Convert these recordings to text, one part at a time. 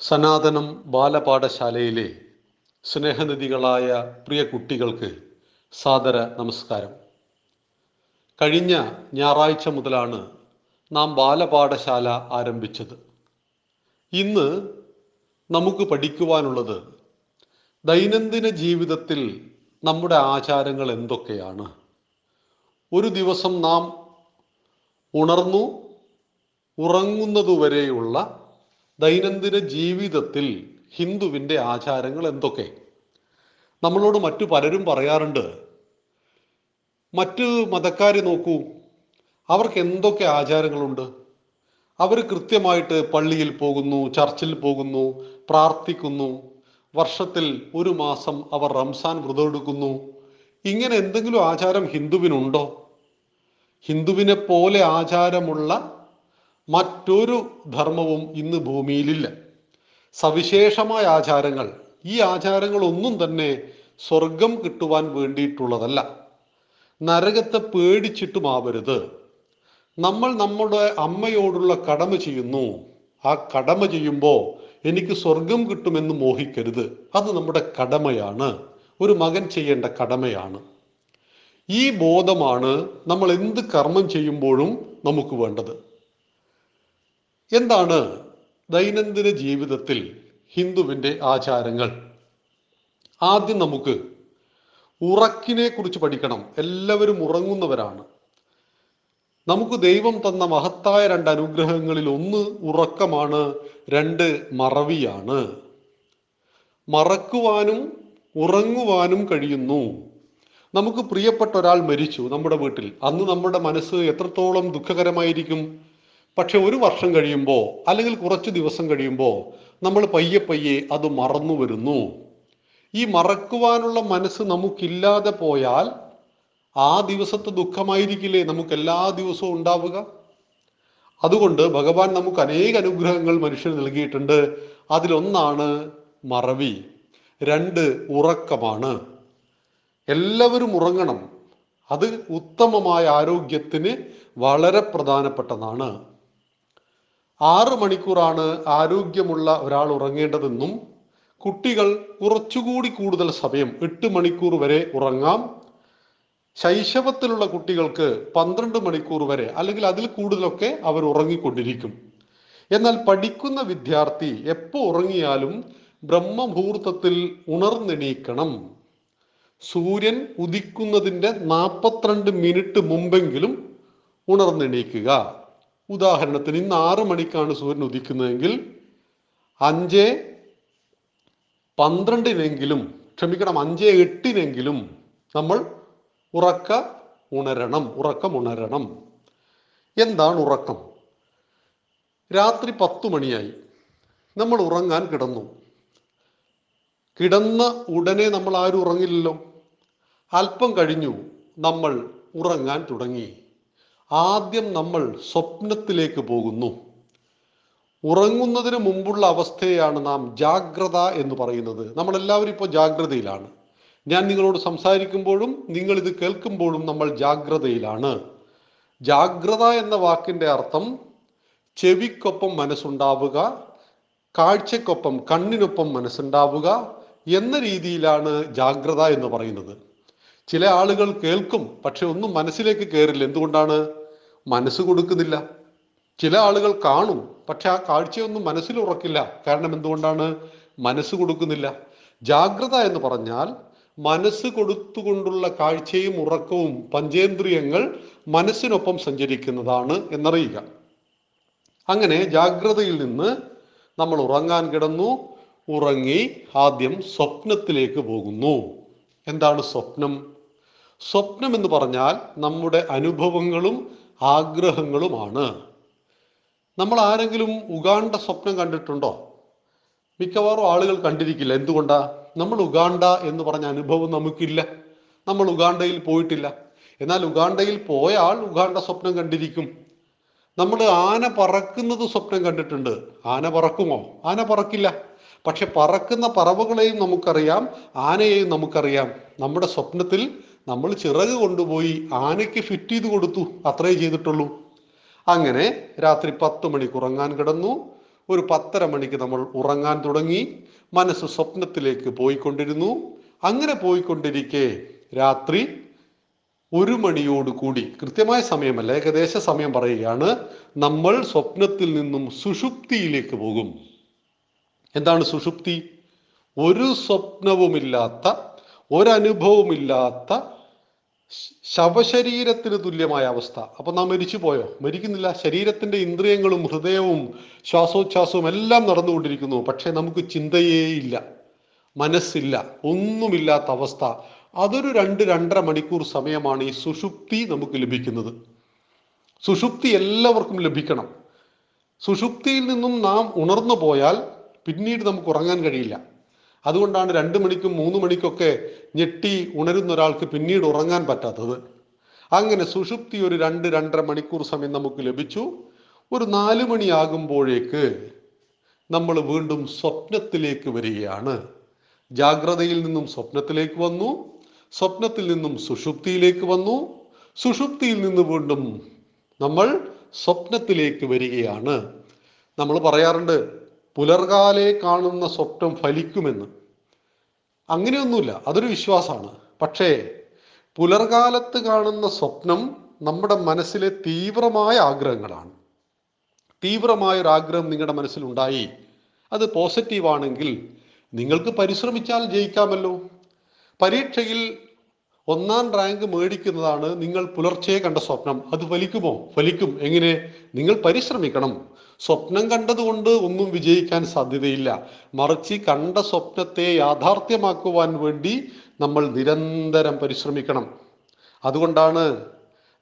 സനാതനം ബാലപാഠശാലയിലെ സ്നേഹനിധികളായ പ്രിയ കുട്ടികൾക്ക് സാദര നമസ്കാരം. കഴിഞ്ഞ ഞായറാഴ്ച മുതലാണ് നാം ബാലപാഠശാല ആരംഭിച്ചത്. ഇന്ന് നമുക്ക് പഠിക്കുവാനുള്ളത് ദൈനംദിന ജീവിതത്തിൽ നമ്മുടെ ആചാരങ്ങൾ എന്തൊക്കെയാണ്? ഒരു ദിവസം നാം ഉണർന്നു ഉറങ്ങുന്നതുവരെയുള്ള ദൈനംദിന ജീവിതത്തിൽ ഹിന്ദുവിന്റെ ആചാരങ്ങൾ എന്തൊക്കെ? നമ്മളോട് മറ്റു പലരും പറയാറുണ്ട് മറ്റു മതക്കാരെ നോക്കൂ അവർക്ക് എന്തൊക്കെ ആചാരങ്ങളുണ്ട്? അവർ കൃത്യമായിട്ട് പള്ളിയിൽ പോകുന്നു ചർച്ചിൽ പോകുന്നു പ്രാർത്ഥിക്കുന്നു വർഷത്തിൽ ഒരു മാസം അവർ റംസാൻ വ്രതം എടുക്കുന്നു ഇങ്ങനെ എന്തെങ്കിലും ആചാരം ഹിന്ദുവിനുണ്ടോ? ഹിന്ദുവിനെ പോലെ ആചാരമുള്ള മറ്റൊരു ധർമ്മവും ഇന്ന് ഭൂമിയിലില്ല. സവിശേഷമായ ആചാരങ്ങൾ ഈ ആചാരങ്ങളൊന്നും തന്നെ സ്വർഗം കിട്ടുവാൻ വേണ്ടിയിട്ടുള്ളതല്ല. നരകത്തെ പേടിച്ചിട്ടുമാവരുത്. നമ്മൾ നമ്മുടെ അമ്മയോടുള്ള കടമ ചെയ്യുന്നു. ആ കടമ ചെയ്യുമ്പോൾ എനിക്ക് സ്വർഗം കിട്ടുമെന്ന് മോഹിക്കരുത്. അത് നമ്മുടെ കടമയാണ്. ഒരു മകൻ ചെയ്യേണ്ട കടമയാണ്. ഈ ബോധമാണ് നമ്മൾ എന്ത് കർമ്മം ചെയ്യുമ്പോഴും നമുക്ക് വേണ്ടത്. എന്താണ് ദൈനംദിന ജീവിതത്തിൽ ഹിന്ദുവിന്റെ ആചാരങ്ങൾ? ആദ്യം നമുക്ക് ഉറക്കിനെ കുറിച്ച് പഠിക്കണം. എല്ലാവരും ഉറങ്ങുന്നവരാണ്. നമുക്ക് ദൈവം തന്ന മഹത്തായ രണ്ട് അനുഗ്രഹങ്ങളിൽ ഒന്ന് ഉറക്കമാണ് രണ്ട് മറവിയാണ്. മറക്കുവാനും ഉറങ്ങുവാനും കഴിയുന്നു. നമുക്ക് പ്രിയപ്പെട്ട ഒരാൾ മരിച്ചു നമ്മുടെ വീട്ടിൽ. അന്ന് നമ്മുടെ മനസ്സ് എത്രത്തോളം ദുഃഖകരമായിരിക്കും? പക്ഷെ ഒരു വർഷം കഴിയുമ്പോൾ അല്ലെങ്കിൽ കുറച്ച് ദിവസം കഴിയുമ്പോൾ നമ്മൾ പയ്യെ പയ്യെ അത് മറന്നു വരുന്നു. ഈ മറക്കുവാനുള്ള മനസ്സ് നമുക്കില്ലാതെ പോയാൽ ആ ദിവസത്തെ ദുഃഖമായിരിക്കില്ലേ? നമുക്ക് എല്ലാ ദിവസവും ഉണ്ടാവുക. അതുകൊണ്ട് ഭഗവാൻ നമുക്ക് അനേക അനുഗ്രഹങ്ങൾ മനുഷ്യന് നൽകിയിട്ടുണ്ട്. അതിലൊന്നാണ് മറവി. രണ്ട് ഉറക്കമാണ്. എല്ലാവരും ഉറങ്ങണം. അത് ഉത്തമമായ ആരോഗ്യത്തിന് വളരെ പ്രധാനപ്പെട്ടതാണ്. ആറ് മണിക്കൂറാണ് ആരോഗ്യമുള്ള ഒരാൾ ഉറങ്ങേണ്ടതെന്നും കുട്ടികൾ കുറച്ചുകൂടി കൂടുതൽ സമയം എട്ട് മണിക്കൂർ വരെ ഉറങ്ങാം. ശൈശവത്തിലുള്ള കുട്ടികൾക്ക് പന്ത്രണ്ട് മണിക്കൂർ വരെ അല്ലെങ്കിൽ അതിൽ കൂടുതലൊക്കെ അവർ ഉറങ്ങിക്കൊണ്ടിരിക്കും. എന്നാൽ പഠിക്കുന്ന വിദ്യാർത്ഥി എപ്പോൾ ഉറങ്ങിയാലും ബ്രഹ്മമുഹൂർത്തത്തിൽ ഉണർന്നെണീക്കണം. സൂര്യൻ ഉദിക്കുന്നതിന്റെ നാൽപ്പത്തിരണ്ട് മിനിറ്റ് മുമ്പെങ്കിലും ഉണർന്നെണീക്കുക. ഉദാഹരണത്തിന് ഇന്ന് ആറ് മണിക്കാണ് സൂര്യൻ ഉദിക്കുന്നതെങ്കിൽ അഞ്ച് പന്ത്രണ്ടിനെങ്കിലും ക്ഷമിക്കണം അഞ്ച് എട്ടിനെങ്കിലും നമ്മൾ ഉറക്ക ഉണരണം ഉറക്കം ഉണരണം. എന്താണ് ഉറക്കം? രാത്രി പത്തു മണിയായി. നമ്മൾ ഉറങ്ങാൻ കിടന്നു. കിടന്ന ഉടനെ നമ്മൾ ആരും ഉറങ്ങില്ലല്ലോ. അല്പം കഴിഞ്ഞു. നമ്മൾ ഉറങ്ങാൻ തുടങ്ങി. ആദ്യം നമ്മൾ സ്വപ്നത്തിലേക്ക് പോകുന്നു. ഉറങ്ങുന്നതിന് മുമ്പുള്ള അവസ്ഥയാണ് നാം ജാഗ്രത എന്ന് പറയുന്നത്. നമ്മളെല്ലാവരും ഇപ്പോൾ ജാഗ്രതയിലാണ്. ഞാൻ നിങ്ങളോട് സംസാരിക്കുമ്പോഴും നിങ്ങൾ ഇത് കേൾക്കുമ്പോഴും നമ്മൾ ജാഗ്രതയിലാണ്. ജാഗ്രത എന്ന വാക്കിന്റെ അർത്ഥം ചെവിക്കൊപ്പം മനസ്സുണ്ടാവുക കാഴ്ചക്കൊപ്പം കണ്ണിനൊപ്പം മനസ്സുണ്ടാവുക എന്ന രീതിയിലാണ് ജാഗ്രത എന്ന് പറയുന്നത്. ചില ആളുകൾ കേൾക്കും പക്ഷെ ഒന്നും മനസ്സിലേക്ക് കയറില്ല എന്തുകൊണ്ടാണ്? മനസ്സ് കൊടുക്കുന്നില്ല. ചില ആളുകൾ കാണും പക്ഷെ ആ കാഴ്ചയൊന്നും മനസ്സിൽ ഉറക്കില്ല. കാരണം എന്തുകൊണ്ടാണ്? മനസ്സ് കൊടുക്കുന്നില്ല. ജാഗ്രത എന്ന് പറഞ്ഞാൽ മനസ്സ് കൊടുത്തുകൊണ്ടുള്ള കാഴ്ചയും ഉറക്കവും പഞ്ചേന്ദ്രിയങ്ങൾ മനസ്സിനൊപ്പം സഞ്ചരിക്കുന്നതാണ് എന്നറിയുക. അങ്ങനെ ജാഗ്രതയിൽ നിന്ന് നമ്മൾ ഉറങ്ങാൻ കിടന്നു. ഉറങ്ങി ആദ്യം സ്വപ്നത്തിലേക്ക് പോകുന്നു. എന്താണ് സ്വപ്നം? സ്വപ്നം എന്ന് പറഞ്ഞാൽ നമ്മുടെ അനുഭവങ്ങളും ആഗ്രഹങ്ങളുമാണ്. നമ്മൾ ആരെങ്കിലും ഉഗാണ്ട സ്വപ്നം കണ്ടിട്ടുണ്ടോ? മിക്കവാറും ആളുകൾ കണ്ടിരിക്കില്ല. എന്തുകൊണ്ടാ? നമ്മൾ ഉഗാണ്ട എന്ന് പറഞ്ഞ അനുഭവം നമുക്കില്ല. നമ്മൾ ഉഗാണ്ടയിൽ പോയിട്ടില്ല. എന്നാൽ ഉഗാണ്ടയിൽ പോയ ആൾ ഉഗാണ്ട സ്വപ്നം കണ്ടിരിക്കും. നമ്മൾ ആന പറക്കുന്നത് സ്വപ്നം കണ്ടിട്ടുണ്ട്. ആന പറക്കുമോ? ആന പറക്കില്ല. പക്ഷെ പറക്കുന്ന പറവകളെയും നമുക്കറിയാം ആനയെയും നമുക്കറിയാം. നമ്മുടെ സ്വപ്നത്തിൽ നമ്മൾ ചിറക് കൊണ്ടുപോയി ആനയ്ക്ക് ഫിറ്റ് ചെയ്ത് കൊടുത്തു. അത്രേ ചെയ്തിട്ടുള്ളൂ. അങ്ങനെ രാത്രി പത്ത് മണിക്ക് ഉറങ്ങാൻ കിടന്നു. ഒരു പത്തര മണിക്ക് നമ്മൾ ഉറങ്ങാൻ തുടങ്ങി. മനസ്സ് സ്വപ്നത്തിലേക്ക് പോയിക്കൊണ്ടിരുന്നു. അങ്ങനെ പോയിക്കൊണ്ടിരിക്കെ രാത്രി ഒരു മണിയോട് കൂടി കൃത്യമായ സമയമല്ല ഏകദേശ സമയം പറയുകയാണ് നമ്മൾ സ്വപ്നത്തിൽ നിന്നും സുഷുപ്തിയിലേക്ക് പോകും. എന്താണ് സുഷുപ്തി? ഒരു സ്വപ്നവുമില്ലാത്ത ഒരനുഭവമില്ലാത്ത ശവശരീരത്തിന് തുല്യമായ അവസ്ഥ. അപ്പൊ നാം മരിച്ചു പോയോ? മരിക്കുന്നില്ല. ശരീരത്തിന്റെ ഇന്ദ്രിയങ്ങളും ഹൃദയവും ശ്വാസോച്ഛ്വാസവും എല്ലാം നടന്നുകൊണ്ടിരിക്കുന്നു. പക്ഷെ നമുക്ക് ചിന്തയേ ഇല്ല. മനസ്സില്ല. ഒന്നുമില്ലാത്ത അവസ്ഥ. അതൊരു രണ്ട് രണ്ടര മണിക്കൂർ സമയമാണ് ഈ സുഷുപ്തി നമുക്ക് ലഭിക്കുന്നത്. സുഷുപ്തി എല്ലാവർക്കും ലഭിക്കണം. സുഷുപ്തിയിൽ നിന്നും നാം ഉണർന്നു പോയാൽ പിന്നീട് നമുക്ക് ഉറങ്ങാൻ കഴിയില്ല. അതുകൊണ്ടാണ് രണ്ട് മണിക്കും മൂന്ന് മണിക്കൊക്കെ ഞെട്ടി ഉണരുന്ന ഒരാൾക്ക് പിന്നീട് ഉറങ്ങാൻ പറ്റാത്തത്. അങ്ങനെ സുഷുപ്തി ഒരു രണ്ട് രണ്ടര മണിക്കൂർ സമയം നമുക്ക് ലഭിച്ചു. ഒരു നാല് മണിയാകുമ്പോഴേക്ക് നമ്മൾ വീണ്ടും സ്വപ്നത്തിലേക്ക് വരികയാണ്. ജാഗ്രതയിൽ നിന്നും സ്വപ്നത്തിലേക്ക് വന്നു. സ്വപ്നത്തിൽ നിന്നും സുഷുപ്തിയിലേക്ക് വന്നു. സുഷുപ്തിയിൽ നിന്ന് വീണ്ടും നമ്മൾ സ്വപ്നത്തിലേക്ക് വരികയാണ്. നമ്മൾ പറയാറുണ്ട് പുലർകാലെ കാണുന്ന സ്വപ്നം ഫലിക്കുമെന്ന്. അങ്ങനെയൊന്നുമില്ല അതൊരു വിശ്വാസമാണ്. പക്ഷേ പുലർകാലത്ത് കാണുന്ന സ്വപ്നം നമ്മുടെ മനസ്സിലെ തീവ്രമായ ആഗ്രഹങ്ങളാണ്. തീവ്രമായ ഒരു ആഗ്രഹം നിങ്ങളുടെ മനസ്സിലുണ്ടായി. അത് പോസിറ്റീവാണെങ്കിൽ നിങ്ങൾക്ക് പരിശ്രമിച്ചാൽ ജയിക്കാമല്ലോ. പരീക്ഷയിൽ ഒന്നാം റാങ്ക് മേടിക്കുന്നതാണ് നിങ്ങൾ പുലർച്ചെ കണ്ട സ്വപ്നം. അത് ഫലിക്കുമോ? ഫലിക്കും. എങ്ങനെ? നിങ്ങൾ പരിശ്രമിക്കണം. സ്വപ്നം കണ്ടതുകൊണ്ട് ഒന്നും വിജയിക്കാൻ സാധ്യതയില്ല. മറിച്ച് കണ്ട സ്വപ്നത്തെ യാഥാർത്ഥ്യമാക്കുവാൻ വേണ്ടി നമ്മൾ നിരന്തരം പരിശ്രമിക്കണം. അതുകൊണ്ടാണ്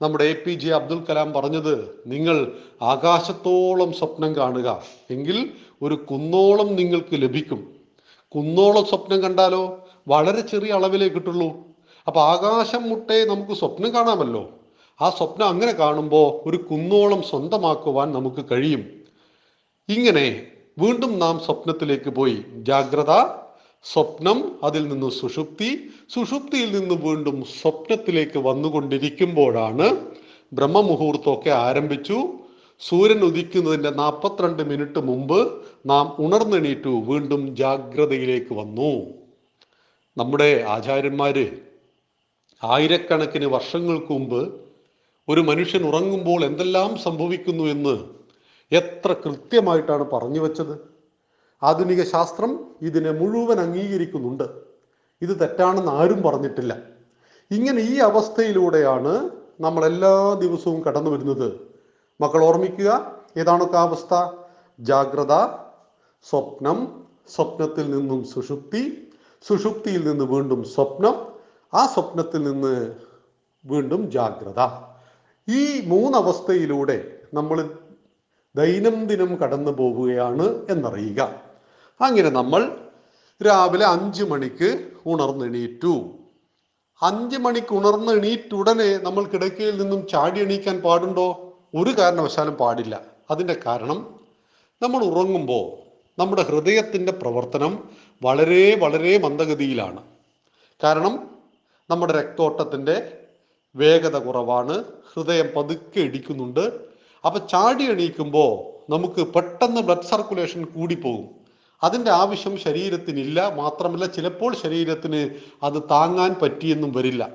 നമ്മുടെ A P J Abdul Kalam പറഞ്ഞത് നിങ്ങൾ ആകാശത്തോളം സ്വപ്നം കാണുക എങ്കിൽ ഒരു കുന്നോളം നിങ്ങൾക്ക് ലഭിക്കും. കുന്നോളം സ്വപ്നം കണ്ടാലോ വളരെ ചെറിയ അളവിലേ കിട്ടുള്ളൂ. അപ്പൊ ആകാശം മുട്ടേ നമുക്ക് സ്വപ്നം കാണാമല്ലോ. ആ സ്വപ്നം അങ്ങനെ കാണുമ്പോൾ ഒരു കുന്നോളം സ്വന്തമാക്കുവാൻ നമുക്ക് കഴിയും. ഇങ്ങനെ വീണ്ടും നാം സ്വപ്നത്തിലേക്ക് പോയി. ജാഗ്രത സ്വപ്നം അതിൽ നിന്ന് സുഷുപ്തി. സുഷുപ്തിയിൽ നിന്ന് വീണ്ടും സ്വപ്നത്തിലേക്ക് വന്നുകൊണ്ടിരിക്കുമ്പോഴാണ് ബ്രഹ്മമുഹൂർത്തമൊക്കെ ആരംഭിച്ചു. സൂര്യൻ ഉദിക്കുന്നതിന്റെ നാൽപ്പത്തിരണ്ട് മിനിറ്റ് മുമ്പ് നാം ഉണർന്നെണീറ്റു. വീണ്ടും ജാഗ്രതയിലേക്ക് വന്നു. നമ്മുടെ ആചാര്യന്മാര് ആയിരക്കണക്കിന് വർഷങ്ങൾക്ക് മുമ്പ് ഒരു മനുഷ്യൻ ഉറങ്ങുമ്പോൾ എന്തെല്ലാം സംഭവിക്കുന്നു എന്ന് എത്ര കൃത്യമായിട്ടാണ് പറഞ്ഞു വെച്ചത്? ആധുനിക ശാസ്ത്രം ഇതിനെ മുഴുവൻ അംഗീകരിക്കുന്നുണ്ട്. ഇത് തെറ്റാണെന്ന് ആരും പറഞ്ഞിട്ടില്ല. ഇങ്ങനെ ഈ അവസ്ഥയിലൂടെയാണ് നമ്മൾ എല്ലാ ദിവസവും കടന്നു വരുന്നത്. മക്കൾ ഓർമ്മിക്കുക ഏതാണൊക്കെ അവസ്ഥ? ജാഗ്രത സ്വപ്നം സ്വപ്നത്തിൽ നിന്നും സുഷുപ്തി സുഷുപ്തിയിൽ നിന്ന് വീണ്ടും സ്വപ്നം ആ സ്വപ്നത്തിൽ നിന്ന് വീണ്ടും ജാഗ്രത. ഈ മൂന്നവസ്ഥയിലൂടെ നമ്മൾ ദൈനംദിനം കടന്നു പോവുകയാണ് എന്നറിയുക. അങ്ങനെ നമ്മൾ രാവിലെ അഞ്ച് മണിക്ക് ഉണർന്നെണീറ്റു. അഞ്ച് മണിക്ക് ഉണർന്നെണീറ്റുടനെ നമ്മൾ കിടക്കയിൽ നിന്നും ചാടി എണീക്കാൻ പാടുണ്ടോ? ഒരു കാരണവശാലും പാടില്ല. അതിന്റെ കാരണം നമ്മൾ ഉറങ്ങുമ്പോൾ നമ്മുടെ ഹൃദയത്തിന്റെ പ്രവർത്തനം വളരെ വളരെ മന്ദഗതിയിലാണ്. കാരണം നമ്മുടെ രക്തോട്ടത്തിന്റെ വേഗത കുറവാണ്. ഹൃദയം പതുക്കെ ഇടിക്കുന്നുണ്ട്. അപ്പൊ ചാടി എണീക്കുമ്പോൾ നമുക്ക് പെട്ടെന്ന് ബ്ലഡ് സർക്കുലേഷൻ കൂടിപ്പോകും. അതിന്റെ ആവശ്യം ശരീരത്തിനില്ല മാത്രമല്ല ചിലപ്പോൾ ശരീരത്തിന് അത് താങ്ങാൻ പറ്റിയെന്നും വരില്ല.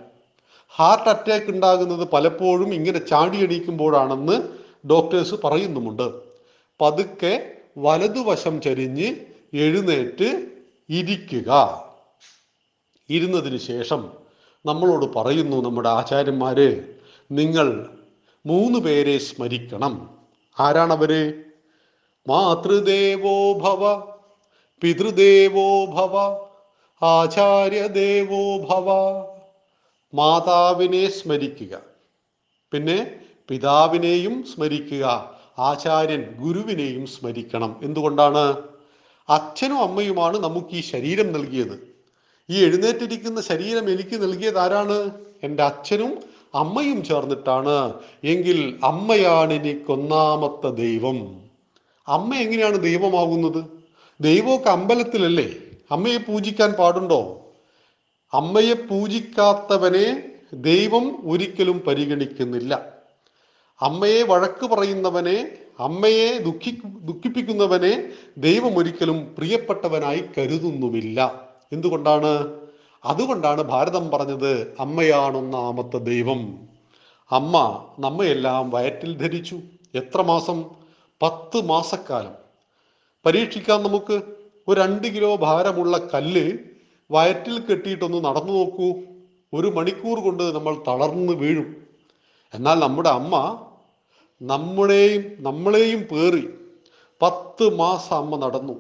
ഹാർട്ട് അറ്റാക്ക് ഉണ്ടാകുന്നത് പലപ്പോഴും ഇങ്ങനെ ചാടി എണീക്കുമ്പോഴാണെന്ന് ഡോക്ടേഴ്സ് പറയുന്നുമുണ്ട്. പതുക്കെ വലതുവശം ചരിഞ്ഞ് എഴുന്നേറ്റ് ഇരിക്കുക. ഇരുന്നതിന് ശേഷം നമ്മളോട് പറയുന്നു നമ്മുടെ ആചാര്യന്മാര് നിങ്ങൾ മൂന്ന് പേരെ സ്മരിക്കണം. ആരാണവര്? മാതൃദേവോ ഭവ പിതൃദേവോ ഭവ ആചാര്യദേവോ ഭവ. മാതാവിനെ സ്മരിക്കുക. പിന്നെ പിതാവിനെയും സ്മരിക്കുക. ആചാര്യൻ ഗുരുവിനെയും സ്മരിക്കണം. എന്തുകൊണ്ടാണ്? അച്ഛനും അമ്മയുമാണ് നമുക്ക് ഈ ശരീരം നൽകിയത്. ഈ എഴുന്നേറ്റിരിക്കുന്ന ശരീരം എനിക്ക് നൽകിയത് ആരാണ്? എന്റെ അച്ഛനും അമ്മയും ചേർന്നിട്ടാണ്. എങ്കിൽ അമ്മയാണ് ഇനി കൊന്നാമത്തെ ദൈവം. അമ്മ എങ്ങനെയാണ് ദൈവമാകുന്നത്? ദൈവമൊക്കെ അമ്പലത്തിലല്ലേ? അമ്മയെ പൂജിക്കാൻ പാടുണ്ടോ? അമ്മയെ പൂജിക്കാത്തവനെ ദൈവം ഒരിക്കലും പരിഗണിക്കുന്നില്ല. അമ്മയെ വഴക്ക് പറയുന്നവനെ അമ്മയെ ദുഃഖി ദുഃഖിപ്പിക്കുന്നവനെ ദൈവം ഒരിക്കലും പ്രിയപ്പെട്ടവനായി കരുതുന്നുമില്ല. എന്തുകൊണ്ടാണ്? അതുകൊണ്ടാണ് ഭാരതം പറഞ്ഞത് അമ്മയാണൊന്നാമത്തെ ദൈവം. അമ്മ നമ്മയെല്ലാം വയറ്റിൽ ധരിച്ചു. എത്ര മാസം? പത്ത് മാസക്കാലം. പരീക്ഷിക്കാൻ നമുക്ക്. ഒരു രണ്ട് കിലോ ഭാരമുള്ള കല്ല് വയറ്റിൽ കെട്ടിയിട്ടൊന്ന് നടന്നു നോക്കൂ. ഒരു മണിക്കൂർ കൊണ്ട് നമ്മൾ തളർന്നു വീഴും. എന്നാൽ നമ്മുടെ അമ്മ നമ്മുടെയും നമ്മളെയും പേറി പത്ത് മാസം അമ്മ നടന്നു.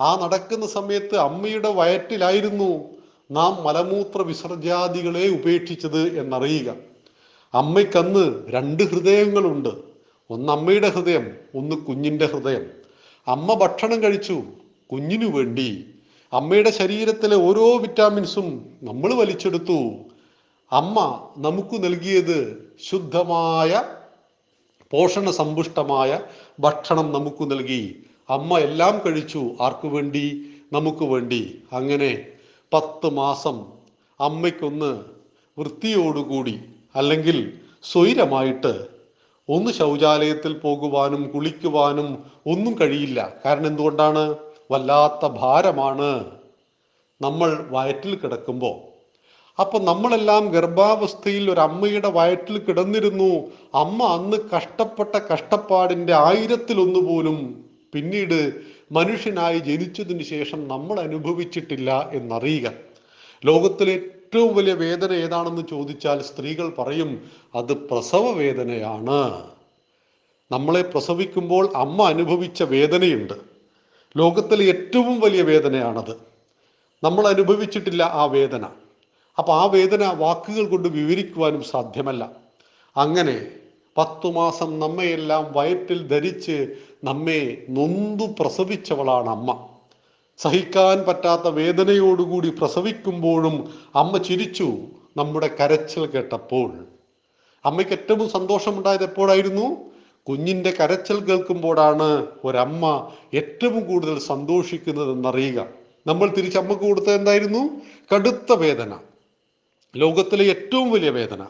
ആ നടക്കുന്ന സമയത്ത് അമ്മയുടെ വയറ്റിലായിരുന്നു നാം മലമൂത്ര വിസർജ്യാദികളെ ഉപേക്ഷിച്ചത് എന്നറിയുക. അമ്മയ്ക്കന്ന് രണ്ട് ഹൃദയങ്ങളുണ്ട്. ഒന്ന് അമ്മയുടെ ഹൃദയം ഒന്ന് കുഞ്ഞിന്റെ ഹൃദയം. അമ്മ ഭക്ഷണം കഴിച്ചു കുഞ്ഞിനു വേണ്ടി. അമ്മയുടെ ശരീരത്തിലെ ഓരോ വിറ്റാമിൻസും നമ്മൾ വലിച്ചെടുത്തു. അമ്മ നമുക്ക് നൽകിയത് ശുദ്ധമായ പോഷണ സമ്പുഷ്ടമായ ഭക്ഷണം നമുക്ക് നൽകി. അമ്മ എല്ലാം കഴിച്ചു. ആർക്കു വേണ്ടി? നമുക്ക് വേണ്ടി. അങ്ങനെ പത്ത് മാസം അമ്മയ്ക്കൊന്ന് വൃത്തിയോടുകൂടി അല്ലെങ്കിൽ സ്വൈരമായിട്ട് ഒന്ന് ശൗചാലയത്തിൽ പോകുവാനും കുളിക്കുവാനും ഒന്നും കഴിയില്ല. കാരണം എന്തുകൊണ്ടാണ്? വല്ലാത്ത ഭാരമാണ്. നമ്മൾ വയറ്റിൽ കിടക്കുമ്പോൾ അപ്പൊ നമ്മളെല്ലാം ഗർഭാവസ്ഥയിൽ ഒരു അമ്മയുടെ വയറ്റിൽ കിടന്നിരുന്നു. അമ്മ അന്ന് കഷ്ടപ്പെട്ട കഷ്ടപ്പാടിന്റെ ആയിരത്തിലൊന്നു പോലും പിന്നീട് മനുഷ്യനായി ജനിച്ചതിന് ശേഷം നമ്മൾ അനുഭവിച്ചിട്ടില്ല എന്നറിയുക. ലോകത്തിലെ ഏറ്റവും വലിയ വേദന ഏതാണെന്ന് ചോദിച്ചാൽ സ്ത്രീകൾ പറയും അത് പ്രസവ വേദനയാണ്. നമ്മളെ പ്രസവിക്കുമ്പോൾ അമ്മ അനുഭവിച്ച വേദനയുണ്ട്. ലോകത്തിലെ ഏറ്റവും വലിയ വേദനയാണത്. നമ്മൾ അനുഭവിച്ചിട്ടില്ല ആ വേദന. അപ്പൊ ആ വേദന വാക്കുകൾ കൊണ്ട് വിവരിക്കുവാനും സാധ്യമല്ല. അങ്ങനെ പത്തു മാസം നമ്മയെല്ലാം വയറ്റിൽ ധരിച്ച് നമ്മെ നൊന്തു പ്രസവിച്ചവളാണ് അമ്മ. സഹിക്കാൻ പറ്റാത്ത വേദനയോടുകൂടി പ്രസവിക്കുമ്പോഴും അമ്മ ചിരിച്ചു നമ്മുടെ കരച്ചിൽ കേട്ടപ്പോൾ. അമ്മയ്ക്ക് ഏറ്റവും സന്തോഷമുണ്ടായത് എപ്പോഴായിരുന്നു? കുഞ്ഞിന്റെ കരച്ചിൽ കേൾക്കുമ്പോഴാണ് ഒരമ്മ ഏറ്റവും കൂടുതൽ സന്തോഷിക്കുന്നതെന്നറിയുക. നമ്മൾ തിരിച്ച് അമ്മയ്ക്ക് കൊടുത്തത് എന്തായിരുന്നു? കടുത്ത വേദന. ലോകത്തിലെ ഏറ്റവും വലിയ വേദന.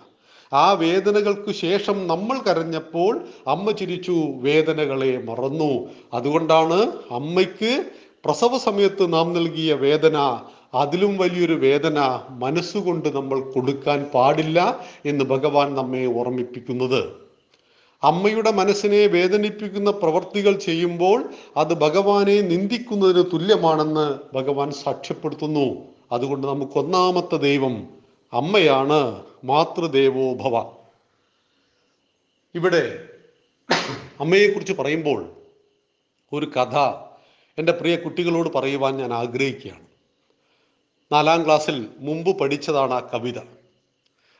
ആ വേദനകൾക്ക് ശേഷം നമ്മൾ കരഞ്ഞപ്പോൾ അമ്മ ചിരിച്ചു വേദനകളെ മറന്നു. അതുകൊണ്ടാണ് അമ്മയ്ക്ക് പ്രസവ സമയത്ത് നാം നൽകിയ വേദന. അതിലും വലിയൊരു വേദന മനസ്സുകൊണ്ട് നമ്മൾ കൊടുക്കാൻ പാടില്ല എന്ന് ഭഗവാൻ നമ്മെ ഓർമ്മിപ്പിക്കുന്നത്. അമ്മയുടെ മനസ്സിനെ വേദനിപ്പിക്കുന്ന പ്രവർത്തികൾ ചെയ്യുമ്പോൾ അത് ഭഗവാനെ നിന്ദിക്കുന്നതിന് തുല്യമാണെന്ന് ഭഗവാൻ സാക്ഷ്യപ്പെടുത്തുന്നു. അതുകൊണ്ട് നമുക്ക് ഒന്നാമത്തെ ദൈവം അമ്മയാണ് മാതൃദേവോ ഭവ. ഇവിടെ അമ്മയെക്കുറിച്ച് പറയുമ്പോൾ ഒരു കഥ എന്റെ പ്രിയ കുട്ടികളോട് പറയുവാൻ ഞാൻ ആഗ്രഹിക്കുകയാണ്. നാലാം ക്ലാസ്സിൽ മുമ്പ് പഠിച്ചതാണ് ആ കവിത.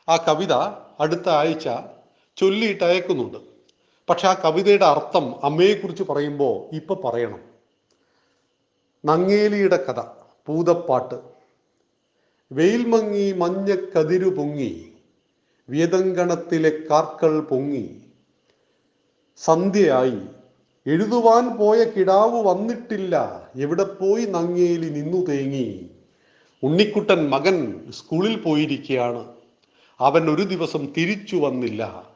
ആ കവിത അടുത്ത ആഴ്ച ചൊല്ലിയിട്ട് അയക്കുന്നുണ്ട്. പക്ഷെ ആ കവിതയുടെ അർത്ഥം അമ്മയെക്കുറിച്ച് പറയുമ്പോൾ ഇപ്പം പറയണം. നങ്ങേലിയുടെ കഥ പൂതപ്പാട്ട്. വെയിൽ മങ്ങി മഞ്ഞക്കതിരു പൊങ്ങി വേദങ്കണത്തിലെ കാർക്കൾ പൊങ്ങി. സന്ധ്യയായി എഴുതുവാൻ പോയ കിടാവ് വന്നിട്ടില്ല എവിടെ പോയി നങ്ങേലി നിന്നു തേങ്ങി. ഉണ്ണിക്കുട്ടൻ മകൻ സ്കൂളിൽ പോയിരിക്കുകയാണ് അവൻ ഒരു ദിവസം തിരിച്ചു വന്നില്ല.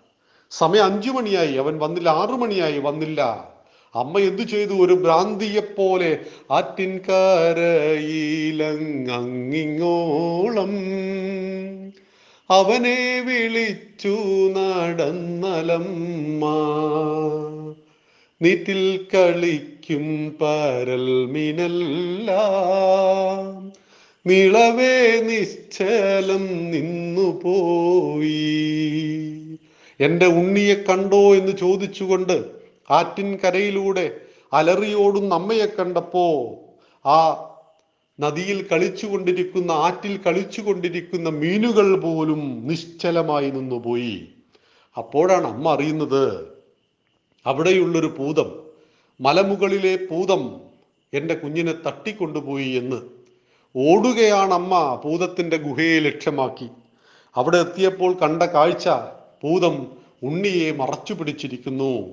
സമയം അഞ്ചു മണിയായി അവൻ വന്നില്ല ആറു മണിയായി വന്നില്ല. അമ്മ എന്തു ചെയ്തു? ഒരു ഭ്രാന്തിയെപ്പോലെ ആറ്റിൻകാരയിലങ്ങിങ്ങോളം അവനെ വിളിച്ചു നടന്നലമ്മ. നീറ്റിൽ കളിക്കും പരൽ മിനല്ല. നിളവേ നിശ്ചലം നിന്നു പോയി. എന്റെ ഉണ്ണിയെ കണ്ടോ എന്ന് ചോദിച്ചുകൊണ്ട് ആറ്റിൻ കരയിലൂടെ അലറിയോടുന്ന അമ്മയെ കണ്ടപ്പോ ആ നദിയിൽ കളിച്ചുകൊണ്ടിരിക്കുന്ന ആറ്റിൽ കളിച്ചുകൊണ്ടിരിക്കുന്ന മീനുകൾ പോലും നിശ്ചലമായി നിന്നുപോയി. അപ്പോഴാണ് അമ്മ അറിയുന്നത് അവിടെയുള്ളൊരു പൂതം മലമുകളിലെ പൂതം എന്റെ കുഞ്ഞിനെ തട്ടിക്കൊണ്ടുപോയി എന്ന്. ഓടുകയാണ് അമ്മ പൂതത്തിന്റെ ഗുഹയെ ലക്ഷ്യമാക്കി. അവിടെ എത്തിയപ്പോൾ കണ്ട കാഴ്ച പൂതം ഉണ്ണിയെ മറച്ചു പിടിച്ചിരിക്കുന്നു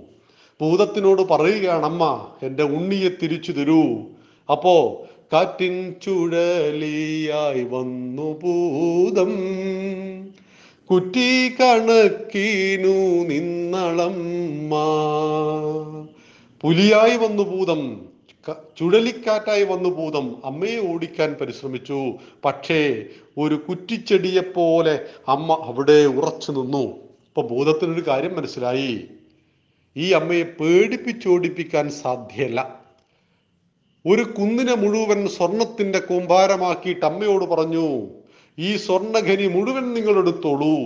ഭൂതത്തിനോട് പറയുകയാണ് അമ്മ എന്റെ ഉണ്ണിയെ തിരിച്ചു തരൂ. അപ്പോ കാറ്റിൻ ചുഴലിയായി വന്നു ഭൂതം കുറ്റി കണക്കീനു നിന്നളമ്മ. പുലിയായി വന്നു ഭൂതം ചുഴലിക്കാറ്റായി വന്നു ഭൂതം അമ്മയെ ഓടിക്കാൻ പരിശ്രമിച്ചു. പക്ഷേ ഒരു കുറ്റിച്ചെടിയെ പോലെ അമ്മ അവിടെ ഉറച്ചു നിന്നു. ഇപ്പൊ ഭൂതത്തിനൊരു കാര്യം മനസ്സിലായി. ഈ അമ്മയെ പേടിപ്പിച്ചോടിപ്പിക്കാൻ സാധ്യല്ല. ഒരു കുന്നിനെ മുഴുവൻ സ്വർണത്തിന്റെ കൂമ്പാരമാക്കിയിട്ട് അമ്മയോട് പറഞ്ഞു ഈ സ്വർണഖനി മുഴുവൻ നിങ്ങൾ എടുത്തോളൂ.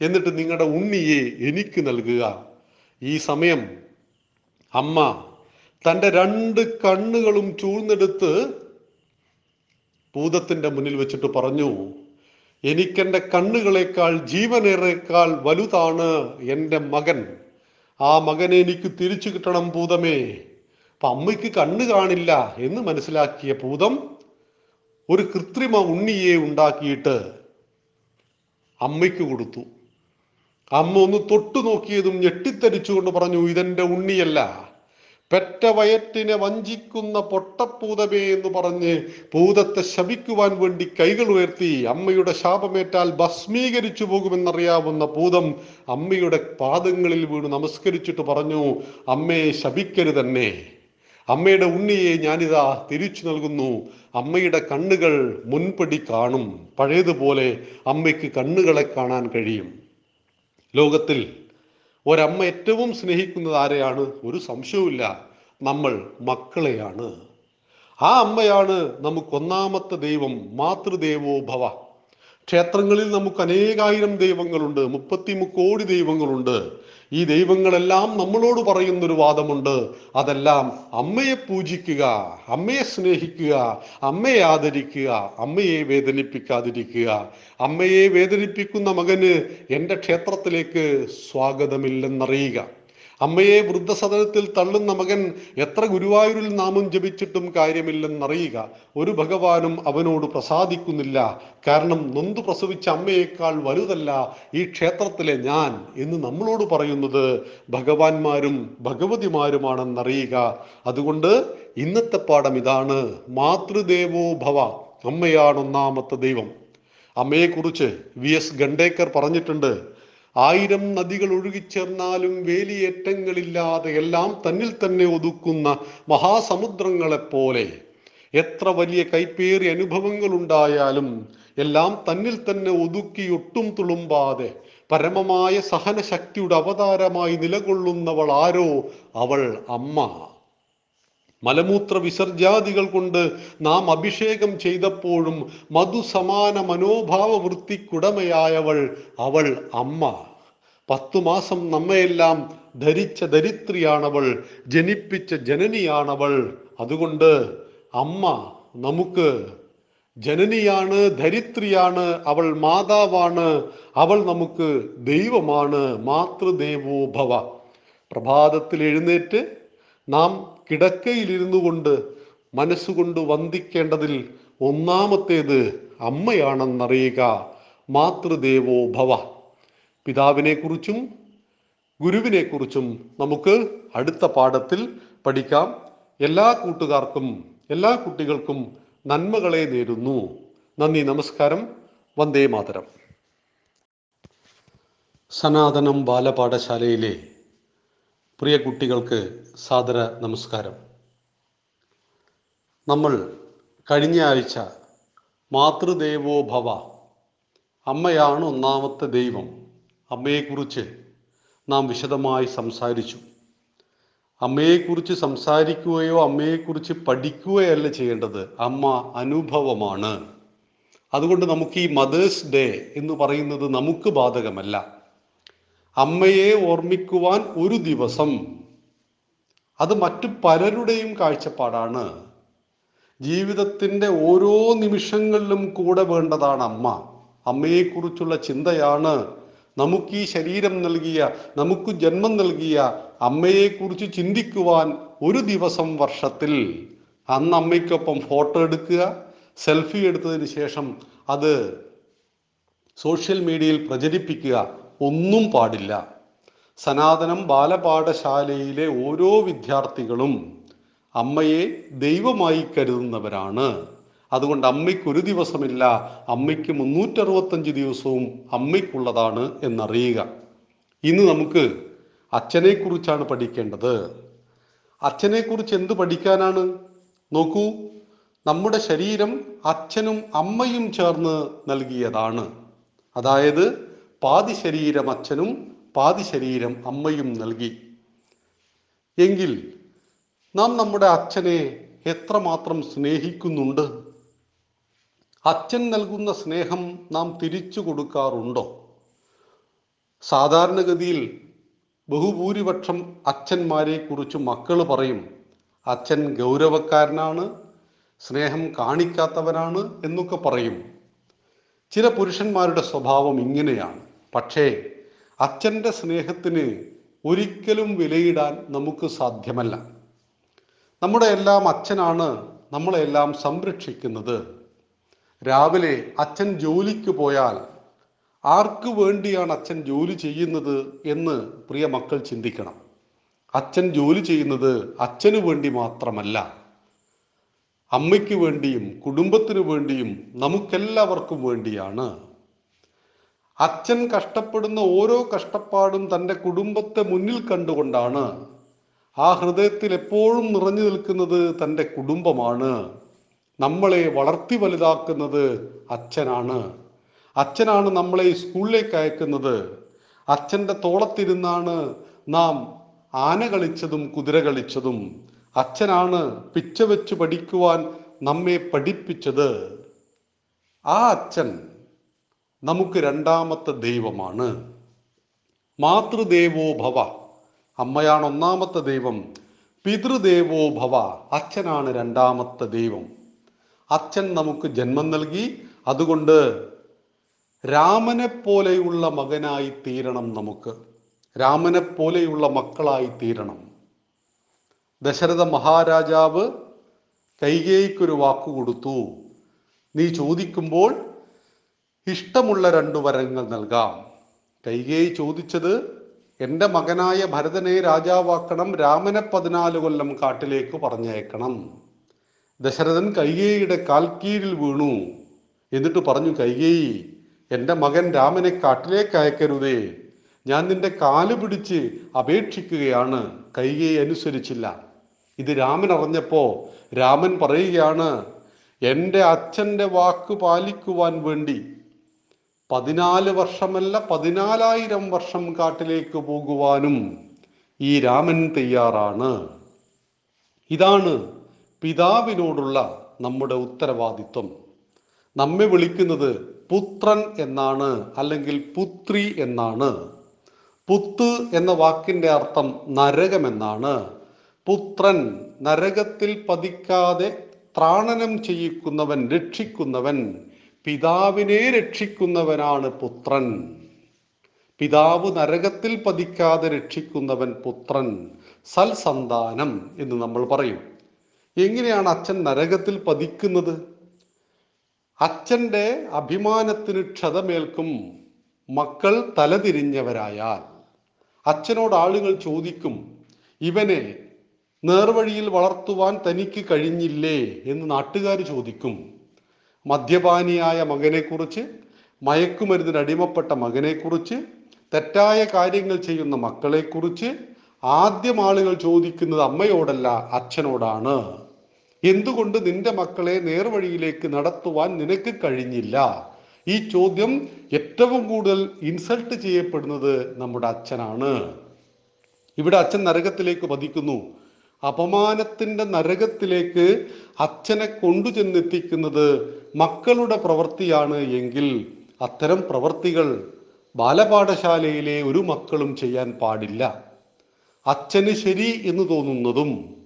എന്നിട്ട് നിങ്ങളുടെ ഉണ്ണിയെ എനിക്ക് നൽകുക. ഈ സമയം അമ്മ തന്റെ രണ്ട് കണ്ണുകളും ചൂഴ്ന്നെടുത്ത് ഭൂതത്തിന്റെ മുന്നിൽ വെച്ചിട്ട് പറഞ്ഞു എനിക്കെന്റെ കണ്ണുകളേക്കാൾ ജീവനേറേക്കാൾ വലുതാണ് എന്റെ മകൻ. ആ മകനെ എനിക്ക് തിരിച്ചു കിട്ടണം ഭൂതമേ. അപ്പൊ അമ്മയ്ക്ക് കണ്ണ് കാണില്ല എന്ന് മനസ്സിലാക്കിയ ഭൂതം ഒരു കൃത്രിമ ഉണ്ണിയെ ഉണ്ടാക്കിയിട്ട് അമ്മയ്ക്ക് കൊടുത്തു. അമ്മ ഒന്ന് തൊട്ടു നോക്കിയതും ഞെട്ടിത്തരിച്ചുകൊണ്ട് പറഞ്ഞു ഇതെന്റെ ഉണ്ണിയല്ല പെറ്റ വയറ്റിനെ വഞ്ചിക്കുന്ന പൊട്ടപ്പൂതമേ എന്ന് പറഞ്ഞ് പൂതത്തെ ശപിക്കുവാൻ വേണ്ടി കൈകൾ ഉയർത്തി അമ്മയുടെ ശാപമേറ്റാൽ ഭസ്മീകരിച്ചു പോകുമെന്നറിയാവുന്ന പൂതം അമ്മയുടെ പാദങ്ങളിൽ വീണ് നമസ്കരിച്ചിട്ട് പറഞ്ഞു അമ്മയെ ശപിക്കരുതന്നെ. അമ്മയുടെ ഉണ്ണിയെ ഞാനിതാ തിരിച്ചു നൽകുന്നു. അമ്മയുടെ കണ്ണുകൾ മുൻപടി കാണും. പഴയതുപോലെ അമ്മയ്ക്ക് കണ്ണുകളെ കാണാൻ കഴിയും. ലോകത്തിൽ ഒരമ്മ ഏറ്റവും സ്നേഹിക്കുന്നത് ആരെയാണ്? ഒരു സംശയവുമില്ല. നമ്മൾ മക്കളെയാണ്. ആ അമ്മയാണ് നമുക്ക് ഒന്നാമത്തെ ദൈവം മാതൃദേവോ ഭവ. ക്ഷേത്രങ്ങളിൽ നമുക്ക് അനേകായിരം ദൈവങ്ങളുണ്ട് മുപ്പത്തി മുക്കോടി ദൈവങ്ങളുണ്ട്. ഈ ദൈവങ്ങളെല്ലാം നമ്മളോട് പറയുന്നൊരു വാദമുണ്ട്. അതെല്ലാം അമ്മയെ പൂജിക്കുക അമ്മയെ സ്നേഹിക്കുക അമ്മയെ ആദരിക്കുക അമ്മയെ വേദനിപ്പിക്കാതിരിക്കുക. അമ്മയെ വേദനിപ്പിക്കുന്ന മകന് എന്റെ ക്ഷേത്രത്തിലേക്ക് സ്വാഗതമില്ലെന്നറിയുക. അമ്മയെ വൃദ്ധസദനത്തിൽ തള്ളുന്ന മകൻ എത്ര ഗുരുവായൂരിൽ നാമം ജപിച്ചിട്ടും കാര്യമില്ലെന്നറിയുക. ഒരു ഭഗവാനും അവനോട് പ്രസാദിക്കുന്നില്ല. കാരണം നൊന്തു പ്രസവിച്ച അമ്മയേക്കാൾ വലുതല്ല ഈ ക്ഷേത്രത്തിലെ ഞാൻ എന്ന് നമ്മളോട് പറയുന്നത് ഭഗവാന്മാരും ഭഗവതിമാരുമാണെന്നറിയുക. അതുകൊണ്ട് ഇന്നത്തെ പാഠം ഇതാണ്. മാതൃദേവോ ഭവ അമ്മയാണ് ഒന്നാമത്തെ ദൈവം. അമ്മയെക്കുറിച്ച് വി എസ് ഗണ്ടേക്കർ പറഞ്ഞിട്ടുണ്ട്. ആയിരം നദികൾ ഒഴുകിച്ചേർന്നാലും വേലിയേറ്റങ്ങളില്ലാതെ എല്ലാം തന്നിൽ തന്നെ ഒതുക്കുന്ന മഹാസമുദ്രങ്ങളെപ്പോലെ. എത്ര വലിയ കൈപ്പേറി അനുഭവങ്ങൾ ഉണ്ടായാലും എല്ലാം തന്നിൽ തന്നെ ഒതുക്കി ഒട്ടും തുളുമ്പാതെ പരമമായ സഹനശക്തിയുടെ അവതാരമായി നിലകൊള്ളുന്നവൾ ആരോ അവൾ അമ്മ. മലമൂത്ര വിസർജാദികൾ കൊണ്ട് നാം അഭിഷേകം ചെയ്തപ്പോഴും മധുസമാന മനോഭാവ വൃത്തിക്കുടമയായവൾ അവൾ അമ്മ. പത്തു മാസം നമ്മയെല്ലാം ധരിച്ച ധരിത്രിയാണവൾ ജനിപ്പിച്ച ജനനിയാണവൾ. അതുകൊണ്ട് അമ്മ നമുക്ക് ജനനിയാണ് ധരിത്രിയാണ് അവൾ മാതാവാണ് അവൾ നമുക്ക് ദൈവമാണ് മാതൃദേവോ ഭവ. പ്രഭാതത്തിൽ എഴുന്നേറ്റ് നാം കിടക്കയിലിരുന്നു കൊണ്ട് മനസ്സുകൊണ്ട് വന്ദിക്കേണ്ടതിൽ ഒന്നാമത്തേത് അമ്മയാണെന്നറിയുക മാതൃദേവോ ഭവ. പിതാവിനെക്കുറിച്ചും ഗുരുവിനെക്കുറിച്ചും നമുക്ക് അടുത്ത പാഠത്തിൽ പഠിക്കാം. എല്ലാ കൂട്ടുകാർക്കും എല്ലാ കുട്ടികൾക്കും നന്മകളെ നേരുന്നു. നന്ദി നമസ്കാരം. വന്ദേ മാതരം. സനാതനം ബാലപാഠശാലയിലെ പ്രിയ കുട്ടികൾക്ക് സാദര നമസ്കാരം. നമ്മൾ കഴിഞ്ഞ ആഴ്ച മാതൃദേവോ ഭവ അമ്മയാണ് ഒന്നാമത്തെ ദൈവം. അമ്മയെക്കുറിച്ച് നാം വിശദമായി സംസാരിച്ചു. അമ്മയെക്കുറിച്ച് സംസാരിക്കുകയോ അമ്മയെക്കുറിച്ച് പഠിക്കുകയല്ല ചെയ്യേണ്ടത്. അമ്മ അനുഭവമാണ്. അതുകൊണ്ട് നമുക്ക് ഈ മദേഴ്സ് ഡേ എന്ന് പറയുന്നത് നമുക്ക് ബാധകമല്ല. അമ്മയെ ഓർമ്മിക്കുവാൻ ഒരു ദിവസം അത് മറ്റു പലരുടെയും കാഴ്ചപ്പാടാണ്. ജീവിതത്തിന്റെ ഓരോ നിമിഷങ്ങളിലും കൂടെ വേണ്ടതാണ് അമ്മ. അമ്മയെക്കുറിച്ചുള്ള ചിന്തയാണ് നമുക്ക് ഈ ശരീരം നൽകിയ നമുക്ക് ജന്മം നൽകിയ അമ്മയെക്കുറിച്ച് ചിന്തിക്കുവാൻ ഒരു ദിവസം വർഷത്തിൽ അന്ന് അമ്മയ്ക്കൊപ്പം ഫോട്ടോ എടുക്കുക സെൽഫി എടുത്തതിന് ശേഷം അത് സോഷ്യൽ മീഡിയയിൽ പ്രചരിപ്പിക്കുക ഒന്നും പാടില്ല. സനാതനം ബാലപാഠശാലയിലെ ഓരോ വിദ്യാർത്ഥികളും അമ്മയെ ദൈവമായി കരുതുന്നവരാണ്. അതുകൊണ്ട് അമ്മയ്ക്ക് ഒരു ദിവസമില്ല അമ്മയ്ക്ക് മുന്നൂറ്ററുപത്തഞ്ച് ദിവസവും അമ്മയ്ക്കുള്ളതാണ് എന്നറിയുക. ഇന്ന് നമുക്ക് അച്ഛനെക്കുറിച്ചാണ് പഠിക്കേണ്ടത്. അച്ഛനെക്കുറിച്ച് എന്ത് പഠിക്കാനാണ്? നോക്കൂ നമ്മുടെ ശരീരം അച്ഛനും അമ്മയും ചേർന്ന് നൽകിയതാണ്. അതായത് പാതി ശരീരം അച്ഛനും പാതി ശരീരം അമ്മയും നൽകി. എങ്കിൽ നാം നമ്മുടെ അച്ഛനെ എത്രമാത്രം സ്നേഹിക്കുന്നുണ്ട്? അച്ഛൻ നൽകുന്ന സ്നേഹം നാം തിരിച്ചു കൊടുക്കാറുണ്ടോ? സാധാരണഗതിയിൽ ബഹുഭൂരിപക്ഷം അച്ഛന്മാരെ കുറിച്ച് മക്കൾ പറയും അച്ഛൻ ഗൗരവക്കാരനാണ് സ്നേഹം കാണിക്കാത്തവനാണ് എന്നൊക്കെ പറയും. ചില പുരുഷന്മാരുടെ സ്വഭാവം ഇങ്ങനെയാണ്. പക്ഷേ അച്ഛന്റെ സ്നേഹത്തിന് ഒരിക്കലും വിലയിടാൻ നമുക്ക് സാധ്യമല്ല. നമ്മുടെ എല്ലാം അച്ഛനാണ് നമ്മളെല്ലാം സംരക്ഷിക്കുന്നത്. രാവിലെ അച്ഛൻ ജോലിക്ക് പോയാൽ ആർക്ക് വേണ്ടിയാണ് അച്ഛൻ ജോലി ചെയ്യുന്നത് എന്ന് പ്രിയ മക്കൾ ചിന്തിക്കണം. അച്ഛൻ ജോലി ചെയ്യുന്നത് അച്ഛന് വേണ്ടി മാത്രമല്ല. അമ്മയ്ക്ക് വേണ്ടിയും കുടുംബത്തിനു വേണ്ടിയും നമുക്കെല്ലാവർക്കും വേണ്ടിയാണ്. അച്ഛൻ കഷ്ടപ്പെടുന്ന ഓരോ കഷ്ടപ്പാടും തന്റെ കുടുംബത്തെ മുന്നിൽ കണ്ടുകൊണ്ടാണ് ആ ഹൃദയത്തിൽ എപ്പോഴും നിറഞ്ഞു നിൽക്കുന്നത് തന്റെ കുടുംബമാണ്. നമ്മളെ വളർത്തി വലുതാക്കുന്നത് അച്ഛനാണ്. അച്ഛനാണ് നമ്മളെ സ്കൂളിലേക്ക് അയക്കുന്നത്. അച്ഛന്റെ തോളത്തിരുന്നാണ് നാം ആന കളിച്ചതും കുതിര കളിച്ചതും. അച്ഛനാണ് പിച്ച വെച്ച് പഠിക്കുവാൻ നമ്മെ പഠിപ്പിച്ചത്. ആ അച്ഛൻ നമുക്ക് രണ്ടാമത്തെ ദൈവമാണ്. മാതൃദേവോ ഭവ. അമ്മയാണ് ഒന്നാമത്തെ ദൈവം. പിതൃദേവോ ഭവ. അച്ഛനാണ് രണ്ടാമത്തെ ദൈവം. അച്ഛൻ നമുക്ക് ജന്മം നൽകി. അതുകൊണ്ട് രാമനെ പോലെയുള്ള മകനായി തീരണം നമുക്ക്. രാമനെ പോലെയുള്ള മക്കളായി തീരണം. ദശരഥ മഹാരാജാവ് കൈകേയിക്കൊരു വാക്കു കൊടുത്തു. നീ ചോദിക്കുമ്പോൾ ഇഷ്ടമുള്ള രണ്ടു വരങ്ങൾ നൽകാം. കൈകേയി ചോദിച്ചത് എന്റെ മകനായ ഭരതനെ രാജാവാക്കണം രാമനെ പതിനാല് കൊല്ലം കാട്ടിലേക്ക് പറഞ്ഞയക്കണം. ദശരഥൻ കൈകേയിയുടെ കാൽക്കീഴിൽ വീണു. എന്നിട്ട് പറഞ്ഞു കൈകേയി എന്റെ മകൻ രാമനെ കാട്ടിലേക്ക് അയക്കരുതേ. ഞാൻ നിന്റെ കാൽ പിടിച്ച് അപേക്ഷിക്കുകയാണ്. കൈകേയി അനുസരിച്ചില്ല. ഇത് രാമൻ അറിഞ്ഞപ്പോ രാമൻ പറയുകയാണ് എന്റെ അച്ഛന്റെ വാക്ക് പാലിക്കുവാൻ വേണ്ടി പതിനാല് വർഷമല്ല പതിനാലായിരം വർഷം കാട്ടിലേക്ക് പോകുവാനും ഈ രാമൻ തയ്യാറാണ്. ഇതാണ് പിതാവിനോടുള്ള നമ്മുടെ ഉത്തരവാദിത്വം. നമ്മെ വിളിക്കുന്നത് പുത്രൻ എന്നാണ് അല്ലെങ്കിൽ പുത്രി എന്നാണ്. പുത്ത് എന്ന വാക്കിന്റെ അർത്ഥം നരകമെന്നാണ് പുത്രൻ നരകത്തിൽ പതിക്കാതെ ത്രാണനം ചെയ്യിക്കുന്നവൻ രക്ഷിക്കുന്നവൻ പിതാവിനെ രക്ഷിക്കുന്നവനാണ് പുത്രൻ. പിതാവ് നരകത്തിൽ പതിക്കാതെ രക്ഷിക്കുന്നവൻ പുത്രൻ. സൽസന്താനം എന്ന് നമ്മൾ പറയും. എങ്ങനെയാണ് അച്ഛൻ നരകത്തിൽ പതിക്കുന്നത്? അച്ഛന്റെ അഭിമാനത്തിന് ക്ഷതമേൽക്കും മക്കൾ തലതിരിഞ്ഞവരായാൽ അച്ഛനോട് ആളുകൾ ചോദിക്കും ഇവനെ നേർവഴിയിൽ വളർത്തുവാൻ തനിക്ക് കഴിഞ്ഞില്ലേ? എന്ന് നാട്ടുകാർ ചോദിക്കും. മദ്യപാനിയായ മകനെക്കുറിച്ച് മയക്കുമരുന്നിന് അടിമപ്പെട്ട മകനെക്കുറിച്ച് തെറ്റായ കാര്യങ്ങൾ ചെയ്യുന്ന മക്കളെക്കുറിച്ച് ആദ്യം ആളുകൾ ചോദിക്കുന്നത് അമ്മയോടല്ല അച്ഛനോടാണ്. എന്തുകൊണ്ട് നിന്റെ മക്കളെ നേർവഴിയിലേക്ക് നടത്തുവാൻ നിനക്ക് കഴിഞ്ഞില്ല? ഈ ചോദ്യം ഏറ്റവും കൂടുതൽ ഇൻസൾട്ട് ചെയ്യപ്പെടുന്നത് നമ്മുടെ അച്ഛനാണ്. ഇവിടെ അച്ഛൻ നരകത്തിലേക്ക് പതിക്കുന്നു. അപമാനത്തിന്റെ നരകത്തിലേക്ക് അച്ഛനെ കൊണ്ടുചെന്നെത്തിക്കുന്നത് മക്കളുടെ പ്രവൃത്തിയാണ് എങ്കിൽ അത്തരം പ്രവൃത്തികൾ ബാലപാഠശാലയിലെ ഒരു മക്കളും ചെയ്യാൻ പാടില്ല. അച്ഛന് ശരി എന്ന് തോന്നുന്നതും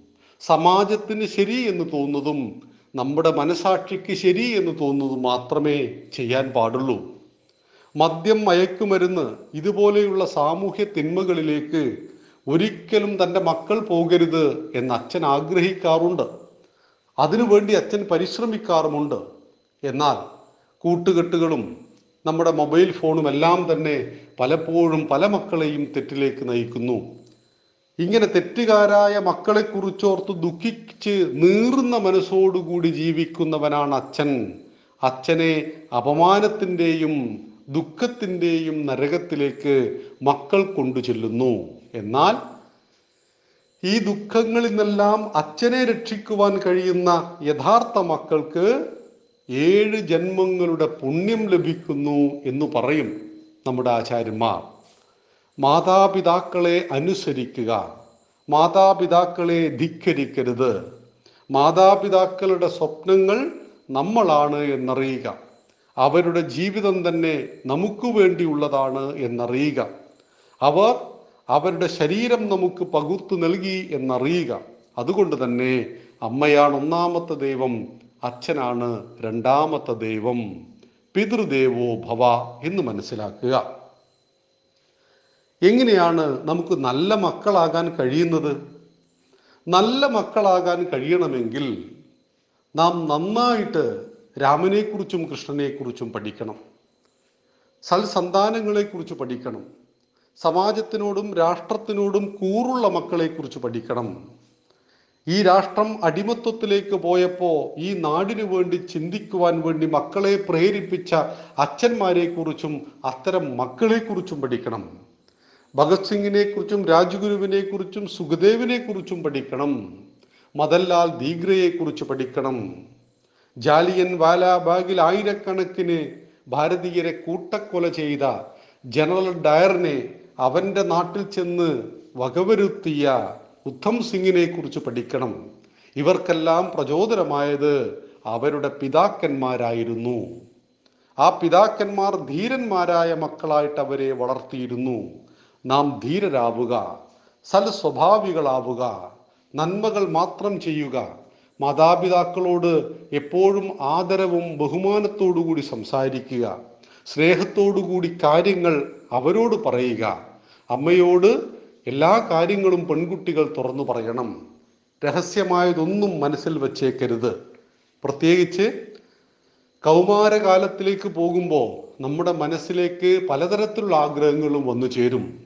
സമാജത്തിന് ശരി എന്ന് തോന്നുന്നതും നമ്മുടെ മനസാക്ഷിക്ക് ശരി എന്ന് തോന്നുന്നതും മാത്രമേ ചെയ്യാൻ പാടുള്ളൂ. മദ്യം മയക്കുമരുന്ന് ഇതുപോലെയുള്ള സാമൂഹ്യ തിന്മകളിലേക്ക് ഒരിക്കലും തന്റെ മക്കൾ പോകരുത് എന്ന് അച്ഛൻ ആഗ്രഹിക്കാറുണ്ട്. അതിനുവേണ്ടി അച്ഛൻ പരിശ്രമിക്കാറുമുണ്ട്. എന്നാൽ കൂട്ടുകെട്ടുകളും നമ്മുടെ മൊബൈൽ ഫോണും എല്ലാം തന്നെ പലപ്പോഴും പല മക്കളെയും തെറ്റിലേക്ക് നയിക്കുന്നു. ഇങ്ങനെ തെറ്റുകാരായ മക്കളെ കുറിച്ചോർത്ത് ദുഃഖിച്ച് നീറുന്ന മനസ്സോടുകൂടി ജീവിക്കുന്നവനാണ് അച്ഛൻ. അച്ഛനെ അപമാനത്തിന്റെയും ദുഃഖത്തിന്റെയും നരകത്തിലേക്ക് മക്കൾ കൊണ്ടു ചെല്ലുന്നു. എന്നാൽ ഈ ദുഃഖങ്ങളിൽ നിന്നെല്ലാം അച്ഛനെ രക്ഷിക്കുവാൻ കഴിയുന്ന യഥാർത്ഥ മക്കൾക്ക് ഏഴ് ജന്മങ്ങളുടെ പുണ്യം ലഭിക്കുന്നു എന്ന് പറയും നമ്മുടെ ആചാര്യന്മാർ. മാതാപിതാക്കളെ അനുസരിക്കുക. മാതാപിതാക്കളെ ധിക്കരിക്കരുത്. മാതാപിതാക്കളുടെ സ്വപ്നങ്ങൾ നമ്മളാണ് എന്നറിയുക. അവരുടെ ജീവിതം തന്നെ നമുക്ക് വേണ്ടിയുള്ളതാണ് എന്നറിയുക. അവർ അവരുടെ ശരീരം നമുക്ക് പകുത്തു നൽകി എന്നറിയുക. അതുകൊണ്ട് തന്നെ അമ്മയാണ് ഒന്നാമത്തെ ദൈവം അച്ഛനാണ് രണ്ടാമത്തെ ദൈവം. പിതൃദേവോ ഭവ എന്ന് മനസ്സിലാക്കുക. എങ്ങനെയാണ് നമുക്ക് നല്ല മക്കളാകാൻ കഴിയുന്നത്? നല്ല മക്കളാകാൻ കഴിയണമെങ്കിൽ നാം നന്നായിട്ട് രാമനെക്കുറിച്ചും കൃഷ്ണനെക്കുറിച്ചും പഠിക്കണം. സൽസന്താനങ്ങളെക്കുറിച്ച് പഠിക്കണം. സമാജത്തിനോടും രാഷ്ട്രത്തിനോടും കൂറുള്ള മക്കളെക്കുറിച്ച് പഠിക്കണം. ഈ രാഷ്ട്രം അടിമത്വത്തിലേക്ക് പോയപ്പോൾ ഈ നാടിനു വേണ്ടി ചിന്തിക്കുവാൻ വേണ്ടി മക്കളെ പ്രേരിപ്പിച്ച അച്ഛന്മാരെക്കുറിച്ചും അത്തരം മക്കളെക്കുറിച്ചും പഠിക്കണം. ഭഗത് സിംഗിനെ കുറിച്ചും രാജ്ഗുരുവിനെ കുറിച്ചും സുഖദേവിനെ കുറിച്ചും പഠിക്കണം. മദൻലാൽ ദീഗ്രയെ കുറിച്ച് പഠിക്കണം. ജാലിയൻ വാലാബാഗിൽ ആയിരക്കണക്കിന് ഭാരതീയരെ കൂട്ടക്കൊല ചെയ്ത ജനറൽ ഡയറിനെ അവന്റെ നാട്ടിൽ ചെന്ന് വകവരുത്തിയ ഉദ്ധം സിംഗിനെ കുറിച്ച് പഠിക്കണം. ഇവർക്കെല്ലാം പ്രചോദനമായത് അവരുടെ പിതാക്കന്മാരായിരുന്നു. ആ പിതാക്കന്മാർ ധീരന്മാരായ മക്കളായിട്ട് അവരെ വളർത്തിയിരുന്നു. നാം ധീരരാവുക സൽസ്വഭാവികളാവുക നന്മകൾ മാത്രം ചെയ്യുക. മാതാപിതാക്കളോട് എപ്പോഴും ആദരവും ബഹുമാനത്തോടുകൂടി സംസാരിക്കുക. സ്നേഹത്തോടുകൂടി കാര്യങ്ങൾ അവരോട് പറയുക. അമ്മയോട് എല്ലാ കാര്യങ്ങളും പെൺകുട്ടികൾ തുറന്നു പറയണം. രഹസ്യമായതൊന്നും മനസ്സിൽ വച്ചേക്കരുത്. പ്രത്യേകിച്ച് കൗമാരകാലത്തിലേക്ക് പോകുമ്പോൾ നമ്മുടെ മനസ്സിലേക്ക് പലതരത്തിലുള്ള ആഗ്രഹങ്ങളും വന്നു ചേരും.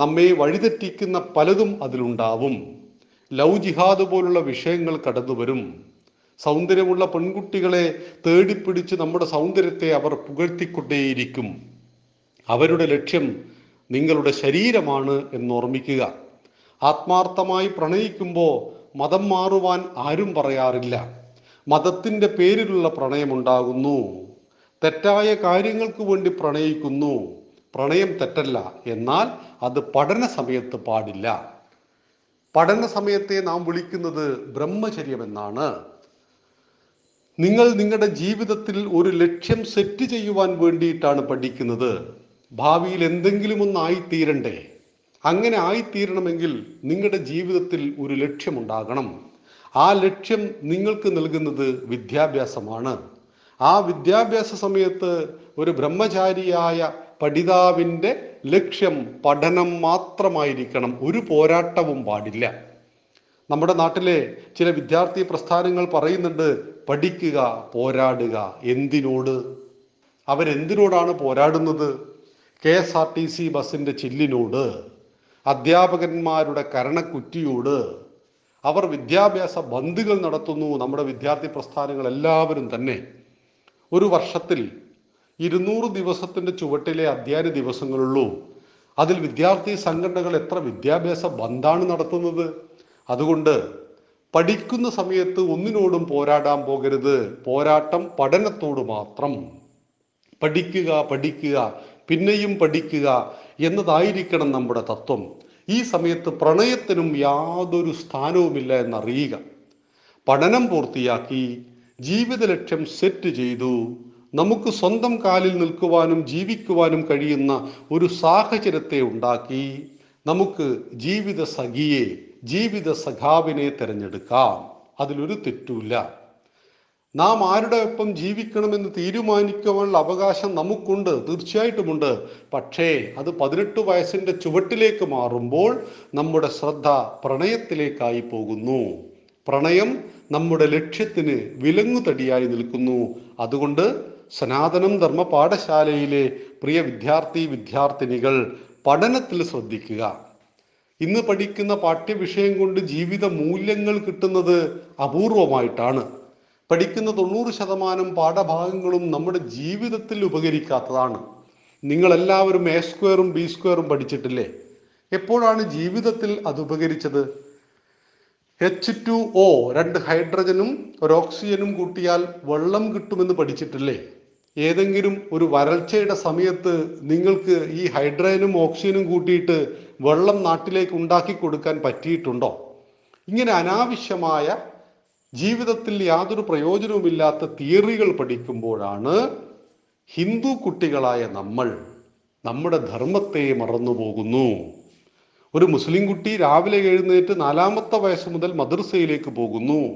നമ്മെ വഴിതെറ്റിക്കുന്ന പലതും അതിലുണ്ടാവും. ലവ് ജിഹാദ് പോലുള്ള വിഷയങ്ങൾ കടന്നു വരും. സൗന്ദര്യമുള്ള പെൺകുട്ടികളെ തേടിപ്പിടിച്ച് നമ്മുടെ സൗന്ദര്യത്തെ അവർ പുകഴ്ത്തിക്കൊണ്ടേയിരിക്കും. അവരുടെ ലക്ഷ്യം നിങ്ങളുടെ ശരീരമാണ് എന്നോർമ്മിക്കുക. ആത്മാർത്ഥമായി പ്രണയിക്കുമ്പോൾ മതം മാറുവാൻ ആരും പറയാറില്ല. മതത്തിന്റെ പേരിലുള്ള പ്രണയമുണ്ടാകുന്നു. തെറ്റായ കാര്യങ്ങൾക്ക് വേണ്ടി പ്രണയിക്കുന്നു. പ്രണയം തെറ്റല്ല. എന്നാൽ അത് പഠന സമയത്ത് പാടില്ല. പഠന സമയത്തെ നാം വിളിക്കുന്നത് ബ്രഹ്മചര്യമെന്നാണ്. നിങ്ങൾ നിങ്ങളുടെ ജീവിതത്തിൽ ഒരു ലക്ഷ്യം സെറ്റ് ചെയ്യുവാൻ വേണ്ടിയിട്ടാണ് പഠിക്കുന്നത്. ഭാവിയിൽ എന്തെങ്കിലും ഒന്ന് അങ്ങനെ ആയിത്തീരണമെങ്കിൽ നിങ്ങളുടെ ജീവിതത്തിൽ ഒരു ലക്ഷ്യമുണ്ടാകണം. ആ ലക്ഷ്യം നിങ്ങൾക്ക് നൽകുന്നത് വിദ്യാഭ്യാസമാണ്. ആ വിദ്യാഭ്യാസ സമയത്ത് ഒരു ബ്രഹ്മചാരിയായ പഠിതാവിന്റെ ലക്ഷ്യം പഠനം മാത്രമായിരിക്കണം. ഒരു പോരാട്ടവും പാടില്ല. നമ്മുടെ നാട്ടിലെ ചില വിദ്യാർത്ഥി പ്രസ്ഥാനങ്ങൾ പറയുന്നുണ്ട് പഠിക്കുക പോരാടുക എന്തിനോട്? അവരെന്തിനോടാണ് പോരാടുന്നത്? K S R T C ബസിന്റെ ചില്ലിനോട് അധ്യാപകന്മാരുടെ കരണക്കുറ്റിയോട്. അവർ വിദ്യാഭ്യാസ ബന്ധുകൾ നടത്തുന്നു നമ്മുടെ വിദ്യാർത്ഥി പ്രസ്ഥാനങ്ങൾ എല്ലാവരും തന്നെ. ഒരു വർഷത്തിൽ ഇരുന്നൂറ് ദിവസത്തിന്റെ ചുവട്ടിലെ അധ്യയന ദിവസങ്ങളുള്ളൂ. അതിൽ വിദ്യാർത്ഥി സംഘടനകൾ എത്ര വിദ്യാഭ്യാസ ബന്ധാണ് നടത്തുന്നത്? അതുകൊണ്ട് പഠിക്കുന്ന സമയത്ത് ഒന്നിനോടും പോരാടാൻ പോകരുത്. പോരാട്ടം പഠനത്തോട് മാത്രം. പഠിക്കുക പഠിക്കുക പിന്നെയും പഠിക്കുക എന്നതായിരിക്കണം നമ്മുടെ തത്വം. ഈ സമയത്ത് പ്രണയത്തിനും യാതൊരു സ്ഥാനവുമില്ല എന്നറിയുക. പഠനം പൂർത്തിയാക്കി ജീവിത ലക്ഷ്യം സെറ്റ് ചെയ്തു. നമുക്ക് സ്വന്തം കാലിൽ നിൽക്കുവാനും ജീവിക്കുവാനും കഴിയുന്ന ഒരു സാഹചര്യത്തെ ഉണ്ടാക്കി നമുക്ക് ജീവിത സഖിയെ ജീവിത സഖാവിനെ തിരഞ്ഞെടുക്കാം. അതിലൊരു തെറ്റുമില്ല. നാം ആരുടെ ഒപ്പം ജീവിക്കണമെന്ന് തീരുമാനിക്കുവാനുള്ള അവകാശം നമുക്കുണ്ട് തീർച്ചയായിട്ടുമുണ്ട്. പക്ഷേ അത് പതിനെട്ട് വയസ്സിന്റെ ചുവട്ടിലേക്ക് മാറുമ്പോൾ നമ്മുടെ ശ്രദ്ധ പ്രണയത്തിലേക്കായി പോകുന്നു. പ്രണയം നമ്മുടെ ലക്ഷ്യത്തിന് വിലങ്ങുതടിയായി നിൽക്കുന്നു. അതുകൊണ്ട് സനാതനം ധർമ്മ പാഠശാലയിലെ പ്രിയ വിദ്യാർത്ഥി വിദ്യാർത്ഥിനികൾ പഠനത്തിൽ ശ്രദ്ധിക്കുക. ഇന്ന് പഠിക്കുന്ന പാഠ്യവിഷയം കൊണ്ട് ജീവിത മൂല്യങ്ങൾ കിട്ടുന്നത് അപൂർവമായിട്ടാണ്. പഠിക്കുന്ന തൊണ്ണൂറ് ശതമാനം പാഠഭാഗങ്ങളും നമ്മുടെ ജീവിതത്തിൽ ഉപകരിക്കാത്തതാണ്. നിങ്ങളെല്ലാവരും എ സ്ക്വയറും ബി സ്ക്വയറും പഠിച്ചിട്ടില്ലേ? എപ്പോഴാണ് ജീവിതത്തിൽ അത് ഉപകരിച്ചത്? എച്ച് ടു ഒ രണ്ട് ഹൈഡ്രജനും ഒരു ഓക്സിജനും കൂട്ടിയാൽ വെള്ളം കിട്ടുമെന്ന് പഠിച്ചിട്ടില്ലേ? ഏതെങ്കിലും ഒരു വരൾച്ചയുടെ സമയത്ത് നിങ്ങൾക്ക് ഈ ഹൈഡ്രജനും ഓക്സിജനും കൂട്ടിയിട്ട് വെള്ളം നാട്ടിലേക്ക് ഉണ്ടാക്കി കൊടുക്കാൻ പറ്റിയിട്ടുണ്ടോ? ഇങ്ങനെ അനാവശ്യമായ ജീവിതത്തിൽ യാതൊരു പ്രയോജനവുമില്ലാത്ത തിയറികൾ പഠിക്കുമ്പോഴാണ് ഹിന്ദു കുട്ടികളായ നമ്മൾ നമ്മുടെ ധർമ്മത്തെ മറന്നുപോകുന്നു. ഒരു മുസ്ലിം കുട്ടി രാവിലെ എഴുന്നേറ്റ് നാലാമത്തെ വയസ്സ് മുതൽ മദ്രസയിലേക്ക് പോകുന്നു.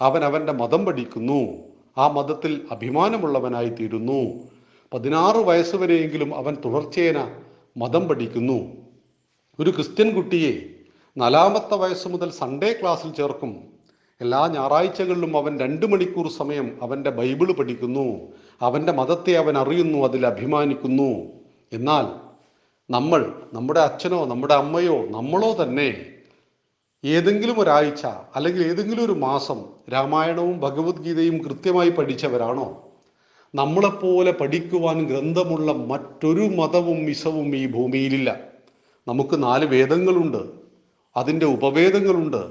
അവൻ അവന്റെ മതം പഠിക്കുന്നു. ആ മതത്തിൽ അഭിമാനമുള്ളവനായി തീരുന്നു പതിനാറ് വയസ്സുവരെയെങ്കിലും അവൻ തുടർച്ചേന മതം പഠിക്കുന്നു. ഒരു ക്രിസ്ത്യൻ കുട്ടിയെ നാലാമത്തെ വയസ്സ് മുതൽ സൺഡേ ക്ലാസ്സിൽ ചേർക്കും. എല്ലാ ഞായറാഴ്ചകളിലും അവൻ രണ്ട് മണിക്കൂർ സമയം അവന്റെ ബൈബിൾ പഠിക്കുന്നു. അവന്റെ മതത്തെ അവൻ അറിയുന്നു അതിൽ അഭിമാനിക്കുന്നു. എന്നാൽ നമ്മൾ നമ്മുടെ അച്ഛനോ നമ്മുടെ അമ്മയോ നമ്മളോ തന്നെ ഏതെങ്കിലും ഒരാഴ്ച അല്ലെങ്കിൽ ഏതെങ്കിലും ഒരു മാസം രാമായണവും ഭഗവത്ഗീതയും കൃത്യമായി പഠിച്ചവരാണോ? നമ്മളെപ്പോലെ പഠിക്കുവാൻ ഗ്രന്ഥമുള്ള മറ്റൊരു മതവും മിസവും ഈ ഭൂമിയിലില്ല. നമുക്ക് നാല് വേദങ്ങളുണ്ട്. അതിന്റെ ഉപവേദങ്ങളുണ്ട്.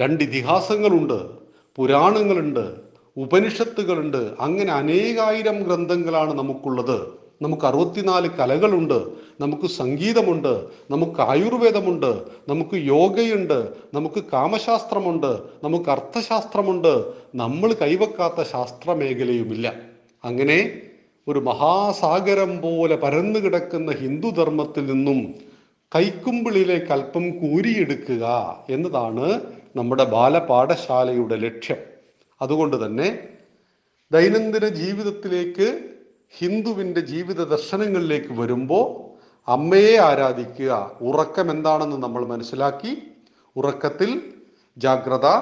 രണ്ട് ഇതിഹാസങ്ങളുണ്ട്. പുരാണങ്ങളുണ്ട്. ഉപനിഷത്തുകളുണ്ട്. അങ്ങനെ അനേകായിരം ഗ്രന്ഥങ്ങളാണ് നമുക്കുള്ളത്. നമുക്ക് അറുപത്തിനാല് കലകളുണ്ട്. നമുക്ക് സംഗീതമുണ്ട് നമുക്ക് ആയുർവേദമുണ്ട് നമുക്ക് യോഗയുണ്ട് നമുക്ക് കാമശാസ്ത്രമുണ്ട് നമുക്ക് അർത്ഥശാസ്ത്രമുണ്ട്. നമ്മൾ കൈവക്കാത്ത ശാസ്ത്ര മേഖലയുമില്ല അങ്ങനെ ഒരു മഹാസാഗരം പോലെ പരന്നു കിടക്കുന്ന ഹിന്ദുധർമ്മത്തിൽ നിന്നും കൈക്കുമ്പിളിലേക്ക് അല്പം കൂരിയെടുക്കുക എന്നതാണ് നമ്മുടെ ബാലപാഠശാലയുടെ ലക്ഷ്യം. അതുകൊണ്ട് തന്നെ ദൈനംദിന ജീവിതത്തിലേക്ക് ഹിന്ദുവിന്റെ ജീവിത ദർശനങ്ങളിലേക്ക് വരുമ്പോൾ അമ്മയെ ആരാധിക്കുക. ഉറക്കം എന്താണെന്ന് നമ്മൾ മനസ്സിലാക്കി. ഉറക്കത്തിൽ ജാഗ്രത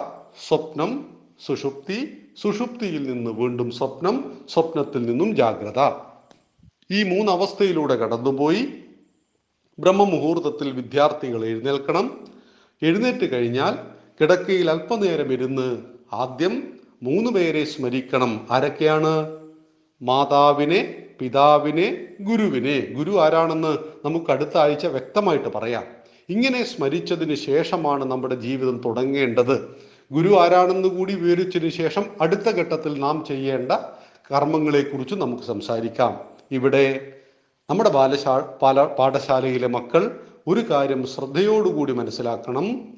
സ്വപ്നം സുഷുപ്തി സുഷുപ്തിയിൽ നിന്ന് വീണ്ടും സ്വപ്നം സ്വപ്നത്തിൽ നിന്നും ജാഗ്രത. ഈ മൂന്നവസ്ഥയിലൂടെ കടന്നുപോയി. ബ്രഹ്മമുഹൂർത്തത്തിൽ വിദ്യാർത്ഥികൾ എഴുന്നേൽക്കണം. എഴുന്നേറ്റ് കഴിഞ്ഞാൽ കിടക്കയിൽ അല്പനേരം ഇരുന്ന് ആദ്യം മൂന്ന് പേരെ സ്മരിക്കണം. ആരൊക്കെയാണ്? മാതാവിനെ പിതാവിനെ ഗുരുവിനെ. ഗുരു ആരാണെന്ന് നമുക്ക് അടുത്ത ആഴ്ച വ്യക്തമായിട്ട് പറയാം. ഇങ്ങനെ സ്മരിച്ചതിന് ശേഷമാണ് നമ്മുടെ ജീവിതം തുടങ്ങേണ്ടത്. ഗുരു ആരാണെന്ന് കൂടി വിവരിച്ചതിന് ശേഷം അടുത്ത ഘട്ടത്തിൽ നാം ചെയ്യേണ്ട കർമ്മങ്ങളെക്കുറിച്ച് നമുക്ക് സംസാരിക്കാം. ഇവിടെ നമ്മുടെ ബാലശാ പാല പാഠശാലയിലെ മക്കൾ ഒരു കാര്യം ശ്രദ്ധയോടുകൂടി മനസ്സിലാക്കണം.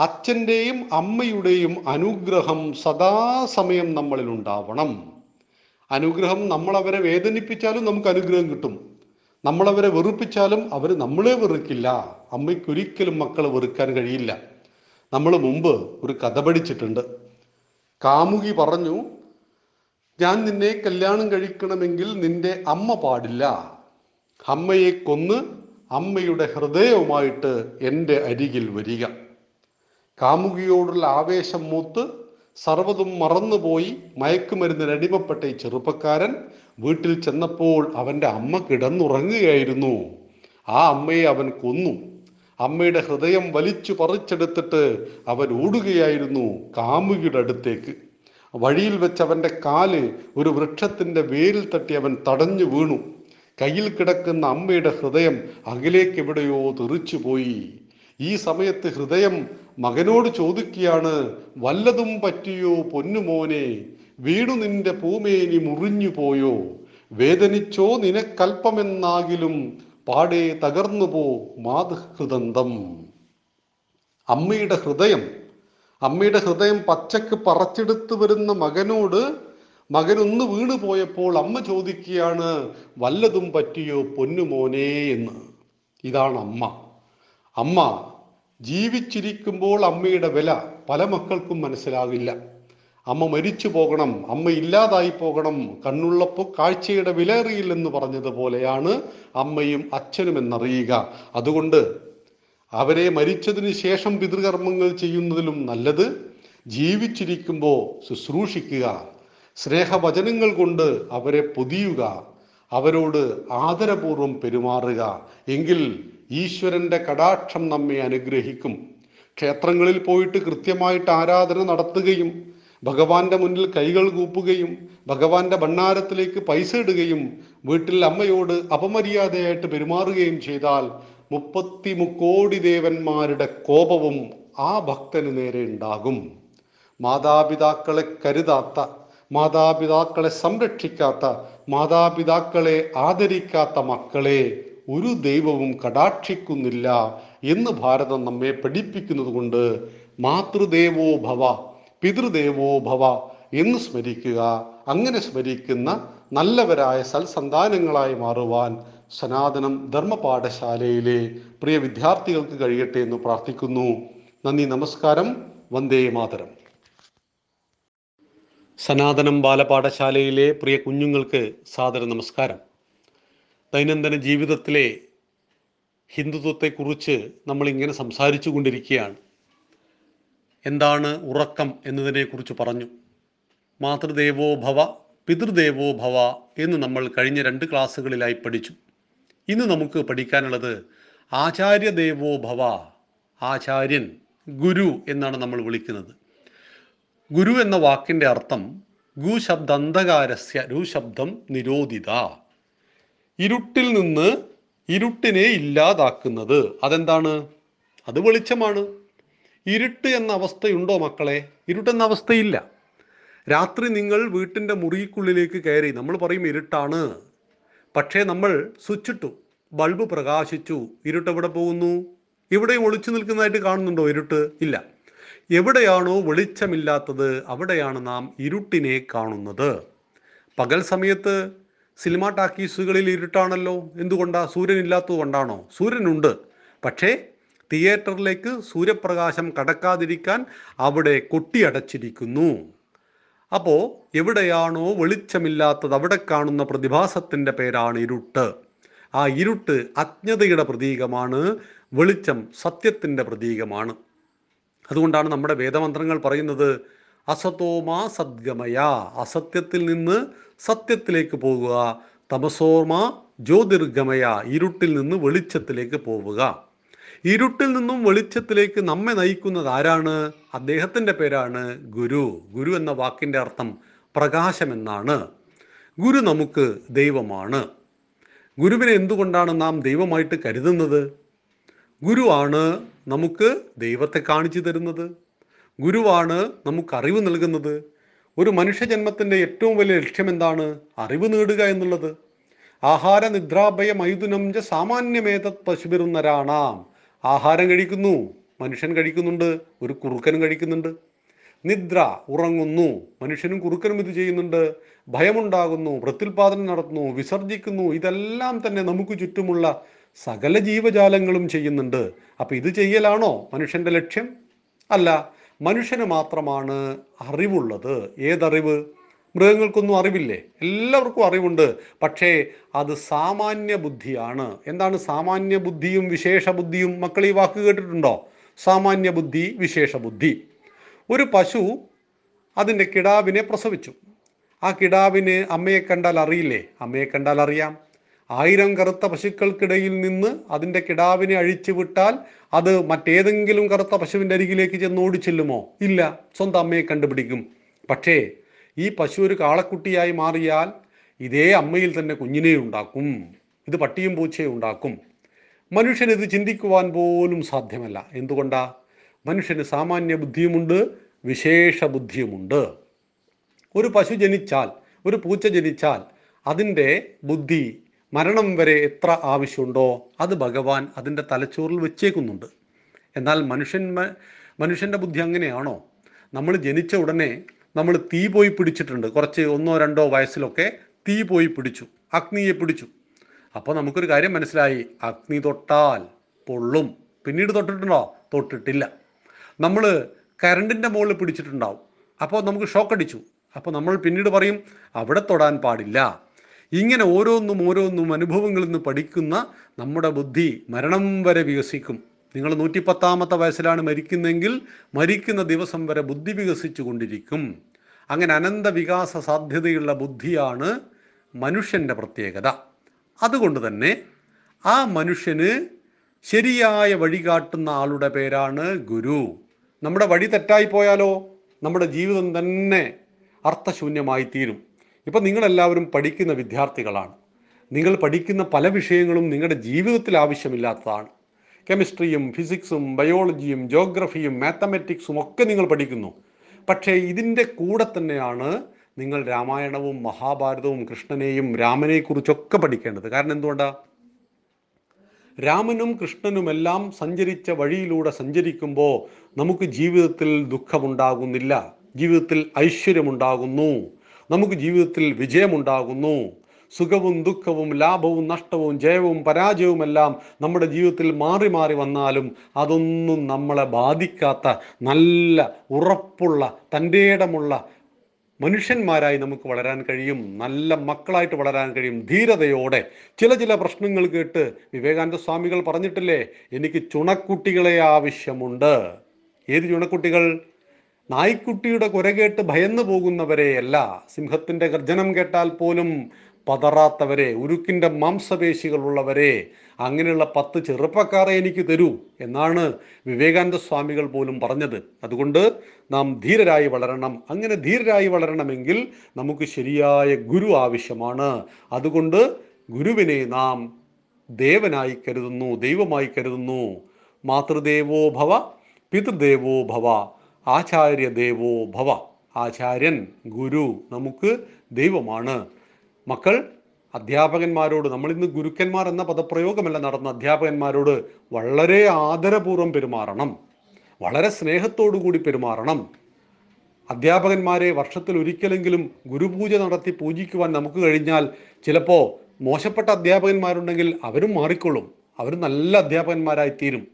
അച്ഛന്റെയും അമ്മയുടെയും അനുഗ്രഹം സദാസമയം നമ്മളിൽ ഉണ്ടാവണം. അനുഗ്രഹം നമ്മൾ അവരെ വേദനിപ്പിച്ചാലും നമുക്ക് അനുഗ്രഹം കിട്ടും. നമ്മളവരെ വെറുപ്പിച്ചാലും അവർ നമ്മളെ വെറുക്കില്ല. അമ്മയ്ക്ക് ഒരിക്കലും മക്കളെ വെറുക്കാൻ കഴിയില്ല. നമ്മൾ മുമ്പ് ഒരു കഥ പഠിച്ചിട്ടുണ്ട്. കാമുകി പറഞ്ഞു ഞാൻ നിന്നെ കല്യാണം കഴിക്കണമെങ്കിൽ നിന്റെ അമ്മ പാടില്ല. അമ്മയെ കൊന്ന് അമ്മയുടെ ഹൃദയവുമായിട്ട് എന്റെ അരികിൽ വരിക. കാമുകിയോടുള്ള ആവേശം മൂത്ത് സർവതും മറന്നുപോയി മയക്കുമരുന്നിന് അടിമപ്പെട്ട ഈ ചെറുപ്പക്കാരൻ വീട്ടിൽ ചെന്നപ്പോൾ അവന്റെ അമ്മ കിടന്നുറങ്ങുകയായിരുന്നു. ആ അമ്മയെ അവൻ കൊന്നു. അമ്മയുടെ ഹൃദയം വലിച്ചു പറിച്ചെടുത്തിട്ട് അവൻ ഓടുകയായിരുന്നു കാമുകിയുടെ അടുത്തേക്ക്. വഴിയിൽ വെച്ച് അവന്റെ കാൽ ഒരു വൃക്ഷത്തിന്റെ വേരിൽ തട്ടി അവൻ തടഞ്ഞു വീണു. കയ്യിൽ കിടക്കുന്ന അമ്മയുടെ ഹൃദയം അകലേക്ക് എവിടെയോ തെറിച്ചുപോയി. ഈ സമയത്ത് ഹൃദയം മകനോട് ചോദിക്കുകയാണ് വല്ലതും പറ്റിയോ പൊന്നുമോനെ വീണു നിന്റെ പൂമേനി മുറിഞ്ഞു പോയോ? വേദനിച്ചോ നിനക്കൽപ്പമെന്നാകിലും പാടെ തകർന്നു പോ മാതൃഹൃദന്തം. അമ്മയുടെ ഹൃദയം അമ്മയുടെ ഹൃദയം പച്ചക്ക് പറച്ചെടുത്തു വരുന്ന മകനോട് മകനൊന്ന് വീണു പോയപ്പോൾ അമ്മ ചോദിക്കുകയാണ് വല്ലതും പറ്റിയോ പൊന്നുമോനെ എന്ന്. ഇതാണ് അമ്മ. അമ്മ ജീവിച്ചിരിക്കുമ്പോൾ അമ്മയുടെ വില പല മക്കൾക്കും മനസ്സിലാവില്ല അമ്മ മരിച്ചു പോകണം അമ്മ ഇല്ലാതായി പോകണം കണ്ണുള്ളപ്പോൾ കാഴ്ചയുടെ വിലറിയില്ലെന്ന് പറഞ്ഞതുപോലെയാണ് അമ്മയും അച്ഛനും എന്നറിയുക. അതുകൊണ്ട് അവരെ മരിച്ചതിന് ശേഷം പിതൃകർമ്മങ്ങൾ ചെയ്യുന്നതിലും നല്ലത് ജീവിച്ചിരിക്കുമ്പോൾ ശുശ്രൂഷിക്കുക. സ്നേഹവചനങ്ങൾ കൊണ്ട് അവരെ പൊതിയുക. അവരോട് ആദരപൂർവം പെരുമാറുക. എങ്കിൽ ഈശ്വരന്റെ കടാക്ഷം നമ്മെ അനുഗ്രഹിക്കും. ക്ഷേത്രങ്ങളിൽ പോയിട്ട് കൃത്യമായിട്ട് ആരാധന നടത്തുകയും ഭഗവാന്റെ മുന്നിൽ കൈകൾ കൂപ്പുകയും ഭഗവാന്റെ ഭണ്ണാരത്തിലേക്ക് പൈസ ഇടുകയും വീട്ടിൽ അമ്മയോട് അപമര്യാദയായിട്ട് പെരുമാറുകയും ചെയ്താൽ മുപ്പത്തി മുക്കോടി ദേവന്മാരുടെ കോപവും ആ ഭക്തന് നേരെ ഉണ്ടാകും. മാതാപിതാക്കളെ കരുതാത്ത മാതാപിതാക്കളെ സംരക്ഷിക്കാത്ത മാതാപിതാക്കളെ ആദരിക്കാത്ത മക്കളെ ഒരു ദൈവവും കടാക്ഷിക്കുന്നില്ല എന്ന് ഭാരതം നമ്മെ പഠിപ്പിക്കുന്നത് കൊണ്ട് മാതൃദേവോ ഭവ പിതൃദേവോ ഭവ എന്ന് സ്മരിക്കുക. അങ്ങനെ സ്മരിക്കുന്ന നല്ലവരായ സൽസന്താനങ്ങളായി മാറുവാൻ സനാതനം ധർമ്മപാഠശാലയിലെ പ്രിയ വിദ്യാർത്ഥികൾക്ക് കഴിയട്ടെ എന്ന് പ്രാർത്ഥിക്കുന്നു. നന്ദി നമസ്കാരം. വന്ദേ മാതരം. സനാതനം ബാലപാഠശാലയിലെ പ്രിയ കുഞ്ഞുങ്ങൾക്ക് സാദര നമസ്കാരം. ദൈനംദിന ജീവിതത്തിലെ ഹിന്ദുത്വത്തെക്കുറിച്ച് നമ്മളിങ്ങനെ സംസാരിച്ചു കൊണ്ടിരിക്കുകയാണ് എന്താണ് ഉറക്കം എന്നതിനെക്കുറിച്ച് പറഞ്ഞു. മാതൃദേവോ ഭവ പിതൃദേവോ ഭവ എന്ന് നമ്മൾ കഴിഞ്ഞ രണ്ട് ക്ലാസ്സുകളിലായി പഠിച്ചു. ഇന്ന് നമുക്ക് പഠിക്കാനുള്ളത് ആചാര്യദേവോ ഭവ ആചാര്യൻ ഗുരു എന്നാണ് നമ്മൾ വിളിക്കുന്നത്. ഗുരു എന്ന വാക്കിന്റെ അർത്ഥം ഗു ശബ്ദ അന്ധകാരസ്യ രു ശബ്ദം നിരോധിത. ഇരുട്ടിൽ നിന്ന് ഇരുട്ടിനെ ഇല്ലാതാക്കുന്നത്. അതെന്താണ്? അത് വെളിച്ചമാണ്. ഇരുട്ട് എന്ന അവസ്ഥയുണ്ടോ മക്കളെ? ഇരുട്ടെന്ന അവസ്ഥയില്ല. രാത്രി നിങ്ങൾ വീട്ടിന്റെ മുറിക്കുള്ളിലേക്ക് കയറി നമ്മൾ പറയും ഇരുട്ടാണ്. പക്ഷേ നമ്മൾ സ്വിച്ചിട്ടു ബൾബ് പ്രകാശിച്ചു. ഇരുട്ട് എവിടെ പോകുന്നു? ഇവിടെയും ഒളിച്ചു നിൽക്കുന്നതായിട്ട് കാണുന്നുണ്ടോ ഇരുട്ട്? ഇല്ല. എവിടെയാണോ വെളിച്ചമില്ലാത്തത് അവിടെയാണ് നാം ഇരുട്ടിനെ കാണുന്നത്. പകൽ സമയത്ത് സിനിമ ടാക്കീസുകളിൽ ഇരുട്ടാണല്ലോ. എന്തുകൊണ്ടാ? സൂര്യൻ ഇല്ലാത്തത് കൊണ്ടാണോ? സൂര്യനുണ്ട്. പക്ഷേ തിയേറ്ററിലേക്ക് സൂര്യപ്രകാശം കടക്കാതിരിക്കാൻ അവിടെ കൊട്ടിയടച്ചിരിക്കുന്നു അപ്പോൾ എവിടെയാണോ വെളിച്ചമില്ലാത്തത് അവിടെ കാണുന്ന പ്രതിഭാസത്തിന്റെ പേരാണ് ഇരുട്ട്. ആ ഇരുട്ട് അജ്ഞതയുടെ പ്രതീകമാണ് വെളിച്ചം സത്യത്തിന്റെ പ്രതീകമാണ്. അതുകൊണ്ടാണ് നമ്മുടെ വേദമന്ത്രങ്ങൾ പറയുന്നത് അസതോമാ സദ്ഗമയ. അസത്യത്തിൽ നിന്ന് സത്യത്തിലേക്ക് പോകുക. തമസോർമ ജ്യോതിർഗമയ ഇരുട്ടിൽ നിന്ന് വെളിച്ചത്തിലേക്ക് പോവുക. ഇരുട്ടിൽ നിന്നും വെളിച്ചത്തിലേക്ക് നമ്മെ നയിക്കുന്നത് ആരാണ്? അദ്ദേഹത്തിന്റെ പേരാണ് ഗുരു. ഗുരു എന്ന വാക്കിന്റെ അർത്ഥം പ്രകാശം എന്നാണ് ഗുരു നമുക്ക് ദൈവമാണ്. ഗുരുവിനെ എന്തുകൊണ്ടാണ് നാം ദൈവമായിട്ട് കരുതുന്നത്? ഗുരുവാണ് നമുക്ക് ദൈവത്തെ കാണിച്ചു തരുന്നത്. ഗുരുവാണ് നമുക്ക് അറിവ് നൽകുന്നത്. ഒരു മനുഷ്യജന്മത്തിന്റെ ഏറ്റവും വലിയ ലക്ഷ്യം എന്താണ് അറിവ് നേടുക എന്നുള്ളത്. ആഹാര നിദ്രാഭയ മൈഥുനം ച സാമാന്യമേതത് പശുപിറുന്നരാണാം ആഹാരം കഴിക്കുന്നു മനുഷ്യൻ കഴിക്കുന്നുണ്ട് ഒരു കുറുക്കനും കഴിക്കുന്നുണ്ട്. നിദ്ര ഉറങ്ങുന്നു മനുഷ്യനും കുറുക്കനും ഇത് ചെയ്യുന്നുണ്ട്. ഭയമുണ്ടാകുന്നു പ്രത്യുൽപാദനം നടത്തുന്നു വിസർജിക്കുന്നു ഇതെല്ലാം തന്നെ നമുക്ക് ചുറ്റുമുള്ള സകല ജീവജാലങ്ങളും ചെയ്യുന്നുണ്ട്. അപ്പം ഇത് ചെയ്യലാണോ മനുഷ്യന്റെ ലക്ഷ്യം? അല്ല മനുഷ്യന് മാത്രമാണ് അറിവുള്ളത്. ഏതറിവ്? മൃഗങ്ങൾക്കൊന്നും അറിവില്ലേ? എല്ലാവർക്കും അറിവുണ്ട്. പക്ഷേ അത് സാമാന്യ ബുദ്ധിയാണ്. എന്താണ് സാമാന്യ ബുദ്ധിയും വിശേഷ ബുദ്ധിയും? മക്കൾ ഈ വാക്ക് കേട്ടിട്ടുണ്ടോ? സാമാന്യ ബുദ്ധി വിശേഷ ബുദ്ധി. ഒരു പശു അതിന്റെ കിടാവിനെ പ്രസവിച്ചു. ആ കിടാവിന് അമ്മയെ കണ്ടാൽ അറിയില്ലേ? അമ്മയെ കണ്ടാൽ അറിയാം. ആയിരം കറുത്ത പശുക്കൾക്കിടയിൽ നിന്ന് അതിന്റെ കിടാവിനെ അഴിച്ചു വിട്ടാൽ അത് മറ്റേതെങ്കിലും കറുത്ത പശുവിന്റെ അരികിലേക്ക് ചെന്ന് ഓടിച്ചെല്ലുമോ? ഇല്ല സ്വന്തം അമ്മയെ കണ്ടുപിടിക്കും. പക്ഷേ ഈ പശു ഒരു കാളക്കുട്ടിയായി മാറിയാൽ ഇതേ അമ്മയിൽ തന്നെ കുഞ്ഞിനെ ഉണ്ടാക്കും. ഇത് പട്ടിയും പൂച്ചയും ഉണ്ടാക്കും. മനുഷ്യൻ ഇത് ചിന്തിക്കുവാൻ പോലും സാധ്യമല്ല. എന്തുകൊണ്ടാ? മനുഷ്യന് സാമാന്യ ബുദ്ധിയുമുണ്ട് വിശേഷ ബുദ്ധിയുമുണ്ട്. ഒരു പശു ജനിച്ചാൽ ഒരു പൂച്ച ജനിച്ചാൽ അതിന്റെ ബുദ്ധി മരണം വരെ എത്ര ആവശ്യമുണ്ടോ അത് ഭഗവാൻ അതിന്റെ തലച്ചോറിൽ വെച്ചേക്കുന്നുണ്ട്. എന്നാൽ മനുഷ്യൻ മനുഷ്യന്റെ ബുദ്ധി അങ്ങനെയാണോ? നമ്മൾ ജനിച്ച ഉടനെ നമ്മൾ തീ പോയി പിടിച്ചിട്ടുണ്ട്. കുറച്ച് ഒന്നോ രണ്ടോ വയസ്സിലൊക്കെ തീ പോയി പിടിച്ചു. അഗ്നിയെ പിടിച്ചു. അപ്പോൾ നമുക്കൊരു കാര്യം മനസ്സിലായി. അഗ്നി തൊട്ടാൽ പൊള്ളും. പിന്നീട് തൊട്ടിട്ടുണ്ടോ? തൊട്ടിട്ടില്ല. നമ്മൾ കരണ്ടിന്റെ മുകളിൽ പിടിച്ചിട്ടുണ്ടാവും. അപ്പോൾ നമുക്ക് ഷോക്ക് അടിച്ചു അപ്പോൾ നമ്മൾ പിന്നീട് പറയും അവിടെ തൊടാൻ പാടില്ല. ഇങ്ങനെ ഓരോന്നും ഓരോന്നും അനുഭവങ്ങളിൽ നിന്ന് പഠിക്കുന്ന നമ്മുടെ ബുദ്ധി മരണം വരെ വികസിക്കും. നിങ്ങൾ നൂറ്റിപ്പത്താമത്തെ വയസ്സിലാണ് മരിക്കുന്നതെങ്കിൽ മരിക്കുന്ന ദിവസം വരെ ബുദ്ധി വികസിച്ചു കൊണ്ടിരിക്കും. അങ്ങനെ അനന്ത വികാസ സാധ്യതയുള്ള ബുദ്ധിയാണ് മനുഷ്യന്റെ പ്രത്യേകത. അതുകൊണ്ട് തന്നെ ആ മനുഷ്യന് ശരിയായ വഴി കാട്ടുന്ന ആളുടെ പേരാണ് ഗുരു. നമ്മുടെ വഴി തെറ്റായി പോയാലോ? നമ്മുടെ ജീവിതം തന്നെ അർത്ഥശൂന്യമായി തീരും ഇപ്പം നിങ്ങളെല്ലാവരും പഠിക്കുന്ന വിദ്യാർത്ഥികളാണ്. നിങ്ങൾ പഠിക്കുന്ന പല വിഷയങ്ങളും നിങ്ങളുടെ ജീവിതത്തിൽ ആവശ്യമില്ലാത്തതാണ്. കെമിസ്ട്രിയും ഫിസിക്സും ബയോളജിയും ജോഗ്രഫിയും മാത്തമെറ്റിക്സും ഒക്കെ നിങ്ങൾ പഠിക്കുന്നു. പക്ഷേ ഇതിന്റെ കൂടെ തന്നെയാണ് നിങ്ങൾ രാമായണവും മഹാഭാരതവും കൃഷ്ണനെയും രാമനെക്കുറിച്ചൊക്കെ പഠിക്കേണ്ടത്. കാരണം എന്തുകൊണ്ടാണ് രാമനും കൃഷ്ണനുമെല്ലാം സഞ്ചരിച്ച വഴിയിലൂടെ സഞ്ചരിക്കുമ്പോൾ നമുക്ക് ജീവിതത്തിൽ ദുഃഖമുണ്ടാകുന്നില്ല. ജീവിതത്തിൽ ഐശ്വര്യമുണ്ടാകുന്നു. നമുക്ക് ജീവിതത്തിൽ വിജയമുണ്ടാകുന്നു. സുഖവും ദുഃഖവും ലാഭവും നഷ്ടവും ജയവും പരാജയവുമെല്ലാം നമ്മുടെ ജീവിതത്തിൽ മാറി മാറി വന്നാലും അതൊന്നും നമ്മളെ ബാധിക്കാത്ത നല്ല ഉറപ്പുള്ള തന്റെ ഇടമുള്ള മനുഷ്യന്മാരായി നമുക്ക് വളരാൻ കഴിയും. നല്ല മക്കളായിട്ട് വളരാൻ കഴിയും. ധീരതയോടെ. ചില ചില പ്രശ്നങ്ങൾ കേട്ട് വിവേകാനന്ദ സ്വാമികൾ പറഞ്ഞിട്ടില്ലേ എനിക്ക് ചുണക്കുട്ടികളെ ആവശ്യമുണ്ട്. ഏത് ചുണക്കുട്ടികൾ? നായ്ക്കുട്ടിയുടെ കുര കേട്ട് ഭയന്നു പോകുന്നവരെയല്ല. സിംഹത്തിന്റെ ഗർജനം കേട്ടാൽ പോലും പതറാത്തവരെ ഉരുക്കിന്റെ മാംസപേശികളുള്ളവരെ അങ്ങനെയുള്ള പത്ത് ചെറുപ്പക്കാരെ എനിക്ക് തരൂ എന്നാണ് വിവേകാനന്ദ സ്വാമികൾ പോലും പറഞ്ഞത്. അതുകൊണ്ട് നാം ധീരരായി വളരണം. അങ്ങനെ ധീരരായി വളരണമെങ്കിൽ നമുക്ക് ശരിയായ ഗുരു ആവശ്യമാണ്. അതുകൊണ്ട് ഗുരുവിനെ നാം ദേവനായി കരുതുന്നു ദൈവമായി കരുതുന്നു. മാതൃദേവോ ഭവ പിതൃദേവോ ഭവ. ആചാര്യദേവോ ഭവ. ആചാര്യൻ ഗുരു നമുക്ക് ദൈവമാണ്. മക്കൾ അധ്യാപകന്മാരോട് നമ്മൾ ഇന്ന് ഗുരുക്കന്മാർ എന്ന പദപ്രയോഗമല്ല നടന്ന അധ്യാപകന്മാരോട് വളരെ ആദരപൂർവം പെരുമാറണം. വളരെ കൂടി പെരുമാറണം. അധ്യാപകന്മാരെ വർഷത്തിൽ ഒരിക്കലെങ്കിലും ഗുരുപൂജ നടത്തി പൂജിക്കുവാൻ നമുക്ക് കഴിഞ്ഞാൽ ചിലപ്പോൾ മോശപ്പെട്ട അധ്യാപകന്മാരുണ്ടെങ്കിൽ അവരും മാറിക്കൊള്ളും. അവർ നല്ല അധ്യാപകന്മാരായി തീരും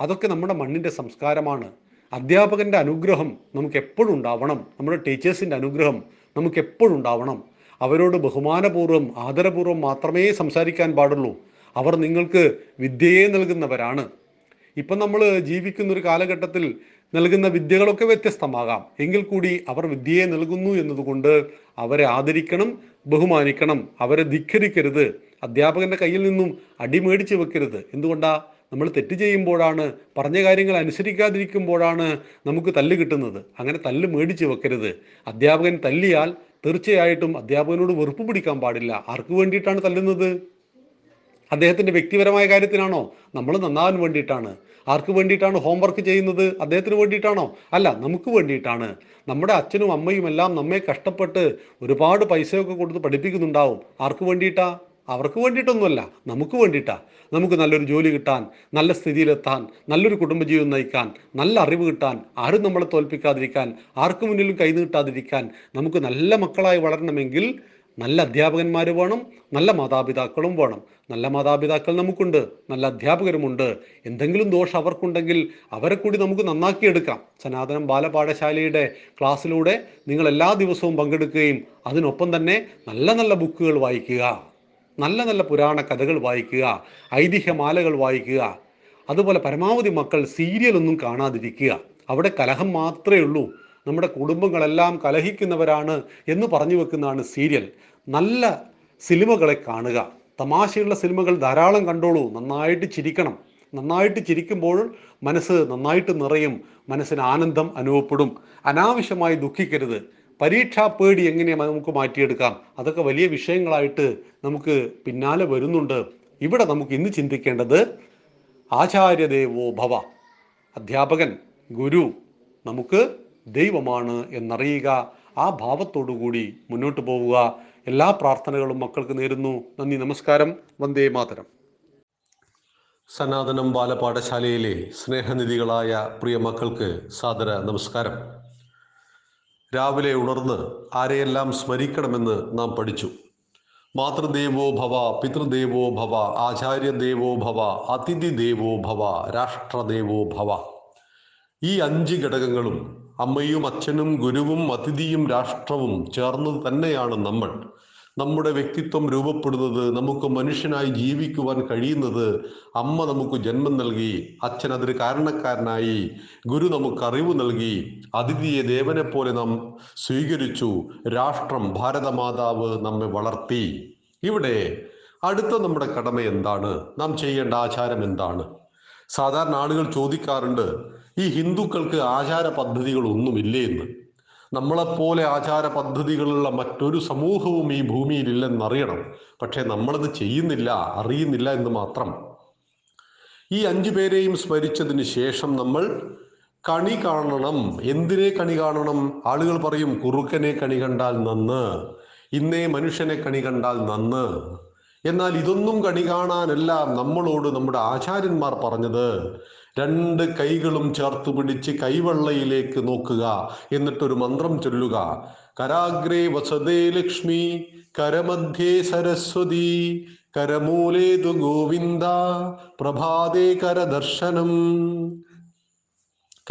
അതൊക്കെ നമ്മുടെ മണ്ണിന്റെ സംസ്കാരമാണ്. അധ്യാപകന്റെ അനുഗ്രഹം നമുക്ക് എപ്പോഴും ഉണ്ടാവണം. നമ്മുടെ ടീച്ചേഴ്സിന്റെ അനുഗ്രഹം നമുക്ക് എപ്പോഴും ഉണ്ടാവണം. അവരോട് ബഹുമാനപൂർവം ആദരപൂർവം മാത്രമേ സംസാരിക്കാൻ പാടുള്ളൂ. അവർ നിങ്ങൾക്ക് വിദ്യയെ നൽകുന്നവരാണ്. ഇപ്പം നമ്മൾ ജീവിക്കുന്ന ഒരു കാലഘട്ടത്തിൽ നൽകുന്ന വിദ്യകളൊക്കെ വ്യത്യസ്തമാകാം. എങ്കിൽ കൂടി അവർ വിദ്യയെ നൽകുന്നു എന്നതുകൊണ്ട് അവരെ ആദരിക്കണം ബഹുമാനിക്കണം. അവരെ ധിക്കരിക്കരുത്. അധ്യാപകന്റെ കയ്യിൽ നിന്നും അടിമേടിച്ച് വെക്കരുത്. എന്തുകൊണ്ടാ? നമ്മൾ തെറ്റ് ചെയ്യുമ്പോഴാണ് പറഞ്ഞ കാര്യങ്ങൾ അനുസരിക്കാതിരിക്കുമ്പോഴാണ് നമുക്ക് തല്ല് കിട്ടുന്നത്. അങ്ങനെ തല്ല് മേടിച്ച് വെക്കരുത്. അധ്യാപകൻ തല്ലിയാൽ തീർച്ചയായിട്ടും അധ്യാപകനോട് വെറുപ്പ് പിടിക്കാൻ പാടില്ല. ആർക്ക് വേണ്ടിയിട്ടാണ് തല്ലുന്നത്? അദ്ദേഹത്തിന്റെ വ്യക്തിപരമായ കാര്യത്തിനാണോ? നമ്മൾ നന്നാവാൻ വേണ്ടിയിട്ടാണ്. ആർക്ക് വേണ്ടിയിട്ടാണ് ഹോംവർക്ക് ചെയ്യുന്നത്? അദ്ദേഹത്തിന് വേണ്ടിയിട്ടാണോ? അല്ല നമുക്ക് വേണ്ടിയിട്ടാണ്. നമ്മുടെ അച്ഛനും അമ്മയും എല്ലാം നമ്മെ കഷ്ടപ്പെട്ട് ഒരുപാട് പൈസയൊക്കെ കൊടുത്ത് പഠിപ്പിക്കുന്നുണ്ടാവും. ആർക്ക് വേണ്ടിയിട്ടാ? അവർക്ക് വേണ്ടിയിട്ടൊന്നുമല്ല നമുക്ക് വേണ്ടിയിട്ടാണ് നമുക്ക് നല്ലൊരു ജോലി കിട്ടാൻ നല്ല സ്ഥിതിയിലെത്താൻ നല്ലൊരു കുടുംബജീവിതം നയിക്കാൻ നല്ല അറിവ് കിട്ടാൻ ആരും നമ്മളെ തോൽപ്പിക്കാതിരിക്കാൻ ആർക്കു മുന്നിലും കൈ നീട്ടാതിരിക്കാൻ നമുക്ക് നല്ല മക്കളായി വളരണമെങ്കിൽ നല്ല അധ്യാപകന്മാർ വേണം നല്ല മാതാപിതാക്കളും വേണം. നല്ല മാതാപിതാക്കൾ നമുക്കുണ്ട് നല്ല അധ്യാപകരുമുണ്ട്. എന്തെങ്കിലും ദോഷം അവർക്കുണ്ടെങ്കിൽ അവരെ കൂടി നമുക്ക് നന്നാക്കിയെടുക്കാം. സനാതനം ബാലപാഠശാലയുടെ ക്ലാസ്സിലൂടെ നിങ്ങൾ എല്ലാ ദിവസവും പങ്കെടുക്കുകയും അതിനൊപ്പം തന്നെ നല്ല നല്ല ബുക്കുകൾ വായിക്കുക. നല്ല നല്ല പുരാണ കഥകൾ വായിക്കുക ഐതിഹ്യമാലകൾ വായിക്കുക. അതുപോലെ പരമാവധി മക്കൾ സീരിയലൊന്നും കാണാതിരിക്കുക. അവിടെ കലഹം മാത്രമേ ഉള്ളൂ. നമ്മുടെ കുടുംബങ്ങളെല്ലാം കലഹിക്കുന്നവരാണ് എന്ന് പറഞ്ഞു വെക്കുന്നതാണ് സീരിയൽ നല്ല സിനിമകളെ കാണുക. തമാശയുള്ള സിനിമകൾ ധാരാളം കണ്ടോളൂ. നന്നായിട്ട് ചിരിക്കണം. നന്നായിട്ട് ചിരിക്കുമ്പോൾ മനസ്സ് നന്നായിട്ട് നിറയും. മനസ്സിന് ആനന്ദം അനുഭവപ്പെടും. അനാവശ്യമായി ദുഃഖിക്കരുത്. പരീക്ഷാ പേടി എങ്ങനെ നമുക്ക് മാറ്റിയെടുക്കാം? അതൊക്കെ വലിയ വിഷയങ്ങളായിട്ട് നമുക്ക് പിന്നാലെ വരുന്നുണ്ട്. ഇവിടെ നമുക്ക് ഇന്ന് ചിന്തിക്കേണ്ടത് ആചാര്യദേവോ ഭവ. അധ്യാപകൻ ഗുരു നമുക്ക് ദൈവമാണ് എന്നറിയുക. ആ കൂടി മുന്നോട്ട് പോവുക. എല്ലാ പ്രാർത്ഥനകളും മക്കൾക്ക് നേരുന്നു. നന്ദി നമസ്കാരം. വന്ദേ മാതരം. സനാതനം ബാലപാഠശാലയിലെ സ്നേഹനിധികളായ പ്രിയ മക്കൾക്ക് സാദര നമസ്കാരം. രാവിലെ ഉണർന്ന് ആരെയെല്ലാം സ്മരിക്കണമെന്ന് നാം പഠിച്ചു. മാതൃദേവോ ഭവ പിതൃദേവോ ഭവ ആചാര്യദേവോ ഭവ അതിഥി ദേവോ ഭവ രാഷ്ട്രദേവോ ഭവ. ഈ അഞ്ച് ഘടകങ്ങളും അമ്മയും അച്ഛനും ഗുരുവും അതിഥിയും രാഷ്ട്രവും ചേർന്നത് തന്നെയാണ് നമ്മൾ. നമ്മുടെ വ്യക്തിത്വം രൂപപ്പെടുന്നത് നമുക്ക് മനുഷ്യനായി ജീവിക്കുവാൻ കഴിയുന്നത് അമ്മ നമുക്ക് ജന്മം നൽകി അച്ഛൻ അതിന് കാരണക്കാരനായി ഗുരു നമുക്ക് അറിവ് നൽകി അതിഥിയെ ദേവനെ പോലെ നാം സ്വീകരിച്ചു രാഷ്ട്രം ഭാരതമാതാവ് നമ്മെ വളർത്തി. ഇവിടെ അടുത്ത നമ്മുടെ കടമ എന്താണ്? നാം ചെയ്യേണ്ട ആചാരം എന്താണ്? സാധാരണ ആളുകൾ ചോദിക്കാറുണ്ട് ഈ ഹിന്ദുക്കൾക്ക് ആചാര പദ്ധതികളൊന്നുമില്ലേ എന്ന്. നമ്മളെപ്പോലെ ആചാര പദ്ധതികളുള്ള മറ്റൊരു സമൂഹവും ഈ ഭൂമിയിൽ ഇല്ലെന്നറിയണം പക്ഷെ നമ്മളത് ചെയ്യുന്നില്ല അറിയുന്നില്ല എന്ന് മാത്രം. ഈ അഞ്ചു പേരെയും സ്മരിച്ചതിന് ശേഷം നമ്മൾ കണി കാണണം. എന്തിനെ കണി കാണണം? ആളുകൾ പറയും കുറുക്കനെ കണി കണ്ടാൽ നന്ന് ഇന്നേ മനുഷ്യനെ കണി കണ്ടാൽ നന്ന്. എന്നാൽ ഇതൊന്നും കണി കാണാനല്ല നമ്മളോട് നമ്മുടെ ആചാര്യന്മാർ പറഞ്ഞത്. രണ്ട് കൈകളും ചേർത്ത് പിടിച്ച് കൈവെള്ളയിലേക്ക് നോക്കുക. എന്നിട്ടൊരു മന്ത്രം ചൊല്ലുക. കരാഗ്രേ വസതേ ലക്ഷ്മി കരമധ്യേ സരസ്വതി കരമൂലേതു ഗോവിന്ദ പ്രഭാതേ കരദർശനം.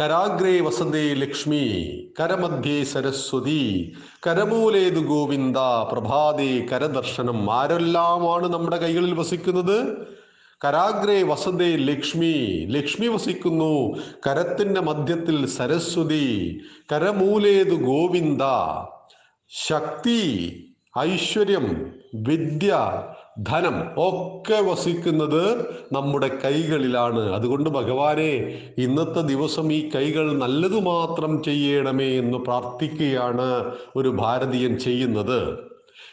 കരാഗ്രേ വസന്തേ ലക്ഷ്മി കരമധ്യേ സരസ്വതി കരമൂലേതു ഗോവിന്ദ പ്രഭാതേ കരദർശനം. ആരെല്ലാമാണ് നമ്മുടെ കൈകളിൽ വസിക്കുന്നത്? കരാഗ്രേ വസന്തേ ലക്ഷ്മി. ലക്ഷ്മി വസിക്കുന്നു. കരത്തിന്റെ മധ്യത്തിൽ സരസ്വതി. കരമൂലേതു ഗോവിന്ദ. ശക്തി ഐശ്വര്യം വിദ്യ ധനം ഒക്കെ വസിക്കുന്നത് നമ്മുടെ കൈകളിലാണ്. അതുകൊണ്ട് ഭഗവാനെ ഇന്നത്തെ ദിവസം ഈ കൈകൾ നല്ലതു മാത്രം ചെയ്യണമേ എന്ന് പ്രാർത്ഥിക്കുകയാണ് ഒരു ഭാരതീയൻ ചെയ്യുന്നത്.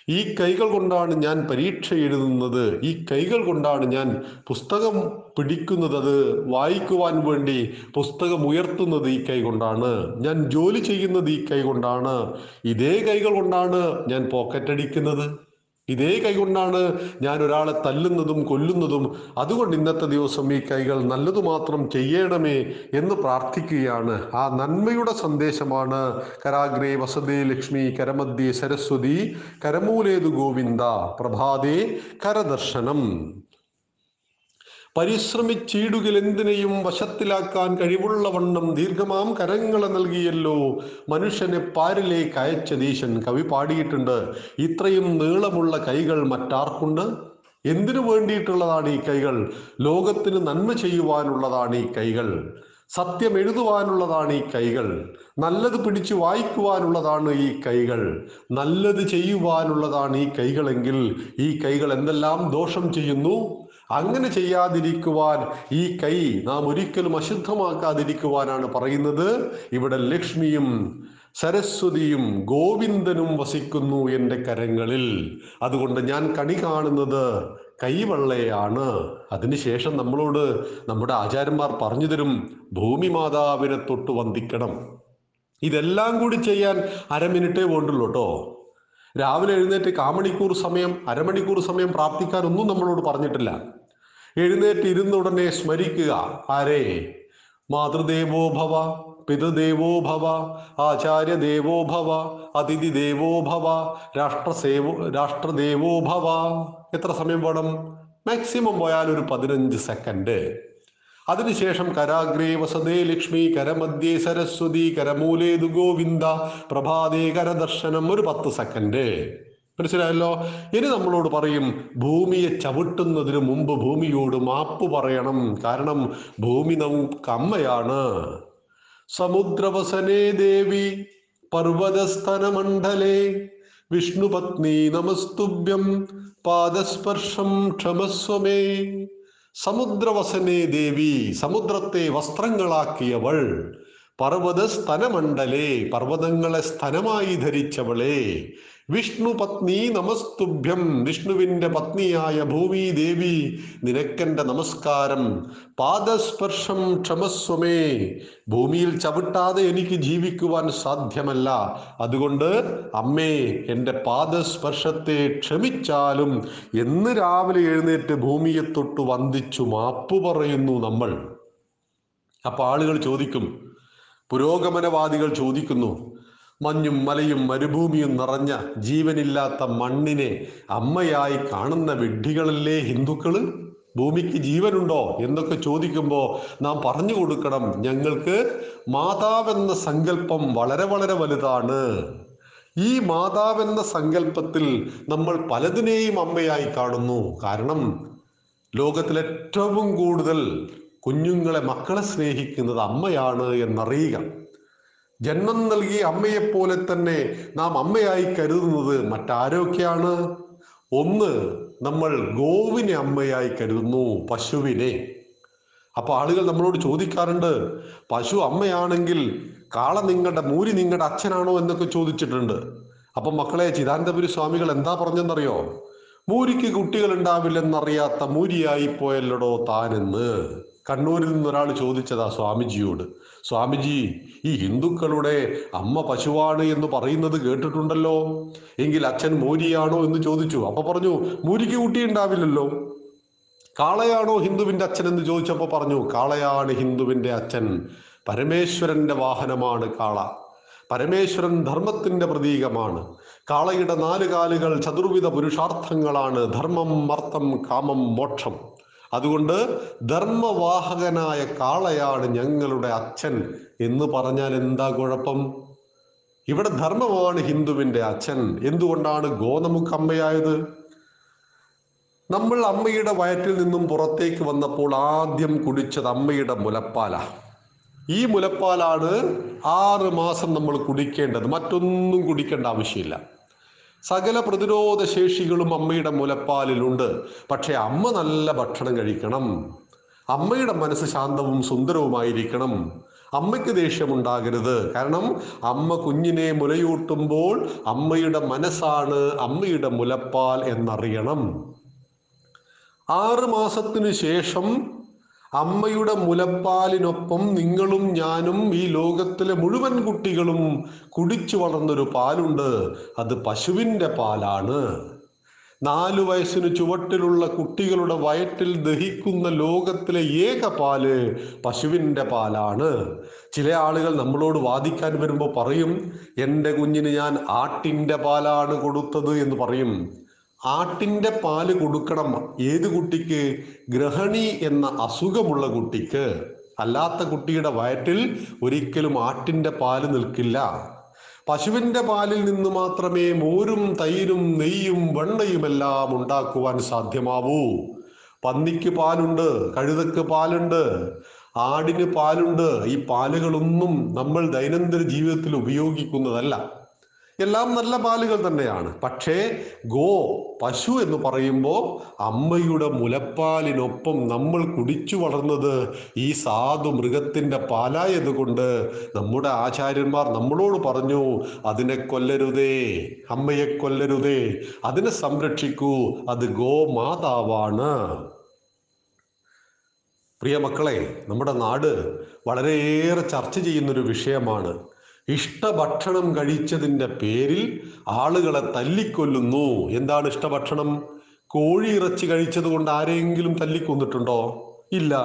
ഈ കൈകൾ കൊണ്ടാണ് ഞാൻ പരീക്ഷ എഴുതുന്നത്. ഈ കൈകൾ കൊണ്ടാണ് ഞാൻ പുസ്തകം പിടിക്കുന്നത്. അത് വായിക്കുവാൻ വേണ്ടി പുസ്തകം ഉയർത്തുന്നത് ഈ കൈ കൊണ്ടാണ്. ഞാൻ ജോലി ചെയ്യുന്നത് ഈ കൈ കൊണ്ടാണ്. ഇതേ കൈകൾ കൊണ്ടാണ് ഞാൻ പോക്കറ്റ് അടിക്കുന്നത് ഇതേ കൈകൊണ്ടാണ് ഞാൻ ഒരാളെ തല്ലുന്നതും കൊല്ലുന്നതും. അതുകൊണ്ട് ഇന്നത്തെ ദിവസം ഈ കൈകൾ നല്ലതു മാത്രം ചെയ്യണമേ എന്ന് പ്രാർത്ഥിക്കുകയാണ്. ആ നന്മയുടെ സന്ദേശമാണ്. കരാഗ്രേ വസതേ ലക്ഷ്മി കരമദ്യേ സരസ്വതി കരമൂലേതു ഗോവിന്ദ പ്രഭാതേ കരദർശനം. പരിശ്രമിച്ചീടുകിൽ എന്തിനേയും വശത്തിലാക്കാൻ കഴിവുള്ള വണ്ണം ദീർഘമാം കരങ്ങളെ നൽകിയല്ലോ. മനുഷ്യനെ പാരിലേക്ക് അയച്ചതീശൻ കവി പാടിയിട്ടുണ്ട്. ഇത്രയും നീളമുള്ള കൈകൾ മറ്റാർക്കുണ്ട്? എന്തിനു വേണ്ടിയിട്ടുള്ളതാണ് ഈ കൈകൾ? ലോകത്തിന് നന്മ ചെയ്യുവാനുള്ളതാണ് ഈ കൈകൾ. സത്യം എഴുതുവാനുള്ളതാണ് ഈ കൈകൾ. നല്ലത് പിടിച്ചു വായിക്കുവാനുള്ളതാണ് ഈ കൈകൾ. നല്ലത് ചെയ്യുവാനുള്ളതാണ് ഈ കൈകളെങ്കിൽ ഈ കൈകൾ എന്തെല്ലാം ദോഷം ചെയ്യുന്നു? അങ്ങനെ ചെയ്യാതിരിക്കുവാൻ ഈ കൈ നാം ഒരിക്കലും അശുദ്ധമാക്കാതിരിക്കുവാനാണ് പറയുന്നത്. ഇവിടെ ലക്ഷ്മിയും സരസ്വതിയും ഗോവിന്ദനും വസിക്കുന്നു എന്റെ കരങ്ങളിൽ. അതുകൊണ്ട് ഞാൻ കണി കാണുന്നത് കൈവള്ളയാണ്. അതിനുശേഷം നമ്മളോട് നമ്മുടെ ആചാര്യന്മാർ പറഞ്ഞു തരും ഭൂമി മാതാവിനെ തൊട്ട് വന്ദിക്കണം. ഇതെല്ലാം കൂടി ചെയ്യാൻ അരമിനിറ്റേ വേണ്ടുള്ളൂ കേട്ടോ. രാവിലെ എഴുന്നേറ്റ് കാമണിക്കൂർ സമയം അരമണിക്കൂർ സമയം പ്രാർത്ഥിക്കാനൊന്നും നമ്മളോട് പറഞ്ഞിട്ടില്ല. എഴുന്നേറ്റ് ഇരുന്ന ഉടനെ സ്മരിക്കുക ആരേ? മാതൃദേവോ ഭവ പിതൃദേവോ ഭവ ആചാര്യദേവോ ഭവ അതിഥി ദേവോ ഭവ രാഷ്ട്രസേവോ രാഷ്ട്രദേവോ ഭവ. എത്ര സമയം വേണം? മാക്സിമം പോയാൽ ഒരു പതിനഞ്ച് സെക്കൻഡ്. അതിനുശേഷം കരാഗ്രേ വസതേ ലക്ഷ്മി കരമധ്യേ സരസ്വതി കരമൂലേതു ഗോവിന്ദ പ്രഭാതേ കരദർശനം ഒരു പത്ത് സെക്കൻഡ്. മനസ്സിലായല്ലോ? ഇനി നമ്മളോട് പറയും ഭൂമിയെ ചവിട്ടുന്നതിന് മുമ്പ് ഭൂമിയോട് മാപ്പ് പറയണം. കാരണം ഭൂമി നമുക്ക് അമ്മയാണ്. സമുദ്രവസനേ ദേവി പർവതസ്തനമണ്ഡലേ വിഷ്ണുപത്നി നമസ്തുഭ്യം പാദസ്പർശം ക്ഷമസ്വമേ. സമുദ്രവസനേ ദേവി സമുദ്രത്തെ വസ്ത്രങ്ങളാക്കിയവൾ. പർവത സ്തനമണ്ഡലേ പർവതങ്ങളെ സ്തനമായി ധരിച്ചവളെ. വിഷ്ണു പത്നി നമസ്തുഭ്യം. വിഷ്ണുവിന്റെ പത്നിയായ ഭൂമി ദേവി നിനക്കെന്റെ നമസ്കാരം. പാദസ്പർശം ക്ഷമസ്വമേ. ഭൂമിയിൽ ചവിട്ടാതെ എനിക്ക് ജീവിക്കുവാൻ സാധ്യമല്ല. അതുകൊണ്ട് അമ്മേ എന്റെ പാദസ്പർശത്തെ ക്ഷമിച്ചാലും എന്ന് രാവിലെ എഴുന്നേറ്റ് ഭൂമിയെ തൊട്ട് വന്ദിച്ചു മാപ്പ് പറയുന്നു നമ്മൾ. അപ്പൊ ആളുകൾ ചോദിക്കും പുരോഗമനവാദികൾ ചോദിക്കുന്നു മഞ്ഞും മലയും മരുഭൂമിയും നിറഞ്ഞ ജീവനില്ലാത്ത മണ്ണിനെ അമ്മയായി കാണുന്ന വിഡ്ഢികളല്ലേ ഹിന്ദുക്കൾ? ഭൂമിക്ക് ജീവനുണ്ടോ എന്നൊക്കെ ചോദിക്കുമ്പോൾ നാം പറഞ്ഞു കൊടുക്കണം ഞങ്ങൾക്ക് മാതാവെന്ന സങ്കല്പം വളരെ വളരെ വലുതാണ്. ഈ മാതാവെന്ന സങ്കല്പത്തിൽ നമ്മൾ പലതിനെയും അമ്മയായി കാണുന്നു. കാരണം ലോകത്തിൽ ഏറ്റവും കൂടുതൽ കുഞ്ഞുങ്ങളെ മക്കളെ സ്നേഹിക്കുന്നത് അമ്മയാണ് എന്നറിയുക. ജന്മം നൽകിയ അമ്മയെപ്പോലെ തന്നെ നാം അമ്മയായി കരുതുന്നത് മറ്റാരൊക്കെയാണ്? ഒന്ന് നമ്മൾ ഗോവിനെ അമ്മയായി കരുതുന്നു പശുവിനെ. അപ്പൊ ആളുകൾ നമ്മളോട് ചോദിക്കാറുണ്ട് പശു അമ്മയാണെങ്കിൽ കാള നിങ്ങളുടെ മൂരി നിങ്ങളുടെ അച്ഛനാണോ? എന്നൊക്കെ ചോദിച്ചിട്ടുണ്ട്. അപ്പൊ മക്കളെ ചിദാനന്ദപുരി സ്വാമികൾ എന്താ പറഞ്ഞെന്നറിയോ? മൂരിക്ക് കുട്ടികൾ ഉണ്ടാവില്ലെന്നറിയാത്ത മൂരിയായി പോയല്ലടോ താനെന്ന്. കണ്ണൂരിൽ നിന്ന് ഒരാൾ ചോദിച്ചതാ സ്വാമിജിയോട്. സ്വാമിജി ഈ ഹിന്ദുക്കളുടെ അമ്മ പശുവാണ് എന്ന് പറയുന്നത് കേട്ടിട്ടുണ്ടല്ലോ. എങ്കിൽ അച്ഛൻ മൂരിയാണോ എന്ന് ചോദിച്ചു. അപ്പൊ പറഞ്ഞു മൂരിക്ക് കുട്ടി ഉണ്ടാവില്ലല്ലോ കാളയാണോ ഹിന്ദുവിന്റെ അച്ഛൻ എന്ന് ചോദിച്ചപ്പോൾ പറഞ്ഞു കാളയാണ് ഹിന്ദുവിന്റെ അച്ഛൻ. പരമേശ്വരന്റെ വാഹനമാണ് കാള. പരമേശ്വരൻ ധർമ്മത്തിന്റെ പ്രതീകമാണ്. കാളയുടെ നാല് കാലുകൾ ചതുർവിധ പുരുഷാർത്ഥങ്ങളാണ്. ധർമ്മം അർത്ഥം കാമം മോക്ഷം. അതുകൊണ്ട് ധർമ്മവാഹകനായ കാളയാണ് ഞങ്ങളുടെ അച്ഛൻ എന്ന് പറഞ്ഞാൽ എന്താ കുഴപ്പം? ഇവിടെ ധർമ്മമാണ് ഹിന്ദുവിന്റെ അച്ഛൻ. എന്തുകൊണ്ടാണ് ഗോ നമുക്ക് അമ്മയായത് നമ്മൾ അമ്മയുടെ വയറ്റിൽ നിന്നും പുറത്തേക്ക് വന്നപ്പോൾ ആദ്യം കുടിച്ചത് അമ്മയുടെ മുലപ്പാല. ഈ മുലപ്പാലാണ് ആറ് മാസം നമ്മൾ കുടിക്കേണ്ടത്. മറ്റൊന്നും കുടിക്കേണ്ട ആവശ്യമില്ല. സകല പ്രതിരോധ ശേഷികളും അമ്മയുടെ മുലപ്പാലിലുണ്ട്. പക്ഷേ അമ്മ നല്ല ഭക്ഷണം കഴിക്കണം. അമ്മയുടെ മനസ്സ് ശാന്തവും സുന്ദരവുമായിരിക്കണം. അമ്മയ്ക്ക് ദേഷ്യമുണ്ടാകരുത്. കാരണം അമ്മ കുഞ്ഞിനെ മുലയൂട്ടുമ്പോൾ അമ്മയുടെ മനസ്സാണ് അമ്മയുടെ മുലപ്പാൽ എന്നറിയണം. ആറ് മാസത്തിനു ശേഷം അമ്മയുടെ മുലപ്പാലിനൊപ്പം നിങ്ങളും ഞാനും ഈ ലോകത്തിലെ മുഴുവൻ കുട്ടികളും കുടിച്ചു വളർന്നൊരു പാലുണ്ട്. അത് പശുവിന്റെ പാലാണ്. നാലു വയസ്സിന് ചുവട്ടിലുള്ള കുട്ടികളുടെ വയറ്റിൽ ദഹിക്കുന്ന ലോകത്തിലെ ഏക പാൽ പശുവിന്റെ പാലാണ്. ചില ആളുകൾ നമ്മളോട് വാദിക്കാൻ വരുമ്പോൾ പറയും എന്റെ കുഞ്ഞിന് ഞാൻ ആട്ടിന്റെ പാലാണ് കൊടുത്തത് എന്ന് പറയും. ആട്ടിന്റെ പാൽ കൊടുക്കണം. ഏത് കുട്ടിക്ക്? ഗ്രഹണി എന്ന അസുഖമുള്ള കുട്ടിക്ക്. അല്ലാത്ത കുട്ടിയുടെ വയറ്റിൽ ഒരിക്കലും ആട്ടിന്റെ പാൽ നിൽക്കില്ല. പശുവിന്റെ പാലിൽ നിന്ന് മാത്രമേ മോരും തൈരും നെയ്യും വെണ്ണയുമെല്ലാം ഉണ്ടാക്കുവാൻ സാധ്യമാവൂ. പന്നിക്ക് പാലുണ്ട് കഴുതക്ക് പാലുണ്ട് ആടിന് പാലുണ്ട്. ഈ പാലുകളൊന്നും നമ്മൾ ദൈനംദിന ജീവിതത്തിൽ ഉപയോഗിക്കുന്നതല്ല. എല്ലാം നല്ല പാലുകൾ തന്നെയാണ്. പക്ഷേ ഗോ പശു എന്ന് പറയുമ്പോൾ അമ്മയുടെ മുലപ്പാലിനൊപ്പം നമ്മൾ കുടിച്ചു വളർന്നത് ഈ സാധു മൃഗത്തിന്റെ പാലായതുകൊണ്ട് നമ്മുടെ ആചാര്യന്മാർ നമ്മളോട് പറഞ്ഞു അതിനെ കൊല്ലരുതേ അമ്മയെ കൊല്ലരുതേ അതിനെ സംരക്ഷിക്കൂ അത് ഗോമാതാവാണ് പ്രിയ മക്കളെ നമ്മുടെ നാട് വളരെയേറെ ചർച്ച ചെയ്യുന്നൊരു വിഷയമാണ് ഇഷ്ടഭക്ഷണം കഴിച്ചതിന്റെ പേരിൽ ആളുകളെ തല്ലിക്കൊല്ലുന്നു. എന്താണ് ഇഷ്ടഭക്ഷണം? കോഴി ഇറച്ചി കഴിച്ചത് കൊണ്ട് ആരെങ്കിലും തല്ലിക്കൊന്നിട്ടുണ്ടോ? ഇല്ല.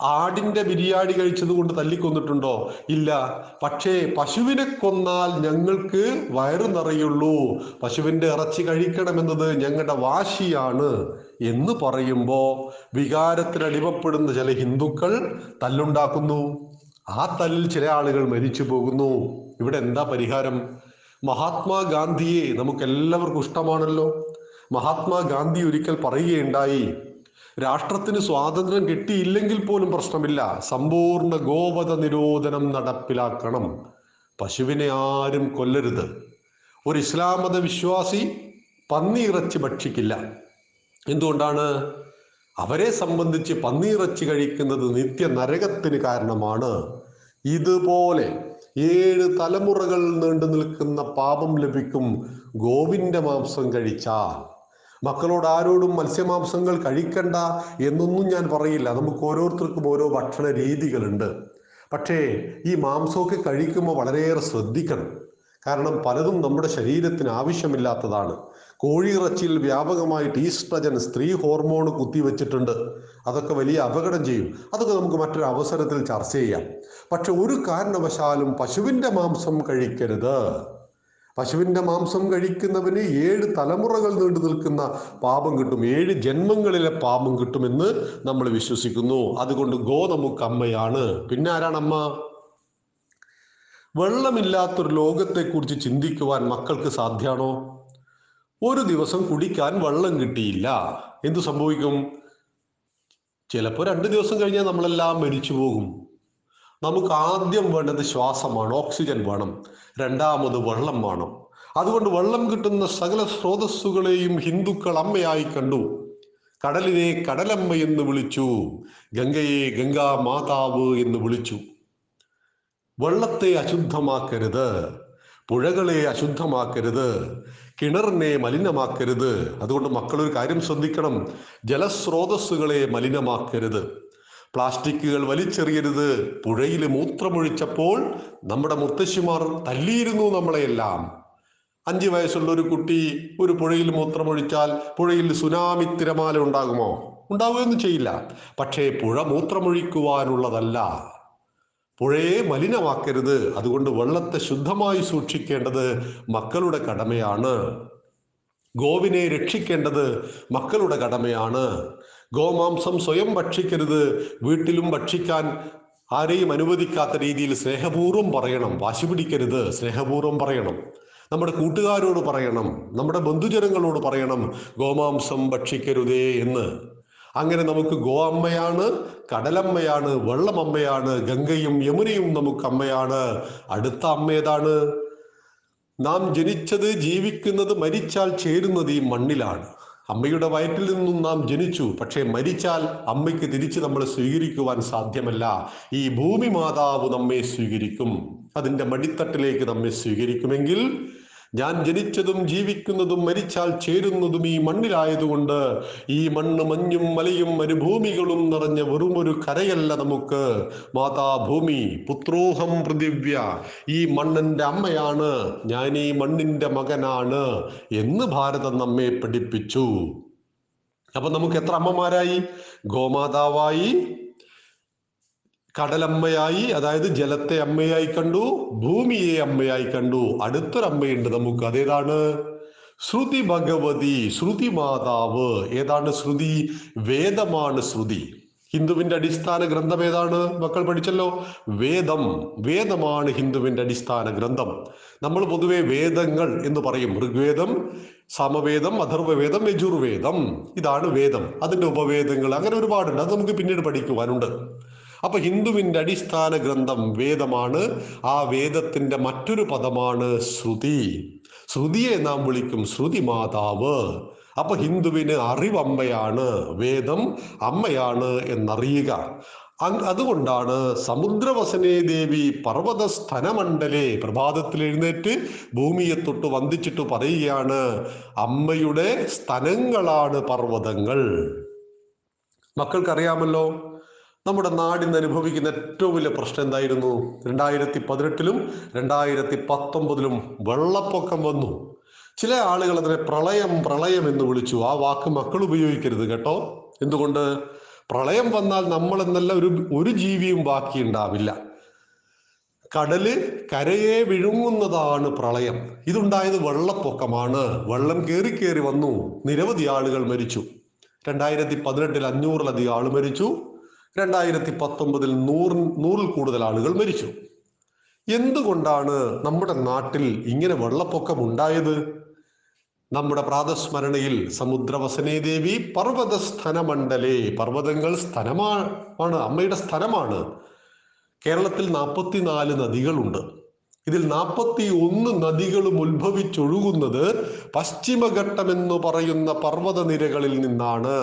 ആടിന്റെ ബിരിയാണി കഴിച്ചത് കൊണ്ട് തല്ലിക്കൊന്നിട്ടുണ്ടോ? ഇല്ല. പക്ഷേ പശുവിനെ കൊന്നാൽ ഞങ്ങൾക്ക് വയറു നിറയുള്ളൂ. പശുവിന്റെ ഇറച്ചി കഴിക്കണമെന്നത് ഞങ്ങളുടെ വാശിയാണ് എന്ന് പറയുമ്പോൾ വികാരത്തിനടിമപ്പെടുന്ന ചില ഹിന്ദുക്കൾ തല്ലുണ്ടാക്കുന്നു. ആ തല്ലിൽ ചില ആളുകൾ മരിച്ചു പോകുന്നു. ഇവിടെ എന്താ പരിഹാരം? മഹാത്മാഗാന്ധിയെ നമുക്ക് എല്ലാവർക്കും ഇഷ്ടമാണല്ലോ. മഹാത്മാഗാന്ധി ഒരിക്കൽ പറയുകയുണ്ടായി രാഷ്ട്രത്തിന് സ്വാതന്ത്ര്യം കിട്ടിയില്ലെങ്കിൽ പോലും പ്രശ്നമില്ല. സമ്പൂർണ ഗോവധ നിരോധനം നടപ്പിലാക്കണം. പശുവിനെ ആരും കൊല്ലരുത്. ഒരു ഇസ്ലാം മത വിശ്വാസി പന്നിയിറച്ചി ഭക്ഷിക്കില്ല. എന്തുകൊണ്ടാണ്? അവരെ സംബന്ധിച്ച് പന്നിയിറച്ചി കഴിക്കുന്നത് നിത്യ നരകത്തിന് കാരണമാണ്. ഇതുപോലെ ഏഴ് തലമുറകൾ നീണ്ടു നിൽക്കുന്ന പാപം ലഭിക്കും ഗോവിന്റെ മാംസം കഴിച്ചാൽ. മക്കളോട് ആരോടും മത്സ്യമാംസങ്ങൾ കഴിക്കണ്ട എന്നൊന്നും ഞാൻ പറയില്ല. നമുക്ക് ഓരോരുത്തർക്കും ഓരോ ഭക്ഷണ രീതികളുണ്ട്. പക്ഷേ ഈ മാംസമൊക്കെ കഴിക്കുമ്പോൾ വളരെയേറെ ശ്രദ്ധിക്കണം. കാരണം പലതും നമ്മുടെ ശരീരത്തിന് ആവശ്യമില്ലാത്തതാണ്. കോഴിയിറച്ചിയിൽ വ്യാപകമായിട്ട് ഈസ്ട്രജൻ സ്ത്രീ ഹോർമോൺ കുത്തിവെച്ചിട്ടുണ്ട്. അതൊക്കെ വലിയ അപകടം ചെയ്യും. അതൊക്കെ നമുക്ക് മറ്റൊരു അവസരത്തിൽ ചർച്ച ചെയ്യാം. പക്ഷെ ഒരു കാരണവശാലും പശുവിന്റെ മാംസം കഴിക്കരുത്. പശുവിന്റെ മാംസം കഴിക്കുന്നവന് ഏഴ് തലമുറകൾ നീണ്ടു നിൽക്കുന്ന പാപം കിട്ടും. ഏഴ് ജന്മങ്ങളിലെ പാപം കിട്ടുമെന്ന് നമ്മൾ വിശ്വസിക്കുന്നു. അതുകൊണ്ട് ഗോ നമുക്ക് അമ്മയാണ്. പിന്നെ ആരാണ് അമ്മ വെള്ളമില്ലാത്തൊരു ലോകത്തെക്കുറിച്ച് ചിന്തിക്കുവാൻ മക്കൾക്ക് സാധ്യമാണോ? ഒരു ദിവസം കുടിക്കാൻ വെള്ളം കിട്ടിയില്ല. എന്തു സംഭവിക്കും? ചിലപ്പോൾ രണ്ട് ദിവസം കഴിഞ്ഞാൽ നമ്മളെല്ലാം മരിച്ചു പോകും. നമുക്ക് ആദ്യം വേണ്ടത് ശ്വാസമാണ് ഓക്സിജൻ വേണം. രണ്ടാമത് വെള്ളം വേണം. അതുകൊണ്ട് വെള്ളം കിട്ടുന്ന സകല സ്രോതസ്സുകളെയും ഹിന്ദുക്കൾ അമ്മയായി കണ്ടു. കടലിനെ കടലമ്മ എന്ന് വിളിച്ചു ഗംഗയെ ഗംഗാ മാതാവ് എന്ന് വിളിച്ചു. വെള്ളത്തെ അശുദ്ധമാക്കരുത് പുഴകളെ അശുദ്ധമാക്കരുത് കിണറിനെ മലിനമാക്കരുത്. അതുകൊണ്ട് മക്കൾ ഒരു കാര്യം ശ്രദ്ധിക്കണം. ജലസ്രോതസ്സുകളെ മലിനമാക്കരുത്. പ്ലാസ്റ്റിക്കുകൾ വലിച്ചെറിയരുത്. പുഴയിൽ മൂത്രമൊഴിച്ചപ്പോൾ നമ്മുടെ മുത്തശ്ശിമാർ തല്ലിയിരുന്നു നമ്മളെയെല്ലാം. അഞ്ചു വയസ്സുള്ള ഒരു കുട്ടി ഒരു പുഴയിൽ മൂത്രമൊഴിച്ചാൽ പുഴയിൽ സുനാമി തിരമാല ഉണ്ടാകുമോ? ഉണ്ടാവുകയൊന്നും ചെയ്യില്ല. പക്ഷേ പുഴ മൂത്രമൊഴിക്കുവാനുള്ളതല്ല. പുഴയെ മലിനമാക്കരുത്. അതുകൊണ്ട് വെള്ളത്തെ ശുദ്ധമായി സൂക്ഷിക്കേണ്ടത് മക്കളുടെ കടമയാണ്. ഗോവിനെ രക്ഷിക്കേണ്ടത് മക്കളുടെ കടമയാണ്. ഗോമാംസം സ്വയം ഭക്ഷിക്കരുത്. വീട്ടിലും ഭക്ഷിക്കാൻ ആരെയും അനുവദിക്കാത്ത രീതിയിൽ സ്നേഹപൂർവം പറയണം. വാശി പിടിക്കരുത്. സ്നേഹപൂർവം പറയണം. നമ്മുടെ കൂട്ടുകാരോട് പറയണം. നമ്മുടെ ബന്ധുജനങ്ങളോട് പറയണം ഗോമാംസം ഭക്ഷിക്കരുതേ എന്ന്. അങ്ങനെ നമുക്ക് ഗോ അമ്മയാണ് കടലമ്മയാണ് വെള്ളമമ്മയാണ് ഗംഗയും യമുനയും നമുക്ക് അമ്മയാണ്. അടുത്ത അമ്മ ഏതാണ്? നാം ജനിച്ചത് ജീവിക്കുന്നത് മരിച്ചാൽ ചേരുന്നത് ഈ മണ്ണിലാണ്. അമ്മയുടെ വയറ്റിൽ നിന്നും നാം ജനിച്ചു പക്ഷേ മരിച്ചാൽ അമ്മയ്ക്ക് തിരിച്ച് നമ്മൾ സ്വീകരിക്കുവാൻ സാധ്യമല്ല. ഈ ഭൂമി മാതാവ് നമ്മെ സ്വീകരിക്കും. അതിന്റെ മടിത്തട്ടിലേക്ക് നമ്മെ സ്വീകരിക്കുമെങ്കിൽ ഞാൻ ജനിച്ചതും ജീവിക്കുന്നതും മരിച്ചാൽ ചേരുന്നതും ഈ മണ്ണിലായതുകൊണ്ട് ഈ മണ്ണ് മഞ്ഞും മലയും മരുഭൂമികളും നിറഞ്ഞ ഒരു കരയല്ല നമുക്ക്. മാതാഭൂമി പുത്രോഹം പൃഥിവ്യ ഈ മണ്ണിന്റെ അമ്മയാണ് ഞാൻ ഈ മണ്ണിന്റെ മകനാണ് എന്ന് ഭാരതം നമ്മെ പഠിപ്പിച്ചു. അപ്പൊ നമുക്ക് എത്ര അമ്മമാരായി? ഗോമാതാവായി കടലമ്മയായി അതായത് ജലത്തെ അമ്മയായി കണ്ടു ഭൂമിയെ അമ്മയായി കണ്ടു. അടുത്തൊരമ്മയുണ്ട് നമുക്ക്. അതേതാണ്? ശ്രുതി ഭഗവതി ശ്രുതി മാതാവ്. ഏതാണ് ശ്രുതി? വേദമാണ് ശ്രുതി. ഹിന്ദുവിന്റെ അടിസ്ഥാന ഗ്രന്ഥം ഏതാണ്? മക്കൾ പഠിച്ചല്ലോ. വേദം. വേദമാണ് ഹിന്ദുവിന്റെ അടിസ്ഥാന ഗ്രന്ഥം. നമ്മൾ പൊതുവെ വേദങ്ങൾ എന്ന് പറയും. ഋഗ്വേദം സമവേദം അഥർവവേദം യജുർവേദം. ഇതാണ് വേദം. അതിന്റെ ഉപവേദങ്ങൾ. അങ്ങനെ ഒരുപാടുണ്ട്. അത് നമുക്ക് പിന്നീട് പഠിക്കുവാനുണ്ട്. അപ്പൊ ഹിന്ദുവിന്റെ അടിസ്ഥാന ഗ്രന്ഥം വേദമാണ്. ആ വേദത്തിന്റെ മറ്റൊരു പദമാണ് ശ്രുതി. ശ്രുതിയെ നാം വിളിക്കും ശ്രുതി മാതാവ്. അപ്പൊ ഹിന്ദുവിന് അറിവമ്മയാണ് വേദം അമ്മയാണ് എന്നറിയുക. അതുകൊണ്ടാണ് സമുദ്രവസനേ ദേവി പർവത സ്ഥനമണ്ഡലെ പ്രഭാതത്തിൽ എഴുന്നേറ്റ് ഭൂമിയെ തൊട്ട് വന്ദിച്ചിട്ട് പറയുകയാണ് അമ്മയുടെ സ്ഥലങ്ങളാണ് പർവതങ്ങൾ. മക്കൾക്കറിയാമല്ലോ? നമ്മുടെ നാടിന്ന് അനുഭവിക്കുന്ന ഏറ്റവും വലിയ പ്രശ്നം എന്തായിരുന്നു? രണ്ടായിരത്തി പതിനെട്ടിലും രണ്ടായിരത്തി പത്തൊമ്പതിലും വെള്ളപ്പൊക്കം വന്നു. ചില ആളുകൾ അതിനെ പ്രളയം പ്രളയം എന്ന് വിളിച്ചു. ആ വാക്ക് മക്കൾ ഉപയോഗിക്കരുത് കേട്ടോ. എന്തുകൊണ്ട്? പ്രളയം വന്നാൽ നമ്മൾ എന്നല്ല ഒരു ഒരു ജീവിയും ബാക്കിയുണ്ടാവില്ല കടൽ കരയെ വിഴുങ്ങുന്നതാണ് പ്രളയം. ഇതുണ്ടായത് വെള്ളപ്പൊക്കമാണ്. വെള്ളം കയറി കയറി വന്നു. നിരവധി ആളുകൾ മരിച്ചു. രണ്ടായിരത്തി പതിനെട്ടിൽ അഞ്ഞൂറിലധികം ആൾ മരിച്ചു. രണ്ടായിരത്തി പത്തൊമ്പതിൽ നൂറ് നൂറിൽ കൂടുതൽ ആളുകൾ മരിച്ചു. എന്തുകൊണ്ടാണ് നമ്മുടെ നാട്ടിൽ ഇങ്ങനെ വെള്ളപ്പൊക്കം ഉണ്ടായത്? നമ്മുടെ പ്രാതസ്മരണയിൽ സമുദ്രവസനേ ദേവി പർവത സ്ഥനമണ്ഡലേ പർവതങ്ങൾ സ്ഥലമാണ് അമ്മയുടെ സ്ഥലമാണ് കേരളത്തിൽ നാൽപ്പത്തിനാല് നദികളുണ്ട്. ഇതിൽ നാൽപ്പത്തി ഒന്ന് നദികളും ഉത്ഭവിച്ചൊഴുകുന്നത് പശ്ചിമഘട്ടം എന്ന് പറയുന്ന പർവതനിരകളിൽ നിന്നാണ്.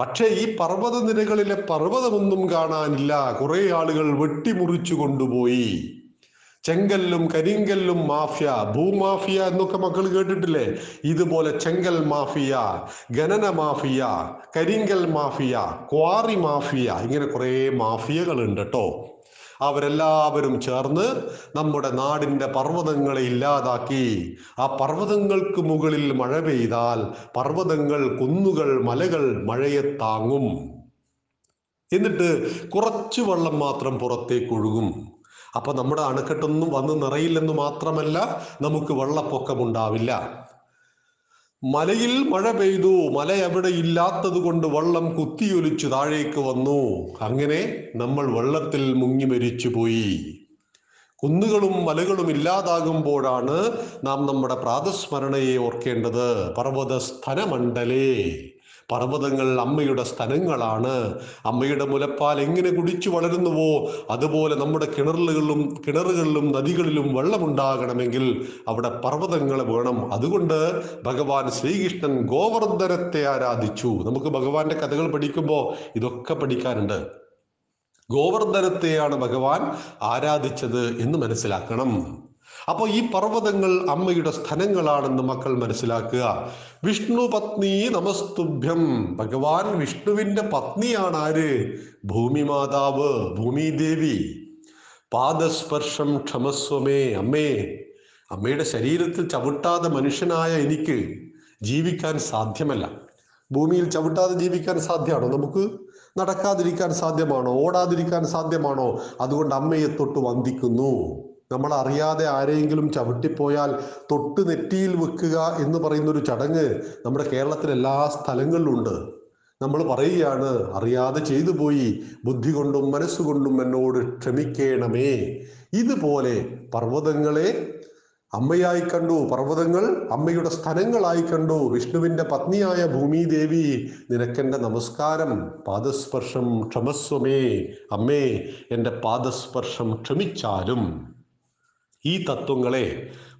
പക്ഷേ ഈ പർവത നിരകളിലെ പർവതമൊന്നും കാണാനില്ല. കുറെ ആളുകൾ വെട്ടിമുറിച്ചു കൊണ്ടുപോയി. ചെങ്കല്ലും കരിങ്കല്ലും മാഫിയ ഭൂമാഫിയ എന്നൊക്കെ മക്കൾ കേട്ടിട്ടില്ലേ? ഇതുപോലെ ചെങ്കൽ മാഫിയ ഖനന മാഫിയ കരിങ്കൽ മാഫിയ ക്വാറി മാഫിയ ഇങ്ങനെ കുറേ മാഫിയകളുണ്ട് കേട്ടോ അവരെല്ലാവരും ചേർന്ന് നമ്മുടെ നാടിന്റെ പർവതങ്ങളെ ഇല്ലാതാക്കി. ആ പർവതങ്ങൾക്ക് മുകളിൽ മഴ പെയ്താൽ പർവതങ്ങൾ കുന്നുകൾ മലകൾ മഴയെ താങ്ങും. എന്നിട്ട് കുറച്ച് വെള്ളം മാത്രം പുറത്തേക്ക് ഒഴുകും. അപ്പൊ നമ്മുടെ അണക്കെട്ടൊന്നും വന്ന് നിറയില്ലെന്ന് മാത്രമല്ല നമുക്ക് വെള്ളപ്പൊക്കമുണ്ടാവില്ല മലയിൽ മഴ പെയ്തു. മല എവിടെ ഇല്ലാത്തത് കൊണ്ട് വള്ളം കുത്തിയൊലിച്ചു താഴേക്ക് വന്നു. അങ്ങനെ നമ്മൾ വെള്ളത്തിൽ മുങ്ങി മരിച്ചു പോയി. കുന്നുകളും മലകളും ഇല്ലാതാകുമ്പോഴാണ് നാം നമ്മുടെ പ്രാതസ്മരണയെ ഓർക്കേണ്ടത്. പർവത സ്ഥനമണ്ഡലേ പർവതങ്ങൾ അമ്മയുടെ സ്ഥലങ്ങളാണ്. അമ്മയുടെ മുലപ്പാൽ എങ്ങനെ കുടിച്ചു വളരുന്നുവോ അതുപോലെ നമ്മുടെ കിണറുകളിലും കിണറുകളിലും നദികളിലും വെള്ളമുണ്ടാകണമെങ്കിൽ അവിടെ പർവതങ്ങൾ വേണം. അതുകൊണ്ട് ഭഗവാൻ ശ്രീകൃഷ്ണൻ ഗോവർദ്ധനത്തെ ആരാധിച്ചു. നമുക്ക് ഭഗവാന്റെ കഥകൾ പഠിക്കുമ്പോൾ ഇതൊക്കെ പഠിക്കാനുണ്ട്. ഗോവർദ്ധനത്തെയാണ് ഭഗവാൻ ആരാധിച്ചത് എന്ന് മനസ്സിലാക്കണം. അപ്പോൾ ഈ പർവതങ്ങൾ അമ്മയുടെ സ്ഥലങ്ങളാണെന്ന് മക്കൾ മനസ്സിലാക്കുക. വിഷ്ണു പത്നി നമസ്തുഭ്യം. ഭഗവാൻ വിഷ്ണുവിന്റെ പത്നിയാണ് ആര് ഭൂമി മാതാവ് ഭൂമി ദേവി പാദസ്പർശം ക്ഷമസ്വമേ അമ്മേ. അമ്മയുടെ ശരീരത്തിൽ ചവിട്ടാതെ മനുഷ്യനായ എനിക്ക് ജീവിക്കാൻ സാധ്യമല്ല. ഭൂമിയിൽ ചവിട്ടാതെ ജീവിക്കാൻ സാധ്യമാണോ നമുക്ക്? നടക്കാതിരിക്കാൻ സാധ്യമാണോ? ഓടാതിരിക്കാൻ സാധ്യമാണോ? അതുകൊണ്ട് അമ്മയെ തൊട്ട് വന്ദിക്കുന്നു. നമ്മൾ അറിയാതെ ആരെയെങ്കിലും ചവിട്ടിപ്പോയാൽ തൊട്ട് നെറ്റിയിൽ വെക്കുക എന്ന് പറയുന്ന ഒരു ചടങ്ങ് നമ്മുടെ കേരളത്തിലെ എല്ലാ സ്ഥലങ്ങളിലും ഉണ്ട് നമ്മൾ പറയുകയാണ് അറിയാതെ ചെയ്തു പോയി ബുദ്ധി കൊണ്ടും മനസ്സുകൊണ്ടും എന്നോട് ക്ഷമിക്കണമേ. ഇതുപോലെ പർവതങ്ങളെ അമ്മയായി കണ്ടു പർവതങ്ങൾ അമ്മയുടെ സ്ഥലങ്ങളായി കണ്ടു. വിഷ്ണുവിന്റെ പത്നിയായ ഭൂമിദേവി നിനക്കെന്റെ നമസ്കാരം. പാദസ്പർശം ക്ഷമസ്വമേ. അമ്മേ എന്റെ പാദസ്പർശം ക്ഷമിച്ചാലും. ഈ തത്വങ്ങളെ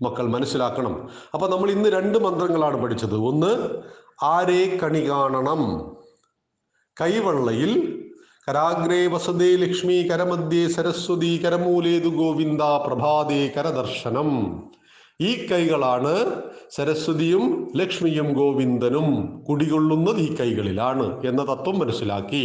മക്കൾ മനസ്സിലാക്കണം. അപ്പൊ നമ്മൾ ഇന്ന് രണ്ട് മന്ത്രങ്ങളാണ് പഠിച്ചത്. ഒന്ന് ആരെ കണി കാണണം? കൈവള്ളയിൽ കരാഗ്രേ വസതേ ലക്ഷ്മി കരമധ്യേ സരസ്വതി കരമൂലേതു ഗോവിന്ദ പ്രഭാതേ കരദർശനം. ഈ കൈകളാണ് സരസ്വതിയും ലക്ഷ്മിയും ഗോവിന്ദനും കുടികൊള്ളുന്നത് ഈ കൈകളിലാണ് എന്ന തത്വം മനസ്സിലാക്കി.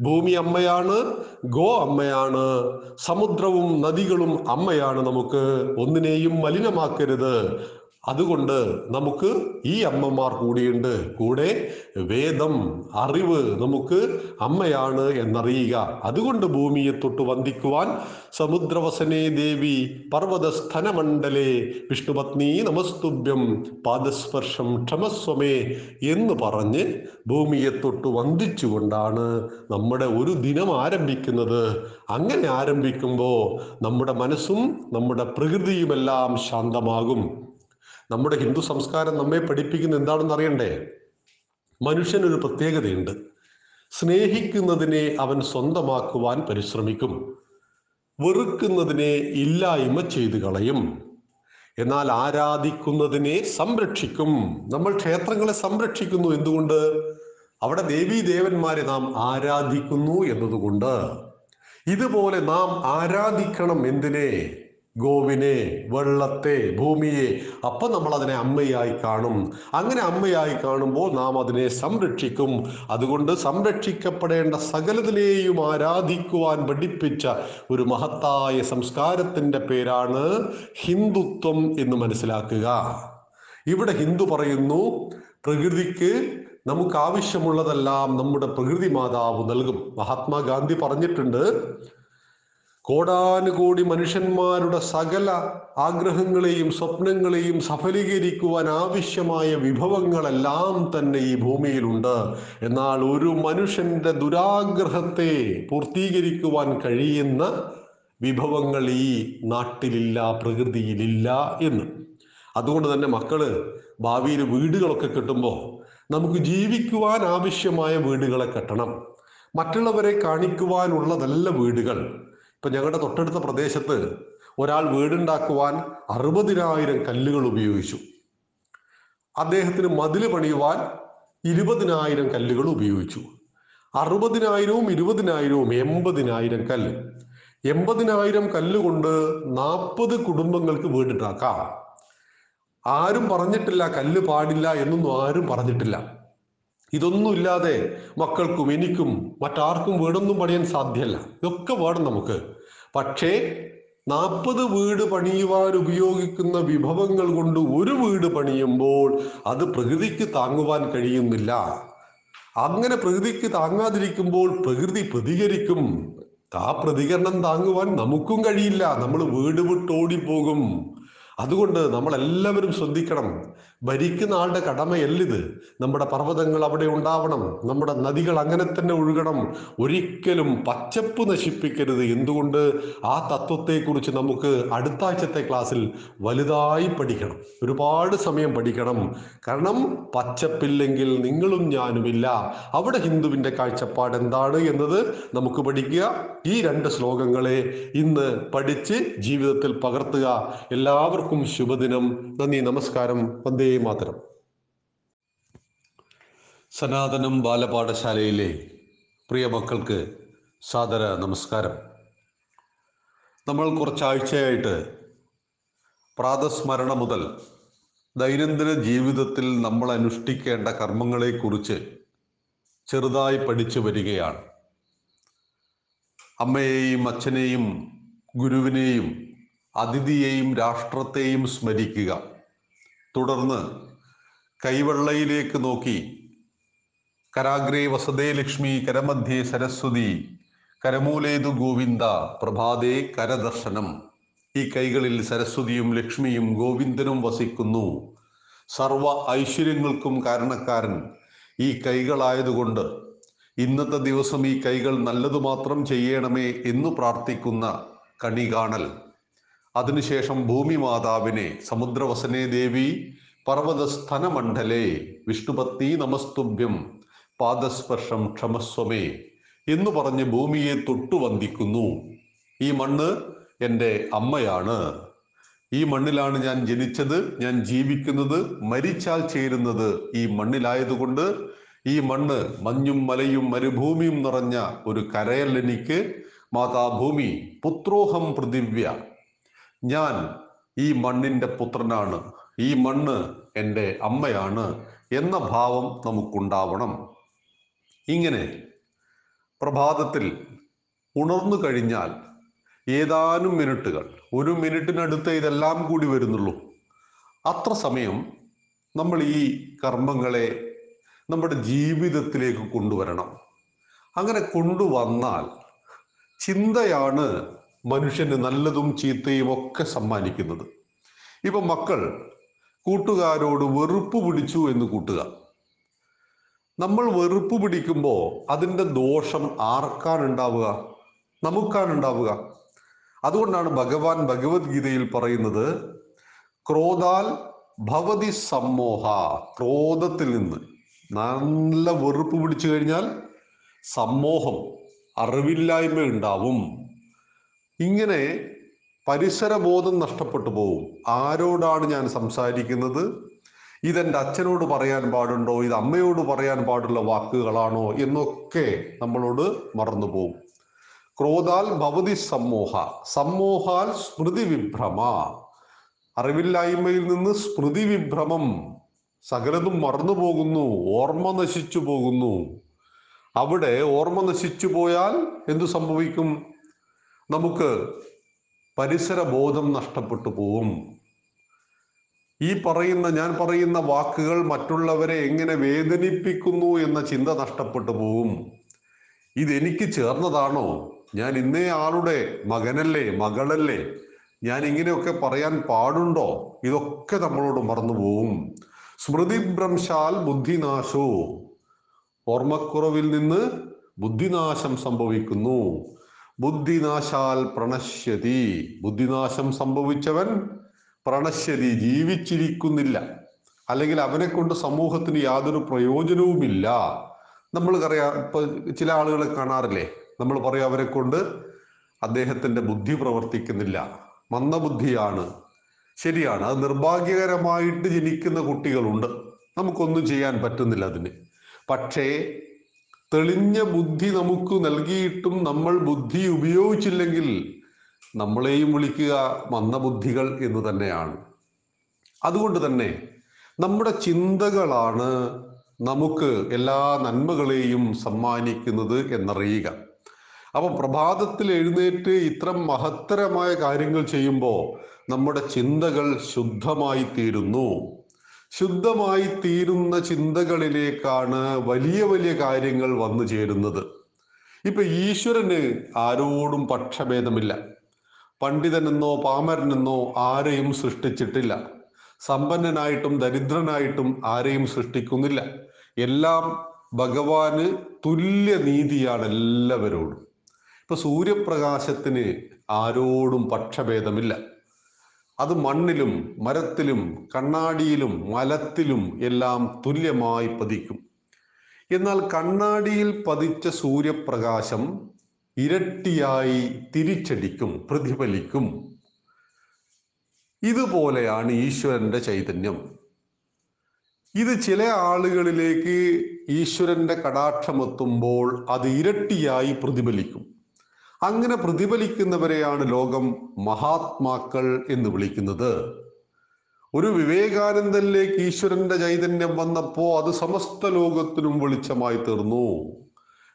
ഭൂമി അമ്മയാണ് ഗോ അമ്മയാണ് സമുദ്രവും നദികളും അമ്മയാണ് നമുക്ക്. ഒന്നിനെയും മലിനമാക്കരുത്. അതുകൊണ്ട് നമുക്ക് ഈ അമ്മമാർ കൂടിയുണ്ട്. കൂടെ വേദം അറിവ് നമുക്ക് അമ്മയാണ് എന്നറിയുക. അതുകൊണ്ട് ഭൂമിയെ തൊട്ട് വന്ദിക്കുവാൻ സമുദ്രവസനേ ദേവി പർവതസ്ഥനമണ്ഡലേ വിഷ്ണുപത്നി നമസ്തുഭ്യം പാദസ്പർശം ക്ഷമസ്വമേ എന്ന് പറഞ്ഞ് ഭൂമിയെ തൊട്ട് വന്ദിച്ചുകൊണ്ടാണ് നമ്മുടെ ഒരു ദിനം ആരംഭിക്കുന്നത്. അങ്ങനെ ആരംഭിക്കുമ്പോൾ നമ്മുടെ മനസ്സും നമ്മുടെ പ്രകൃതിയുമെല്ലാം ശാന്തമാകും. നമ്മുടെ ഹിന്ദു സംസ്കാരം നമ്മെ പഠിപ്പിക്കുന്ന എന്താണെന്ന് അറിയണ്ടേ? മനുഷ്യനൊരു പ്രത്യേകതയുണ്ട്. സ്നേഹിക്കുന്നതിനെ അവൻ സ്വന്തമാക്കുവാൻ പരിശ്രമിക്കും. വെറുക്കുന്നതിനെ ഇല്ലായ്മ ചെയ്തു കളയും. എന്നാൽ ആരാധിക്കുന്നതിനെ സംരക്ഷിക്കും. നമ്മൾ ക്ഷേത്രങ്ങളെ സംരക്ഷിക്കുന്നു എന്തുകൊണ്ട്? അവിടെ ദേവീ ദേവന്മാരെ നാം ആരാധിക്കുന്നു എന്നതുകൊണ്ട്. ഇതുപോലെ നാം ആരാധിക്കണം എന്തിനെ? ഗോവിനെ വെള്ളത്തെ ഭൂമിയെ അപ്പം നമ്മൾ അതിനെ അമ്മയായി കാണും. അങ്ങനെ അമ്മയായി കാണുമ്പോൾ നാം അതിനെ സംരക്ഷിക്കും. അതുകൊണ്ട് സംരക്ഷിക്കപ്പെടേണ്ട സകലതിനെയും ആരാധിക്കുവാൻ പഠിപ്പിച്ച ഒരു മഹത്തായ സംസ്കാരത്തിന്റെ പേരാണ് ഹിന്ദുത്വം എന്ന് മനസ്സിലാക്കുക. ഇവിടെ ഹിന്ദു പറയുന്നു പ്രകൃതിക്ക് നമുക്ക് ആവശ്യമുള്ളതെല്ലാം നമ്മുടെ പ്രകൃതി മാതാവ് നൽകും. മഹാത്മാഗാന്ധി പറഞ്ഞിട്ടുണ്ട് കോടാനുകോടി മനുഷ്യന്മാരുടെ സകല ആഗ്രഹങ്ങളെയും സ്വപ്നങ്ങളെയും സഫലീകരിക്കുവാൻ ആവശ്യമായ വിഭവങ്ങളെല്ലാം തന്നെ ഈ ഭൂമിയിലുണ്ട്. എന്നാൽ ഒരു മനുഷ്യന്റെ ദുരാഗ്രഹത്തെ പൂർത്തീകരിക്കുവാൻ കഴിയുന്ന വിഭവങ്ങൾ ഈ നാട്ടിലില്ല പ്രകൃതിയിലില്ല എന്ന്. അതുകൊണ്ട് തന്നെ മക്കൾ ഭാവിയിൽ വീടുകളൊക്കെ കെട്ടുമ്പോൾ നമുക്ക് ജീവിക്കുവാൻ ആവശ്യമായ വീടുകളെ കെട്ടണം. മറ്റുള്ളവരെ കാണിക്കുവാനുള്ളതല്ല വീടുകൾ. ഇപ്പൊ ഞങ്ങളുടെ തൊട്ടടുത്ത പ്രദേശത്ത് ഒരാൾ വീടുണ്ടാക്കുവാൻ അറുപതിനായിരം കല്ലുകൾ ഉപയോഗിച്ചു. അദ്ദേഹത്തിന് മതിൽ പണിയുവാൻ ഇരുപതിനായിരം കല്ലുകൾ ഉപയോഗിച്ചു. അറുപതിനായിരവും ഇരുപതിനായിരവും എൺപതിനായിരം കല്ല്. എൺപതിനായിരം കല്ല് കൊണ്ട് നാൽപ്പത് കുടുംബങ്ങൾക്ക് വീടുണ്ടാക്കാം ആരും പറഞ്ഞിട്ടില്ല കല്ല് പാടില്ല എന്നൊന്നും ആരും പറഞ്ഞിട്ടില്ല. ഇതൊന്നുമില്ലാതെ മക്കൾക്കും എനിക്കും മറ്റാർക്കും വീടൊന്നും പണിയാൻ സാധ്യല്ല ഇതൊക്കെ വേണം നമുക്ക്. പക്ഷേ നാൽപ്പത് വീട് പണിയുവാൻ ഉപയോഗിക്കുന്ന വിഭവങ്ങൾ കൊണ്ട് ഒരു വീട് പണിയുമ്പോൾ അത് പ്രകൃതിക്ക് താങ്ങുവാൻ കഴിയുന്നില്ല. അങ്ങനെ പ്രകൃതിക്ക് താങ്ങാതിരിക്കുമ്പോൾ പ്രകൃതി പ്രതികരിക്കും. ആ പ്രതികരണം താങ്ങുവാൻ നമുക്കും കഴിയില്ല. നമ്മൾ വീട് വിട്ട് പോകും അതുകൊണ്ട് നമ്മളെല്ലാവരും ശ്രദ്ധിക്കണം. ഭരിക്കുന്ന ആളുടെ കടമയല്ലിത്. നമ്മുടെ പർവതങ്ങൾ അവിടെ ഉണ്ടാവണം. നമ്മുടെ നദികൾ അങ്ങനെ തന്നെ ഒഴുകണം. ഒരിക്കലും പച്ചപ്പ് നശിപ്പിക്കരുത്. എന്തുകൊണ്ട്? ആ തത്വത്തെക്കുറിച്ച് നമുക്ക് അടുത്ത ആഴ്ചത്തെ ക്ലാസ്സിൽ വലുതായി പഠിക്കണം. ഒരുപാട് സമയം പഠിക്കണം. കാരണം പച്ചപ്പില്ലെങ്കിൽ നിങ്ങളും ഞാനുമില്ല. അവിടെ ഹിന്ദുവിന്റെ കാഴ്ചപ്പാട് എന്താണ് എന്നത് നമുക്ക് പഠിക്കുക. ഈ രണ്ട് ശ്ലോകങ്ങളെ ഇന്ന് പഠിച്ച് ജീവിതത്തിൽ പകർത്തുക. എല്ലാവർക്കും ശുഭദിനം. നന്ദി. നമസ്കാരം. വന്ദേ മാതരം. സനാതനം ബാലപാഠശാലയിലെ പ്രിയ മക്കൾക്ക് സാദര നമസ്കാരം. നമ്മൾ കുറച്ചാഴ്ചയായിട്ട് പ്രാതസ്മരണ മുതൽ ദൈനംദിന ജീവിതത്തിൽ നമ്മൾ അനുഷ്ഠിക്കേണ്ട കർമ്മങ്ങളെക്കുറിച്ച് ചെറുതായി പഠിച്ചു വരികയാണ്. അമ്മയെയും അച്ഛനെയും ഗുരുവിനെയും അതിഥിയെയും രാഷ്ട്രത്തെയും സ്മരിക്കുക. തുടർന്ന് കൈവെള്ളയിലേക്ക് നോക്കി. കരാഗ്രേ വസതേ ലക്ഷ്മി കരമധ്യേ സരസ്വതി കരമൂലേതു ഗോവിന്ദ പ്രഭാതേ കരദർശനം. ഈ കൈകളിൽ സരസ്വതിയും ലക്ഷ്മിയും ഗോവിന്ദനും വസിക്കുന്നു. സർവ ഐശ്വര്യങ്ങൾക്കും കാരണക്കാരൻ ഈ കൈകളായതുകൊണ്ട് ഇന്നത്തെ ദിവസം ഈ കൈകൾ നല്ലതു മാത്രം ചെയ്യണമേ എന്ന് പ്രാർത്ഥിക്കുന്ന കണി കാണൽ അതിനുശേഷം ഭൂമി മാതാവിനെ സമുദ്രവസനെ ദേവി പർവതസ്ഥനമണ്ഡലേ വിഷ്ണുപത്തി നമസ്തുഭ്യം പാദസ്പർശം ക്ഷമസ്വമേ എന്ന് പറഞ്ഞ് ഭൂമിയെ തൊട്ടു വന്ദിക്കുന്നു. ഈ മണ്ണ് എന്റെ അമ്മയാണ്. ഈ മണ്ണിലാണ് ഞാൻ ജനിച്ചത് ഞാൻ ജീവിക്കുന്നത് മരിച്ചാൽ ചേരുന്നത് ഈ മണ്ണിലായതുകൊണ്ട് ഈ മണ്ണ് മഞ്ഞും മലയും മരുഭൂമിയും നിറഞ്ഞ ഒരു കരയൽ എനിക്ക് മാതാഭൂമി പുത്രോഹം പൃഥിവ്യ. ഞാൻ ഈ മണ്ണിന്റെ പുത്രനാണ്. ഈ മണ്ണ് എന്റെ അമ്മയാണ് എന്ന ഭാവം നമുക്കുണ്ടാവണം. ഇങ്ങനെ പ്രഭാതത്തിൽ ഉണർന്നു കഴിഞ്ഞാൽ ഏതാനും മിനിറ്റുകൾ ഒരു മിനിറ്റിനടുത്ത് ഇതെല്ലാം കൂടി വരുന്നുള്ളൂ. അത്ര സമയം നമ്മൾ ഈ കർമ്മങ്ങളെ നമ്മുടെ ജീവിതത്തിലേക്ക് കൊണ്ടുവരണം. അങ്ങനെ കൊണ്ടുവന്നാൽ ചിന്തയാണ് മനുഷ്യന് നല്ലതും ചീത്തയും ഒക്കെ സമ്മാനിക്കുന്നത്. ഇപ്പൊ മക്കൾ കൂട്ടുകാരോട് വെറുപ്പ് പിടിച്ചു എന്ന് കൂട്ടുക. നമ്മൾ വെറുപ്പ് പിടിക്കുമ്പോൾ അതിന്റെ ദോഷം ആർക്കാനുണ്ടാവുക നമുക്കാനുണ്ടാവുക അതുകൊണ്ടാണ് ഭഗവാൻ ഭഗവത്ഗീതയിൽ പറയുന്നത് ക്രോധാൽ ഭവതി സമ്മോഹ. ക്രോധത്തിൽ നിന്ന് നല്ല വെറുപ്പ് പിടിച്ചു കഴിഞ്ഞാൽ സമ്മോഹം അറിവില്ലായ്മ ഉണ്ടാവും. ഇങ്ങനെ പരിസരബോധം നഷ്ടപ്പെട്ടു പോവും. ആരോടാണ് ഞാൻ സംസാരിക്കുന്നത്? ഇതെന്റെ അച്ഛനോട് പറയാൻ പാടുണ്ടോ? ഇത് അമ്മയോട് പറയാൻ പാടുള്ള വാക്കുകളാണോ? എന്നൊക്കെ നമ്മളോട് മറന്നു പോവും. ക്രോധാൽ ഭവതി സമ്മോഹ. സമ്മോഹാൽ സ്മൃതി വിഭ്രമ. അറിവില്ലായ്മയിൽ നിന്ന് സ്മൃതി വിഭ്രമം സകലതും മറന്നു പോകുന്നു. ഓർമ്മ നശിച്ചു പോകുന്നു. അവിടെ ഓർമ്മ നശിച്ചു പോയാൽ എന്തു സംഭവിക്കും? നമുക്ക് പരിസര ബോധം നഷ്ടപ്പെട്ടു പോവും. ഈ പറയുന്ന ഞാൻ പറയുന്ന വാക്കുകൾ മറ്റുള്ളവരെ എങ്ങനെ വേദനിപ്പിക്കുന്നു എന്ന ചിന്ത നഷ്ടപ്പെട്ടു പോവും. ഇതെനിക്ക് ചേർന്നതാണോ? ഞാൻ ഇന്നേ ആളുടെ മകനല്ലേ മകളല്ലേ? ഞാൻ ഇങ്ങനെയൊക്കെ പറയാൻ പാടുണ്ടോ? ഇതൊക്കെ നമ്മളോട് പോവും. സ്മൃതിഭ്രംശാൽ ബുദ്ധിനാശോ. ഓർമ്മക്കുറവിൽ നിന്ന് ബുദ്ധിനാശം സംഭവിക്കുന്നു. ബുദ്ധിനാശാൽ പ്രണശ്യതി. ബുദ്ധിനാശം സംഭവിച്ചവൻ പ്രണശ്യതി ജീവിച്ചിരിക്കുന്നില്ല. അല്ലെങ്കിൽ അവനെ കൊണ്ട് സമൂഹത്തിന് യാതൊരു പ്രയോജനവുമില്ല. നമ്മൾ അറിയാ ഇപ്പൊ ചില ആളുകളെ കാണാറില്ലേ? നമ്മൾ പറയും അവരെ കൊണ്ട് അദ്ദേഹത്തിന്റെ ബുദ്ധി പ്രവർത്തിക്കുന്നില്ല. മന്ദബുദ്ധിയാണ്. ശരിയാണ്. അത് നിർഭാഗ്യകരമായിട്ട് ജനിക്കുന്ന കുട്ടികളുണ്ട്. നമുക്കൊന്നും ചെയ്യാൻ പറ്റുന്നില്ല അതിന്. പക്ഷേ തെളിഞ്ഞ ബുദ്ധി നമുക്ക് നൽകിയിട്ടും നമ്മൾ ബുദ്ധി ഉപയോഗിച്ചില്ലെങ്കിൽ നമ്മളെയും വിളിക്കുക മന്ദബുദ്ധികൾ എന്ന് തന്നെയാണ്. അതുകൊണ്ട് തന്നെ നമ്മുടെ ചിന്തകളാണ് നമുക്ക് എല്ലാ നന്മകളെയും സമ്മാനിക്കുന്നത് എന്നറിയുക. അപ്പം പ്രഭാതത്തിൽ എഴുന്നേറ്റ് ഇത്തരം മഹത്തരമായ കാര്യങ്ങൾ ചെയ്യുമ്പോൾ നമ്മുടെ ചിന്തകൾ ശുദ്ധമായി തീരുന്നു ശുദ്ധമായി തീരുന്ന ചിന്തകളിലേക്കാണ് വലിയ വലിയ കാര്യങ്ങൾ വന്നു ചേരുന്നത്. ഇപ്പൊ ഈശ്വരന് ആരോടും പക്ഷഭേദമില്ല. പണ്ഡിതനെന്നോ പാമരനെന്നോ ആരെയും സൃഷ്ടിച്ചിട്ടില്ല. സമ്പന്നനായിട്ടും ദരിദ്രനായിട്ടും ആരെയും സൃഷ്ടിക്കുന്നില്ല. എല്ലാം ഭഗവാന് തുല്യ നീതിയാണ് എല്ലാവരോടും. ഇപ്പൊ സൂര്യപ്രകാശത്തിന് ആരോടും പക്ഷഭേദമില്ല. അത് മണ്ണിലും മരത്തിലും കണ്ണാടിയിലും മലത്തിലും എല്ലാം തുല്യമായി പതിക്കും. എന്നാൽ കണ്ണാടിയിൽ പതിച്ച സൂര്യപ്രകാശം ഇരട്ടിയായി തിരിച്ചടിക്കും പ്രതിഫലിക്കും. ഇതുപോലെയാണ് ഈശ്വരന്റെ ചൈതന്യം. ഇത് ചില ആളുകളിലേക്ക് ഈശ്വരന്റെ കടാക്ഷമെത്തുമ്പോൾ അത് ഇരട്ടിയായി പ്രതിഫലിക്കും. അങ്ങനെ പ്രതിഫലിക്കുന്നവരെയാണ് ലോകം മഹാത്മാക്കൾ എന്ന് വിളിക്കുന്നത്. ഒരു വിവേകാനന്ദനിലേക്ക് ഈശ്വരന്റെ ചൈതന്യം വന്നപ്പോ അത് സമസ്ത ലോകത്തിനും വെളിച്ചമായി തീർന്നു.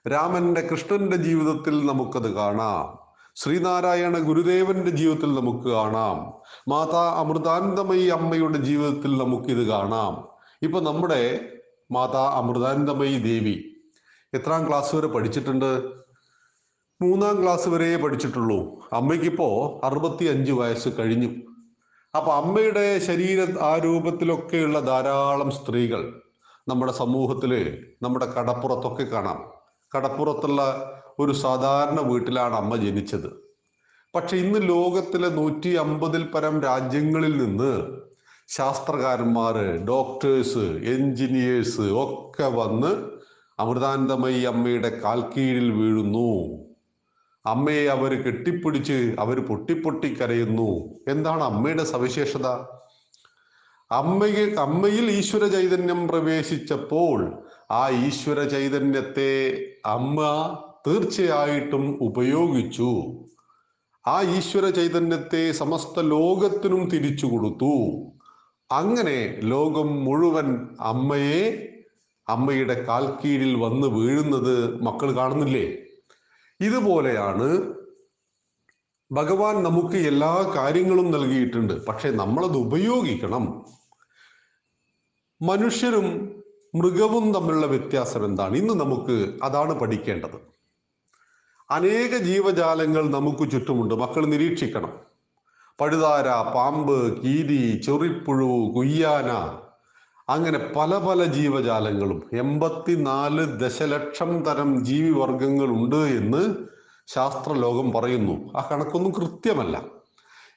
രാമന്റെ കൃഷ്ണന്റെ ജീവിതത്തിൽ നമുക്കത് കാണാം. ശ്രീനാരായണ ഗുരുദേവന്റെ ജീവിതത്തിൽ നമുക്ക് കാണാം. മാതാ അമൃതാനന്ദമയി അമ്മയുടെ ജീവിതത്തിൽ നമുക്കിത് കാണാം. ഇപ്പൊ നമ്മുടെ മാതാ അമൃതാനന്ദമയി ദേവി എത്രാം ക്ലാസ് വരെ പഠിച്ചിട്ടുണ്ട്? മൂന്നാം ക്ലാസ് വരെ പഠിച്ചിട്ടുള്ളൂ. അമ്മയ്ക്കിപ്പോ അറുപത്തി അഞ്ച് വയസ്സ് കഴിഞ്ഞു. അപ്പൊ അമ്മയുടെ ശരീര ആ രൂപത്തിലൊക്കെയുള്ള ധാരാളം സ്ത്രീകൾ നമ്മുടെ സമൂഹത്തിൽ നമ്മുടെ കടപ്പുറത്തൊക്കെ കാണാം. കടപ്പുറത്തുള്ള ഒരു സാധാരണ വീട്ടിലാണ് അമ്മ ജനിച്ചത്. പക്ഷെ ഇന്ന് ലോകത്തിലെ നൂറ്റി അമ്പതിൽ പരം രാജ്യങ്ങളിൽ നിന്ന് ശാസ്ത്രകാരന്മാര് ഡോക്ടേഴ്സ് എഞ്ചിനീയേഴ്സ് ഒക്കെ വന്ന് അമൃതാനന്ദമയി അമ്മയുടെ കാൽക്കീഴിൽ വീഴുന്നു. അമ്മയെ അവർ കെട്ടിപ്പിടിച്ച് അവർ പൊട്ടിപ്പൊട്ടി കരയുന്നു എന്താണ് അമ്മയുടെ സവിശേഷത? അമ്മയെ അമ്മയിൽ ഈശ്വര ചൈതന്യം പ്രവേശിച്ചപ്പോൾ ആ ഈശ്വര ചൈതന്യത്തെ അമ്മ തീർച്ചയായിട്ടും ഉപയോഗിച്ചു. ആ ഈശ്വര ചൈതന്യത്തെ സമസ്ത ലോകത്തിനും തിരിച്ചു കൊടുത്തു. അങ്ങനെ ലോകം മുഴുവൻ അമ്മയെ അമ്മയുടെ കാൽക്കീഴിൽ വന്ന് വീഴുന്നത് മക്കൾ കാണുന്നില്ലേ? ഇതുപോലെയാണ് ഭഗവാൻ നമുക്ക് എല്ലാ കാര്യങ്ങളും നൽകിയിട്ടുണ്ട്. പക്ഷെ നമ്മളത് ഉപയോഗിക്കണം. മനുഷ്യരും മൃഗവും തമ്മിലുള്ള വ്യത്യാസം എന്താണ്? ഇന്ന് നമുക്ക് അതാണ് പഠിക്കേണ്ടത്. അനേക ജീവജാലങ്ങൾ നമുക്ക് ചുറ്റുമുണ്ട്. മക്കൾ നിരീക്ഷിക്കണം. പഴുതാര പാമ്പ് കീരി ചെറിപ്പുഴു കുയ്യാന അങ്ങനെ പല പല ജീവജാലങ്ങളും എൺപത്തിനാല് ദശലക്ഷം തരം ജീവിവർഗങ്ങളുണ്ട് എന്ന് ശാസ്ത്രലോകം പറയുന്നു. ആ കണക്കൊന്നും കൃത്യമല്ല.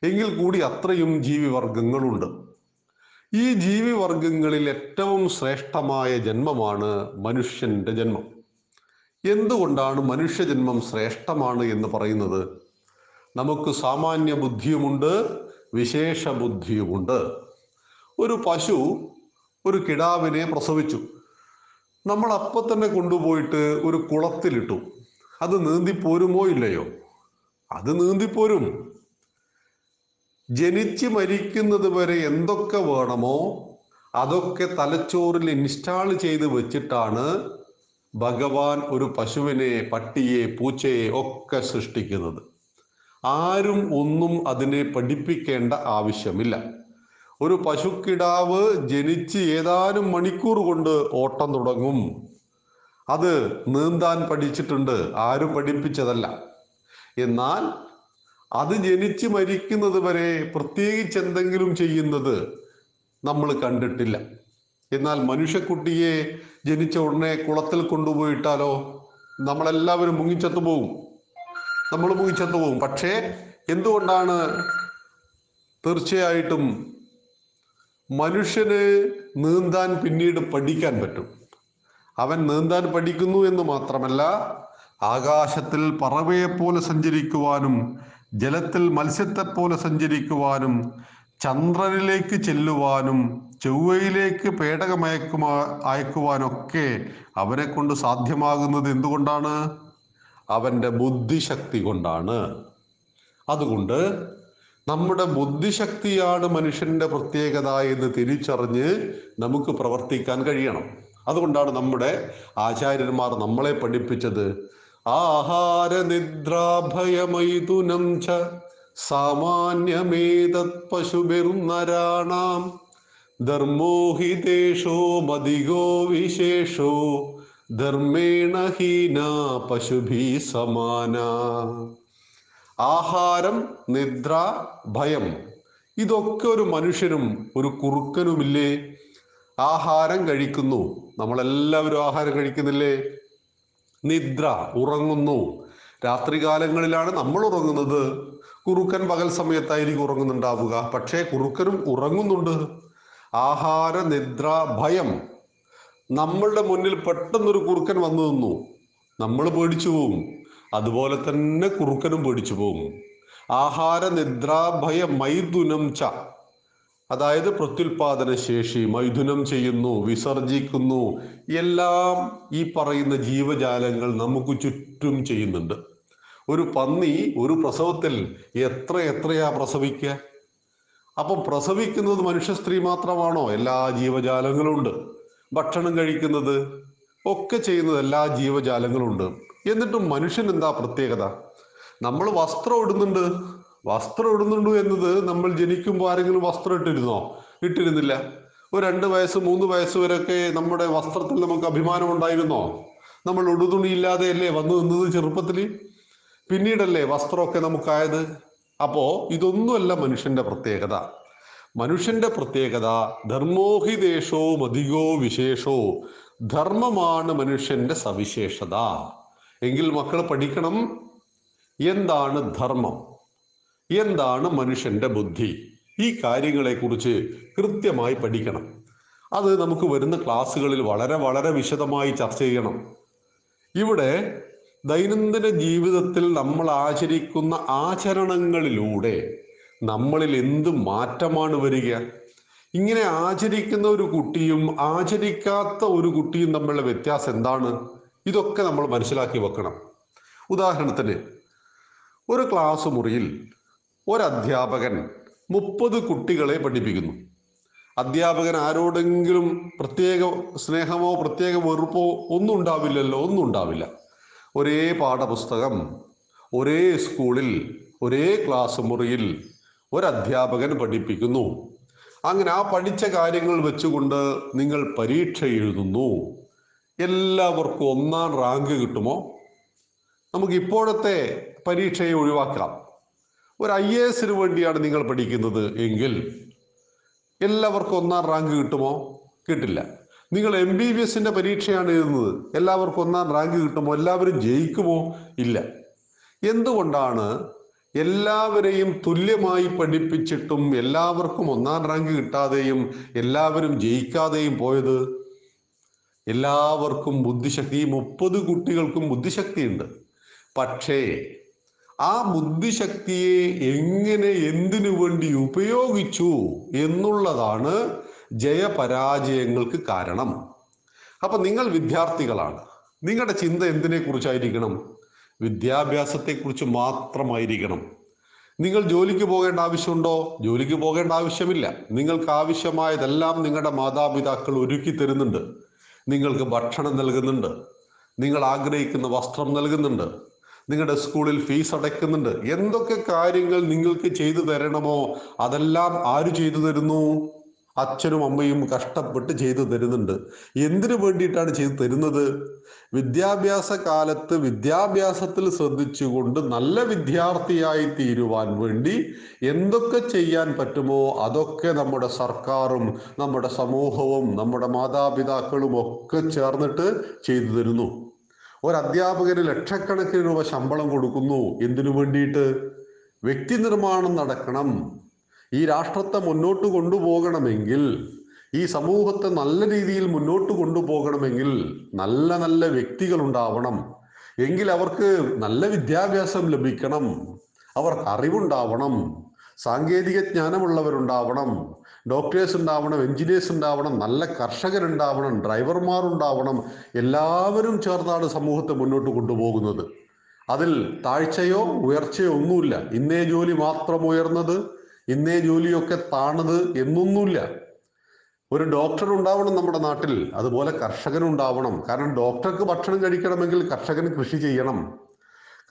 എങ്കിൽ കൂടി അത്രയും ജീവിവർഗങ്ങളുണ്ട് ഈ ജീവിവർഗങ്ങളിൽ ഏറ്റവും ശ്രേഷ്ഠമായ ജന്മമാണ് മനുഷ്യന്റെ ജന്മം. എന്തുകൊണ്ടാണ് മനുഷ്യജന്മം ശ്രേഷ്ഠമാണ് എന്ന് പറയുന്നത്? നമുക്ക് സാമാന്യ ബുദ്ധിയുമുണ്ട് വിശേഷ ബുദ്ധിയുമുണ്ട് ഒരു പശു ഒരു കിടാവിനെ പ്രസവിച്ചു. നമ്മൾ അപ്പം തന്നെ കൊണ്ടുപോയിട്ട് ഒരു കുളത്തിലിട്ടു. അത് നീന്തിപ്പോരുമോ ഇല്ലയോ? അത് നീന്തിപ്പോരും ജനിച്ച് മരിക്കുന്നത് വരെ എന്തൊക്കെ വേണമോ അതൊക്കെ തലച്ചോറിൽ ഇൻസ്റ്റാൾ ചെയ്ത് വെച്ചിട്ടാണ് ഭഗവാൻ ഒരു പശുവിനെ പട്ടിയെ പൂച്ചയെ ഒക്കെ സൃഷ്ടിക്കുന്നത്. ആരും ഒന്നും അതിനെ പഠിപ്പിക്കേണ്ട ആവശ്യമില്ല. ഒരു പശുക്കിടാവ് ജനിച്ച് ഏതാനും മണിക്കൂർ കൊണ്ട് ഓട്ടം തുടങ്ങും. അത് നീന്താൻ പഠിച്ചിട്ടുണ്ട്. ആരും പഠിപ്പിച്ചതല്ല. എന്നാൽ അത് ജനിച്ച് മരിക്കുന്നത് വരെ പ്രത്യേകിച്ച് എന്തെങ്കിലും ചെയ്യുന്നത് നമ്മൾ കണ്ടിട്ടില്ല. എന്നാൽ മനുഷ്യക്കുട്ടിയെ ജനിച്ച ഉടനെ കുളത്തിൽ കൊണ്ടുപോയിട്ടാലോ നമ്മളെല്ലാവരും മുങ്ങിച്ചത്തു പോകും നമ്മൾ മുങ്ങിച്ചത്തു പോകും പക്ഷേ എന്തുകൊണ്ടാണ് തീർച്ചയായിട്ടും മനുഷ്യന് നീന്താൻ പിന്നീട് പഠിക്കാൻ പറ്റും. അവൻ നീന്താൻ പഠിക്കുന്നു എന്ന് മാത്രമല്ല ആകാശത്തിൽ പറവയെ പോലെ സഞ്ചരിക്കുവാനും ജലത്തിൽ മത്സ്യത്തെ പോലെ സഞ്ചരിക്കുവാനും ചന്ദ്രനിലേക്ക് ചെല്ലുവാനും ചൊവ്വയിലേക്ക് പേടകമയക്കുമാ അയക്കുവാനൊക്കെ അവനെ കൊണ്ട് സാധ്യമാകുന്നത് എന്തുകൊണ്ടാണ്? അവന്റെ ബുദ്ധിശക്തി കൊണ്ടാണ്. അതുകൊണ്ട് നമ്മുടെ ബുദ്ധിശക്തിയാണ് മനുഷ്യന്റെ പ്രത്യേകത എന്ന് തിരിച്ചറിഞ്ഞ് നമുക്ക് പ്രവർത്തിക്കാൻ കഴിയണം. അതുകൊണ്ടാണ് നമ്മുടെ ആചാര്യന്മാർ നമ്മളെ പഠിപ്പിച്ചത്. ആഹാര നിദ്രാഭയമൈതുനം ച സാമാന്യമേതത് പശുബെറുന്നരാണാം ധർമ്മോ മതികോ വിശേഷോ. ധർമ്മേണ ഹീന പശുഭി സമാന. ആഹാരം നിദ്ര ഭയം. ഇതൊക്കെ ഒരു മനുഷ്യനും ഒരു കുറുക്കനുമില്ലേ? ആഹാരം കഴിക്കുന്നു. നമ്മളെല്ലാവരും ആഹാരം കഴിക്കുന്നില്ലേ? നിദ്ര ഉറങ്ങുന്നു. രാത്രികാലങ്ങളിലാണ് നമ്മൾ ഉറങ്ങുന്നത്. കുറുക്കൻ പകൽ സമയത്തായിരിക്കും ഉറങ്ങുന്നുണ്ടാവുക. പക്ഷേ കുറുക്കനും ഉറങ്ങുന്നുണ്ട്. ആഹാര നിദ്ര ഭയം. നമ്മളുടെ മുന്നിൽ പെട്ടെന്നൊരു കുറുക്കൻ വന്നു നിന്നു. നമ്മൾ പേടിച്ചു പോവും. അതുപോലെ തന്നെ കുറുക്കനും പേടിച്ചു പോകും ആഹാര നിദ്രാഭയ ഭയം മൈഥുനം ച. അതായത് പ്രത്യുൽപാദന ശേഷി മൈഥുനം ചെയ്യുന്നു വിസർജിക്കുന്നു. എല്ലാം ഈ പറയുന്ന ജീവജാലങ്ങൾ നമുക്ക് ചുറ്റും ചെയ്യുന്നുണ്ട്. ഒരു പന്നി ഒരു പ്രസവത്തിൽ എത്ര എത്രയാ പ്രസവിക്കുക അപ്പം പ്രസവിക്കുന്നത് മനുഷ്യ സ്ത്രീ മാത്രമാണോ? എല്ലാ ജീവജാലങ്ങളും ഉണ്ട്. ഭക്ഷണം കഴിക്കുന്നത് ഒക്കെ ചെയ്യുന്നത് എല്ലാ ജീവജാലങ്ങളും ഉണ്ട്. എന്നിട്ടും മനുഷ്യൻ എന്താ പ്രത്യേകത? നമ്മൾ വസ്ത്രം ഇടുന്നുണ്ട്. വസ്ത്രം ഇടുന്നുണ്ട് എന്നത് നമ്മൾ ജനിക്കുമ്പോൾ ആരെങ്കിലും വസ്ത്രം ഇട്ടിരുന്നോ? ഇട്ടിരുന്നില്ല. ഒരു രണ്ട് വയസ്സ് മൂന്ന് വയസ്സ് വരെയൊക്കെ നമ്മുടെ വസ്ത്രത്തിൽ നമുക്ക് അഭിമാനം ഉണ്ടായിരുന്നോ? നമ്മൾ ഉടുതുണിയില്ലാതെ അല്ലേ വന്നു നിന്നത് ചെറുപ്പത്തിൽ പിന്നീടല്ലേ വസ്ത്രമൊക്കെ നമുക്കായത്? അപ്പോൾ ഇതൊന്നുമല്ല മനുഷ്യന്റെ പ്രത്യേകത. മനുഷ്യന്റെ പ്രത്യേകത ധർമ്മോഹിദേശോ മതികോ വിശേഷോ. ധർമ്മമാണ് മനുഷ്യന്റെ സവിശേഷത. എങ്കിൽ മക്കൾ പഠിക്കണം. എന്താണ് ധർമ്മം? എന്താണ് മനുഷ്യന്റെ ബുദ്ധി? ഈ കാര്യങ്ങളെക്കുറിച്ച് കൃത്യമായി പഠിക്കണം. അത് നമുക്ക് വരുന്ന ക്ലാസ്സുകളിൽ വളരെ വളരെ വിശദമായി ചർച്ച ചെയ്യണം. ഇവിടെ ദൈനംദിന ജീവിതത്തിൽ നമ്മൾ ആചരിക്കുന്ന ആചരണങ്ങളിലൂടെ നമ്മളിൽ എന്ത് മാറ്റമാണ് വരിക? ഇങ്ങനെ ആചരിക്കുന്ന ഒരു കുട്ടിയും ആചരിക്കാത്ത ഒരു കുട്ടിയും തമ്മിലുള്ള വ്യത്യാസം എന്താണ്? ഇതൊക്കെ നമ്മൾ മനസ്സിലാക്കി വെക്കണം. ഉദാഹരണത്തിന് ഒരു ക്ലാസ് മുറിയിൽ ഒരു അധ്യാപകൻ മുപ്പത് കുട്ടികളെ പഠിപ്പിക്കുന്നു. അധ്യാപകൻ ആരോടെങ്കിലും പ്രത്യേക സ്നേഹമോ പ്രത്യേക വെറുപ്പോ ഒന്നും ഉണ്ടാവില്ലല്ലോ ഒന്നും ഉണ്ടാവില്ല. ഒരേ പാഠപുസ്തകം ഒരേ സ്കൂളിൽ ഒരേ ക്ലാസ് മുറിയിൽ ഒരധ്യാപകൻ പഠിപ്പിക്കുന്നു. അങ്ങനെ ആ പഠിച്ച കാര്യങ്ങൾ വെച്ചുകൊണ്ട് നിങ്ങൾ പരീക്ഷ എഴുതുന്നു. എല്ലാവർക്കും ഒന്നാം റാങ്ക് കിട്ടുമോ? നമുക്ക് ഇപ്പോഴത്തെ പരീക്ഷയെ ഒഴിവാക്കാം. ഒരു ഐ എ എസിന് വേണ്ടിയാണ് നിങ്ങൾ പഠിക്കുന്നത് എങ്കിൽ എല്ലാവർക്കും ഒന്നാം റാങ്ക് കിട്ടുമോ? കിട്ടില്ല. നിങ്ങൾ എം ബി ബി എസിന്റെ പരീക്ഷയാണ് എഴുതുന്നത്. എല്ലാവർക്കും ഒന്നാം റാങ്ക് കിട്ടുമോ? എല്ലാവരും ജയിക്കുമോ? ഇല്ല. എന്തുകൊണ്ടാണ് എല്ലാവരെയും തുല്യമായി പഠിപ്പിച്ചിട്ടും എല്ലാവർക്കും ഒന്നാം റാങ്ക് കിട്ടാതെയും എല്ലാവരും ജയിക്കാതെയും പോയത്? എല്ലാവർക്കും ബുദ്ധിശക്തി ഈ മുപ്പത് കുട്ടികൾക്കും ബുദ്ധിശക്തിയുണ്ട്. പക്ഷേ ആ ബുദ്ധിശക്തിയെ എങ്ങനെ എന്തിനു വേണ്ടി ഉപയോഗിച്ചു എന്നുള്ളതാണ് ജയപരാജയങ്ങൾക്ക് കാരണം. അപ്പൊ നിങ്ങൾ വിദ്യാർത്ഥികളാണ്. നിങ്ങളുടെ ചിന്ത എന്തിനെ കുറിച്ചായിരിക്കണം വിദ്യാഭ്യാസത്തെക്കുറിച്ച് മാത്രമായിരിക്കണം. നിങ്ങൾ ജോലിക്ക് പോകേണ്ട ആവശ്യമുണ്ടോ? ജോലിക്ക് പോകേണ്ട ആവശ്യമില്ല. നിങ്ങൾക്ക് ആവശ്യമായതെല്ലാം നിങ്ങളുടെ മാതാപിതാക്കൾ ഒരുക്കി തരുന്നുണ്ട് നിങ്ങൾക്ക് ഭക്ഷണം നൽകുന്നുണ്ട്. നിങ്ങൾ ആഗ്രഹിക്കുന്ന വസ്ത്രം നൽകുന്നുണ്ട്. നിങ്ങളുടെ സ്കൂളിൽ ഫീസ് അടയ്ക്കുന്നുണ്ട്. എന്തൊക്കെ കാര്യങ്ങൾ നിങ്ങൾക്ക് ചെയ്തു തരണമോ അതെല്ലാം ആര് ചെയ്തു തരുന്നു? അച്ഛനും അമ്മയും കഷ്ടപ്പെട്ട് ചെയ്തു തരുന്നുണ്ട്. എന്തിനു വേണ്ടിയിട്ടാണ് ചെയ്തു തരുന്നത്? വിദ്യാഭ്യാസ കാലത്ത് വിദ്യാഭ്യാസത്തിൽ ശ്രദ്ധിച്ചുകൊണ്ട് നല്ല വിദ്യാർത്ഥിയായി തീരുവാൻ വേണ്ടി എന്തൊക്കെ ചെയ്യാൻ പറ്റുമോ അതൊക്കെ നമ്മുടെ സർക്കാരും നമ്മുടെ സമൂഹവും നമ്മുടെ മാതാപിതാക്കളും ഒക്കെ ചേർന്നിട്ട് ചെയ്തു തരുന്നു. ഒരു അധ്യാപകന് ലക്ഷക്കണക്കിന് രൂപ ശമ്പളം കൊടുക്കുന്നു. എന്തിനു വേണ്ടിയിട്ട്? വ്യക്തി നിർമ്മാണം നടക്കണം. ഈ രാഷ്ട്രത്തെ മുന്നോട്ട് കൊണ്ടുപോകണമെങ്കിൽ ഈ സമൂഹത്തെ നല്ല രീതിയിൽ മുന്നോട്ട് കൊണ്ടുപോകണമെങ്കിൽ നല്ല നല്ല വ്യക്തികൾ ഉണ്ടാവണം എങ്കിൽ അവർക്ക് നല്ല വിദ്യാഭ്യാസം ലഭിക്കണം. അവർക്ക് അറിവുണ്ടാവണം. സാങ്കേതിക ജ്ഞാനമുള്ളവരുണ്ടാവണം. ഡോക്ടേഴ്സ് ഉണ്ടാവണം എഞ്ചിനീയേഴ്സ് ഉണ്ടാവണം നല്ല കർഷകരുണ്ടാവണം ഡ്രൈവർമാർ ഉണ്ടാവണം എല്ലാവരും ചേർന്നാണ് സമൂഹത്തെ മുന്നോട്ട് കൊണ്ടുപോകുന്നത്. അതിൽ താഴ്ചയോ ഉയർച്ചയോ ഒന്നുമില്ല. ഇന്നേ ജോലി മാത്രം ഉയർന്നത് ഇന്നേ ജോലിയൊക്കെ താണത് എന്നൊന്നുമില്ല. ഒരു ഡോക്ടർ ഉണ്ടാവണം നമ്മുടെ നാട്ടിൽ അതുപോലെ കർഷകൻ ഉണ്ടാവണം കാരണം ഡോക്ടർക്ക് ഭക്ഷണം കഴിക്കണമെങ്കിൽ കർഷകൻ കൃഷി ചെയ്യണം.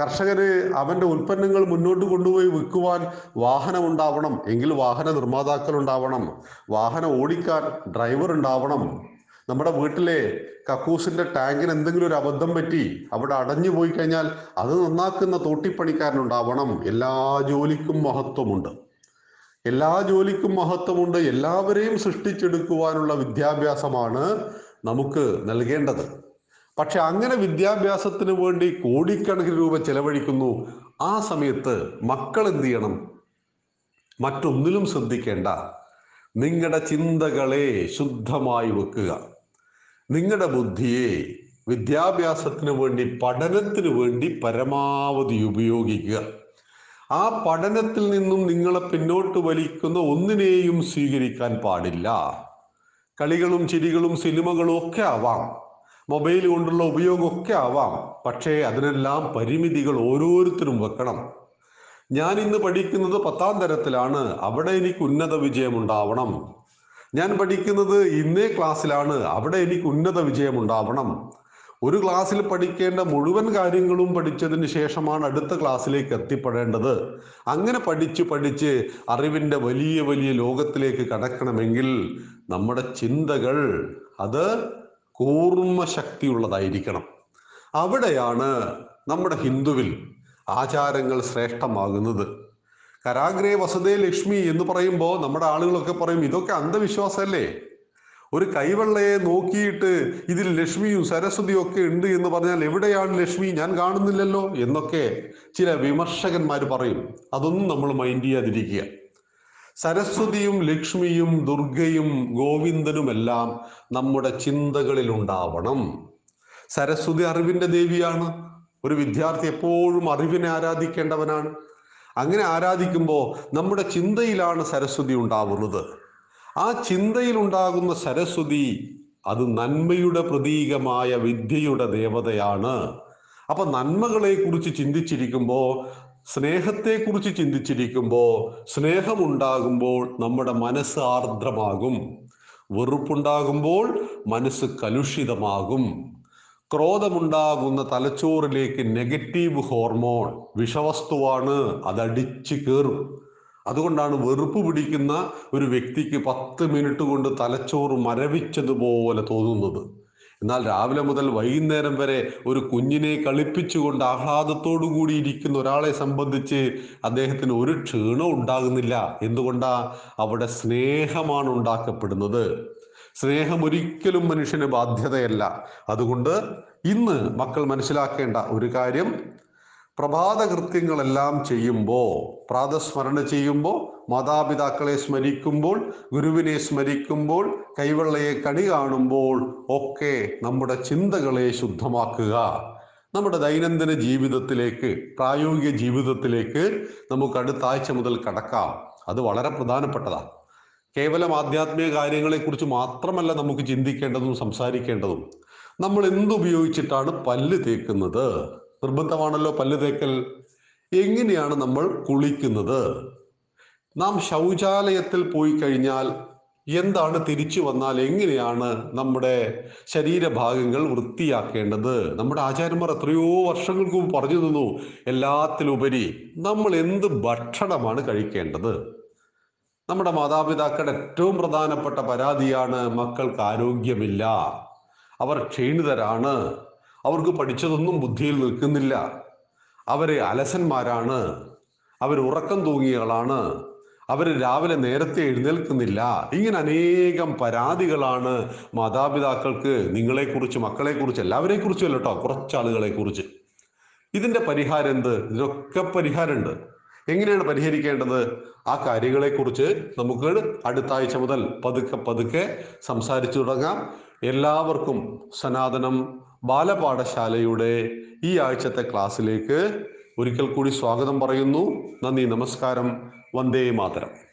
കർഷകന് അവന്റെ ഉൽപ്പന്നങ്ങൾ മുന്നോട്ട് കൊണ്ടുപോയി വിൽക്കുവാൻ വാഹനം ഉണ്ടാവണം എങ്കിൽ വാഹന നിർമ്മാതാക്കൾ ഉണ്ടാവണം വാഹനം ഓടിക്കാൻ ഡ്രൈവർ ഉണ്ടാവണം. നമ്മുടെ വീട്ടിലെ കക്കൂസിന്റെ ടാങ്കിന് എന്തെങ്കിലും ഒരു അബദ്ധം പറ്റി അവിടെ അടഞ്ഞു പോയി കഴിഞ്ഞാൽ അത് നന്നാക്കുന്ന തോട്ടിപ്പണിക്കാരനുണ്ടാവണം. എല്ലാ ജോലിക്കും മഹത്വമുണ്ട്. എല്ലാ ജോലിക്കും മഹത്വമുണ്ട്. എല്ലാവരെയും സൃഷ്ടിച്ചെടുക്കുവാനുള്ള വിദ്യാഭ്യാസമാണ് നമുക്ക് നൽകേണ്ടത്. പക്ഷെ അങ്ങനെ വിദ്യാഭ്യാസത്തിന് വേണ്ടി കോടിക്കണക്കിന് രൂപ ചെലവഴിക്കുന്നു. ആ സമയത്ത് മക്കൾ എന്ത് ചെയ്യണം? മറ്റൊന്നിലും ശ്രദ്ധിക്കേണ്ട. നിങ്ങളുടെ ചിന്തകളെ ശുദ്ധമായി വെക്കുക. നിങ്ങളുടെ ബുദ്ധിയെ വിദ്യാഭ്യാസത്തിന് വേണ്ടി പഠനത്തിന് വേണ്ടി പരമാവധി ഉപയോഗിക്കുക. ആ പഠനത്തിൽ നിന്നും നിങ്ങളെ പിന്നോട്ട് വലിക്കുന്ന ഒന്നിനെയും സ്വീകരിക്കാൻ പാടില്ല. കളികളും ചിരികളും സിനിമകളും ഒക്കെ ആവാം. മൊബൈൽ കൊണ്ടുള്ള ഉപയോഗമൊക്കെ ആവാം. പക്ഷേ അതിനെല്ലാം പരിമിതികൾ ഓരോരുത്തരും വെക്കണം. ഞാൻ ഇന്ന് പഠിക്കുന്നത് പത്താം തരത്തിലാണ്. അവിടെ എനിക്ക് ഉന്നത വിജയമുണ്ടാവണം. ഞാൻ പഠിക്കുന്നത് ഇന്നേ ക്ലാസ്സിലാണ്. അവിടെ എനിക്ക് ഉന്നത വിജയം ഉണ്ടാവണം ഒരു ക്ലാസ്സിൽ പഠിക്കേണ്ട മുഴുവൻ കാര്യങ്ങളും പഠിച്ചതിന് ശേഷമാണ് അടുത്ത ക്ലാസ്സിലേക്ക് എത്തിപ്പെടേണ്ടത്. അങ്ങനെ പഠിച്ച് പഠിച്ച് അറിവിന്റെ വലിയ വലിയ ലോകത്തിലേക്ക് കടക്കണമെങ്കിൽ നമ്മുടെ ചിന്തകൾ അത് കൂർമ്മ ശക്തിയുള്ളതായിരിക്കണം അവിടെയാണ് നമ്മുടെ ഹിന്ദുവിൽ ആചാരങ്ങൾ ശ്രേഷ്ഠമാകുന്നത്. കരാഗ്രേ വസുദേ ലക്ഷ്മി എന്ന് പറയുമ്പോൾ നമ്മുടെ ആളുകളൊക്കെ പറയും ഇതൊക്കെ അന്ധവിശ്വാസമല്ലേ? ഒരു കൈവെള്ളയെ നോക്കിയിട്ട് ഇതിൽ ലക്ഷ്മിയും സരസ്വതിയും ഒക്കെ ഉണ്ട് എന്ന് പറഞ്ഞാൽ എവിടെയാണ് ലക്ഷ്മി? ഞാൻ കാണുന്നില്ലല്ലോ എന്നൊക്കെ ചില വിമർശകന്മാർ പറയും. അതൊന്നും നമ്മൾ മൈൻഡ് ചെയ്യാതിരിക്കുക. സരസ്വതിയും ലക്ഷ്മിയും ദുർഗയും ഗോവിന്ദനുമെല്ലാം നമ്മുടെ ചിന്തകളിൽ ഉണ്ടാവണം. സരസ്വതി അറിവിന്റെ ദേവിയാണ്. ഒരു വിദ്യാർത്ഥി എപ്പോഴും അറിവിനെ ആരാധിക്കേണ്ടവനാണ്. അങ്ങനെ ആരാധിക്കുമ്പോൾ നമ്മുടെ ചിന്തയിലാണ് സരസ്വതി ഉണ്ടാവുന്നത്. ആ ചിന്തയിലുണ്ടാകുന്ന സരസ്വതി അത് നന്മയുടെ പ്രതീകമായ വിദ്യയുടെ ദേവതയാണ്. അപ്പൊ നന്മകളെ കുറിച്ച് ചിന്തിച്ചിരിക്കുമ്പോൾ സ്നേഹത്തെക്കുറിച്ച് ചിന്തിച്ചിരിക്കുമ്പോൾ സ്നേഹമുണ്ടാകുമ്പോൾ നമ്മുടെ മനസ്സ് ആർദ്രമാകും. വെറുപ്പുണ്ടാകുമ്പോൾ മനസ്സ് കലുഷിതമാകും. ക്രോധമുണ്ടാകുന്ന തലച്ചോറിലേക്ക് നെഗറ്റീവ് ഹോർമോൺ വിഷവസ്തുവാണ് അതടിച്ചു കയറും. അതുകൊണ്ടാണ് വെറുപ്പ് പിടിക്കുന്ന ഒരു വ്യക്തിക്ക് പത്ത് മിനിറ്റ് കൊണ്ട് തലച്ചോറ് മരവിച്ചതുപോലെ തോന്നുന്നത്. എന്നാൽ രാവിലെ മുതൽ വൈകുന്നേരം വരെ ഒരു കുഞ്ഞിനെ കളിപ്പിച്ചുകൊണ്ട് ആഹ്ലാദത്തോടു കൂടി ഇരിക്കുന്ന ഒരാളെ സംബന്ധിച്ച് അദ്ദേഹത്തിന് ഒരു ക്ഷീണം ഉണ്ടാകുന്നില്ല. എന്തുകൊണ്ടാ? അവിടെ സ്നേഹമാണ് ഉണ്ടാക്കപ്പെടുന്നത്. സ്നേഹം ഒരിക്കലും മനുഷ്യന് ബാധ്യതയല്ല. അതുകൊണ്ട് ഇന്ന് മക്കൾ മനസ്സിലാക്കേണ്ട ഒരു കാര്യം പ്രഭാത കൃത്യങ്ങളെല്ലാം ചെയ്യുമ്പോൾ പ്രാതസ്മരണ ചെയ്യുമ്പോൾ മാതാപിതാക്കളെ സ്മരിക്കുമ്പോൾ ഗുരുവിനെ സ്മരിക്കുമ്പോൾ കൈവെള്ളയെ കണി കാണുമ്പോൾ ഒക്കെ നമ്മുടെ ചിന്തകളെ ശുദ്ധമാക്കുക. നമ്മുടെ ദൈനംദിന ജീവിതത്തിലേക്ക് പ്രായോഗിക ജീവിതത്തിലേക്ക് നമുക്ക് അടുത്ത ആഴ്ച മുതൽ കടക്കാം. അത് വളരെ പ്രധാനപ്പെട്ടതാണ് കേവലം ആധ്യാത്മിക കാര്യങ്ങളെക്കുറിച്ച് മാത്രമല്ല നമുക്ക് ചിന്തിക്കേണ്ടതും സംസാരിക്കേണ്ടതും. നമ്മൾ എന്തുപയോഗിച്ചിട്ടാണ് പല്ല് തേക്കുന്നത്? നിർബന്ധമാണല്ലോ പല്ല് തേക്കൽ. എങ്ങനെയാണ് നമ്മൾ കുളിക്കുന്നത്? നാം ശൗചാലയത്തിൽ പോയി കഴിഞ്ഞാൽ എന്താണ് തിരിച്ചു വന്നാൽ എങ്ങനെയാണ് നമ്മുടെ ശരീരഭാഗങ്ങൾ വൃത്തിയാക്കേണ്ടത്? നമ്മുടെ ആചാര്യന്മാർ എത്രയോ വർഷങ്ങൾക്ക് മുമ്പ് പറഞ്ഞു തന്നു എല്ലാത്തിലുപരി നമ്മൾ എന്ത് ഭക്ഷണമാണ് കഴിക്കേണ്ടത്? നമ്മുടെ മാതാപിതാക്കളുടെ ഏറ്റവും പ്രധാനപ്പെട്ട പരാതിയാണ് മക്കൾക്ക് ആരോഗ്യമില്ല. അവർ ക്ഷീണിതരാണ്. അവർക്ക് പഠിച്ചതൊന്നും ബുദ്ധിയിൽ നിൽക്കുന്നില്ല. അവരെ അലസന്മാരാണ്. അവർ ഉറക്കം തൂങ്ങിയകളാണ് അവർ രാവിലെ നേരത്തെ എഴുന്നേൽക്കുന്നില്ല. ഇങ്ങനെ അനേകം പരാതികളാണ് മാതാപിതാക്കൾക്ക് നിങ്ങളെക്കുറിച്ച് മക്കളെക്കുറിച്ച് എല്ലാവരെക്കുറിച്ചും അല്ല കേട്ടോ കുറച്ചാളുകളെ കുറിച്ച് ഇതിന്റെ പരിഹാരം എന്ത്? ഇതിനൊക്കെ പരിഹാരമുണ്ട്. എങ്ങനെയാണ് പരിഹരിക്കേണ്ടത്? ആ കാര്യങ്ങളെക്കുറിച്ച് നമുക്ക് അടുത്ത ആഴ്ച മുതൽ പതുക്കെ പതുക്കെ സംസാരിച്ചു തുടങ്ങാം. എല്ലാവർക്കും സനാതനം ബാലപാഠശാലയുടെ ഈ ആഴ്ചത്തെ ക്ലാസ്സിലേക്ക് ഒരിക്കൽ കൂടി സ്വാഗതം പറയുന്നു. നന്ദി നമസ്കാരം. വന്ദേ മാതരം.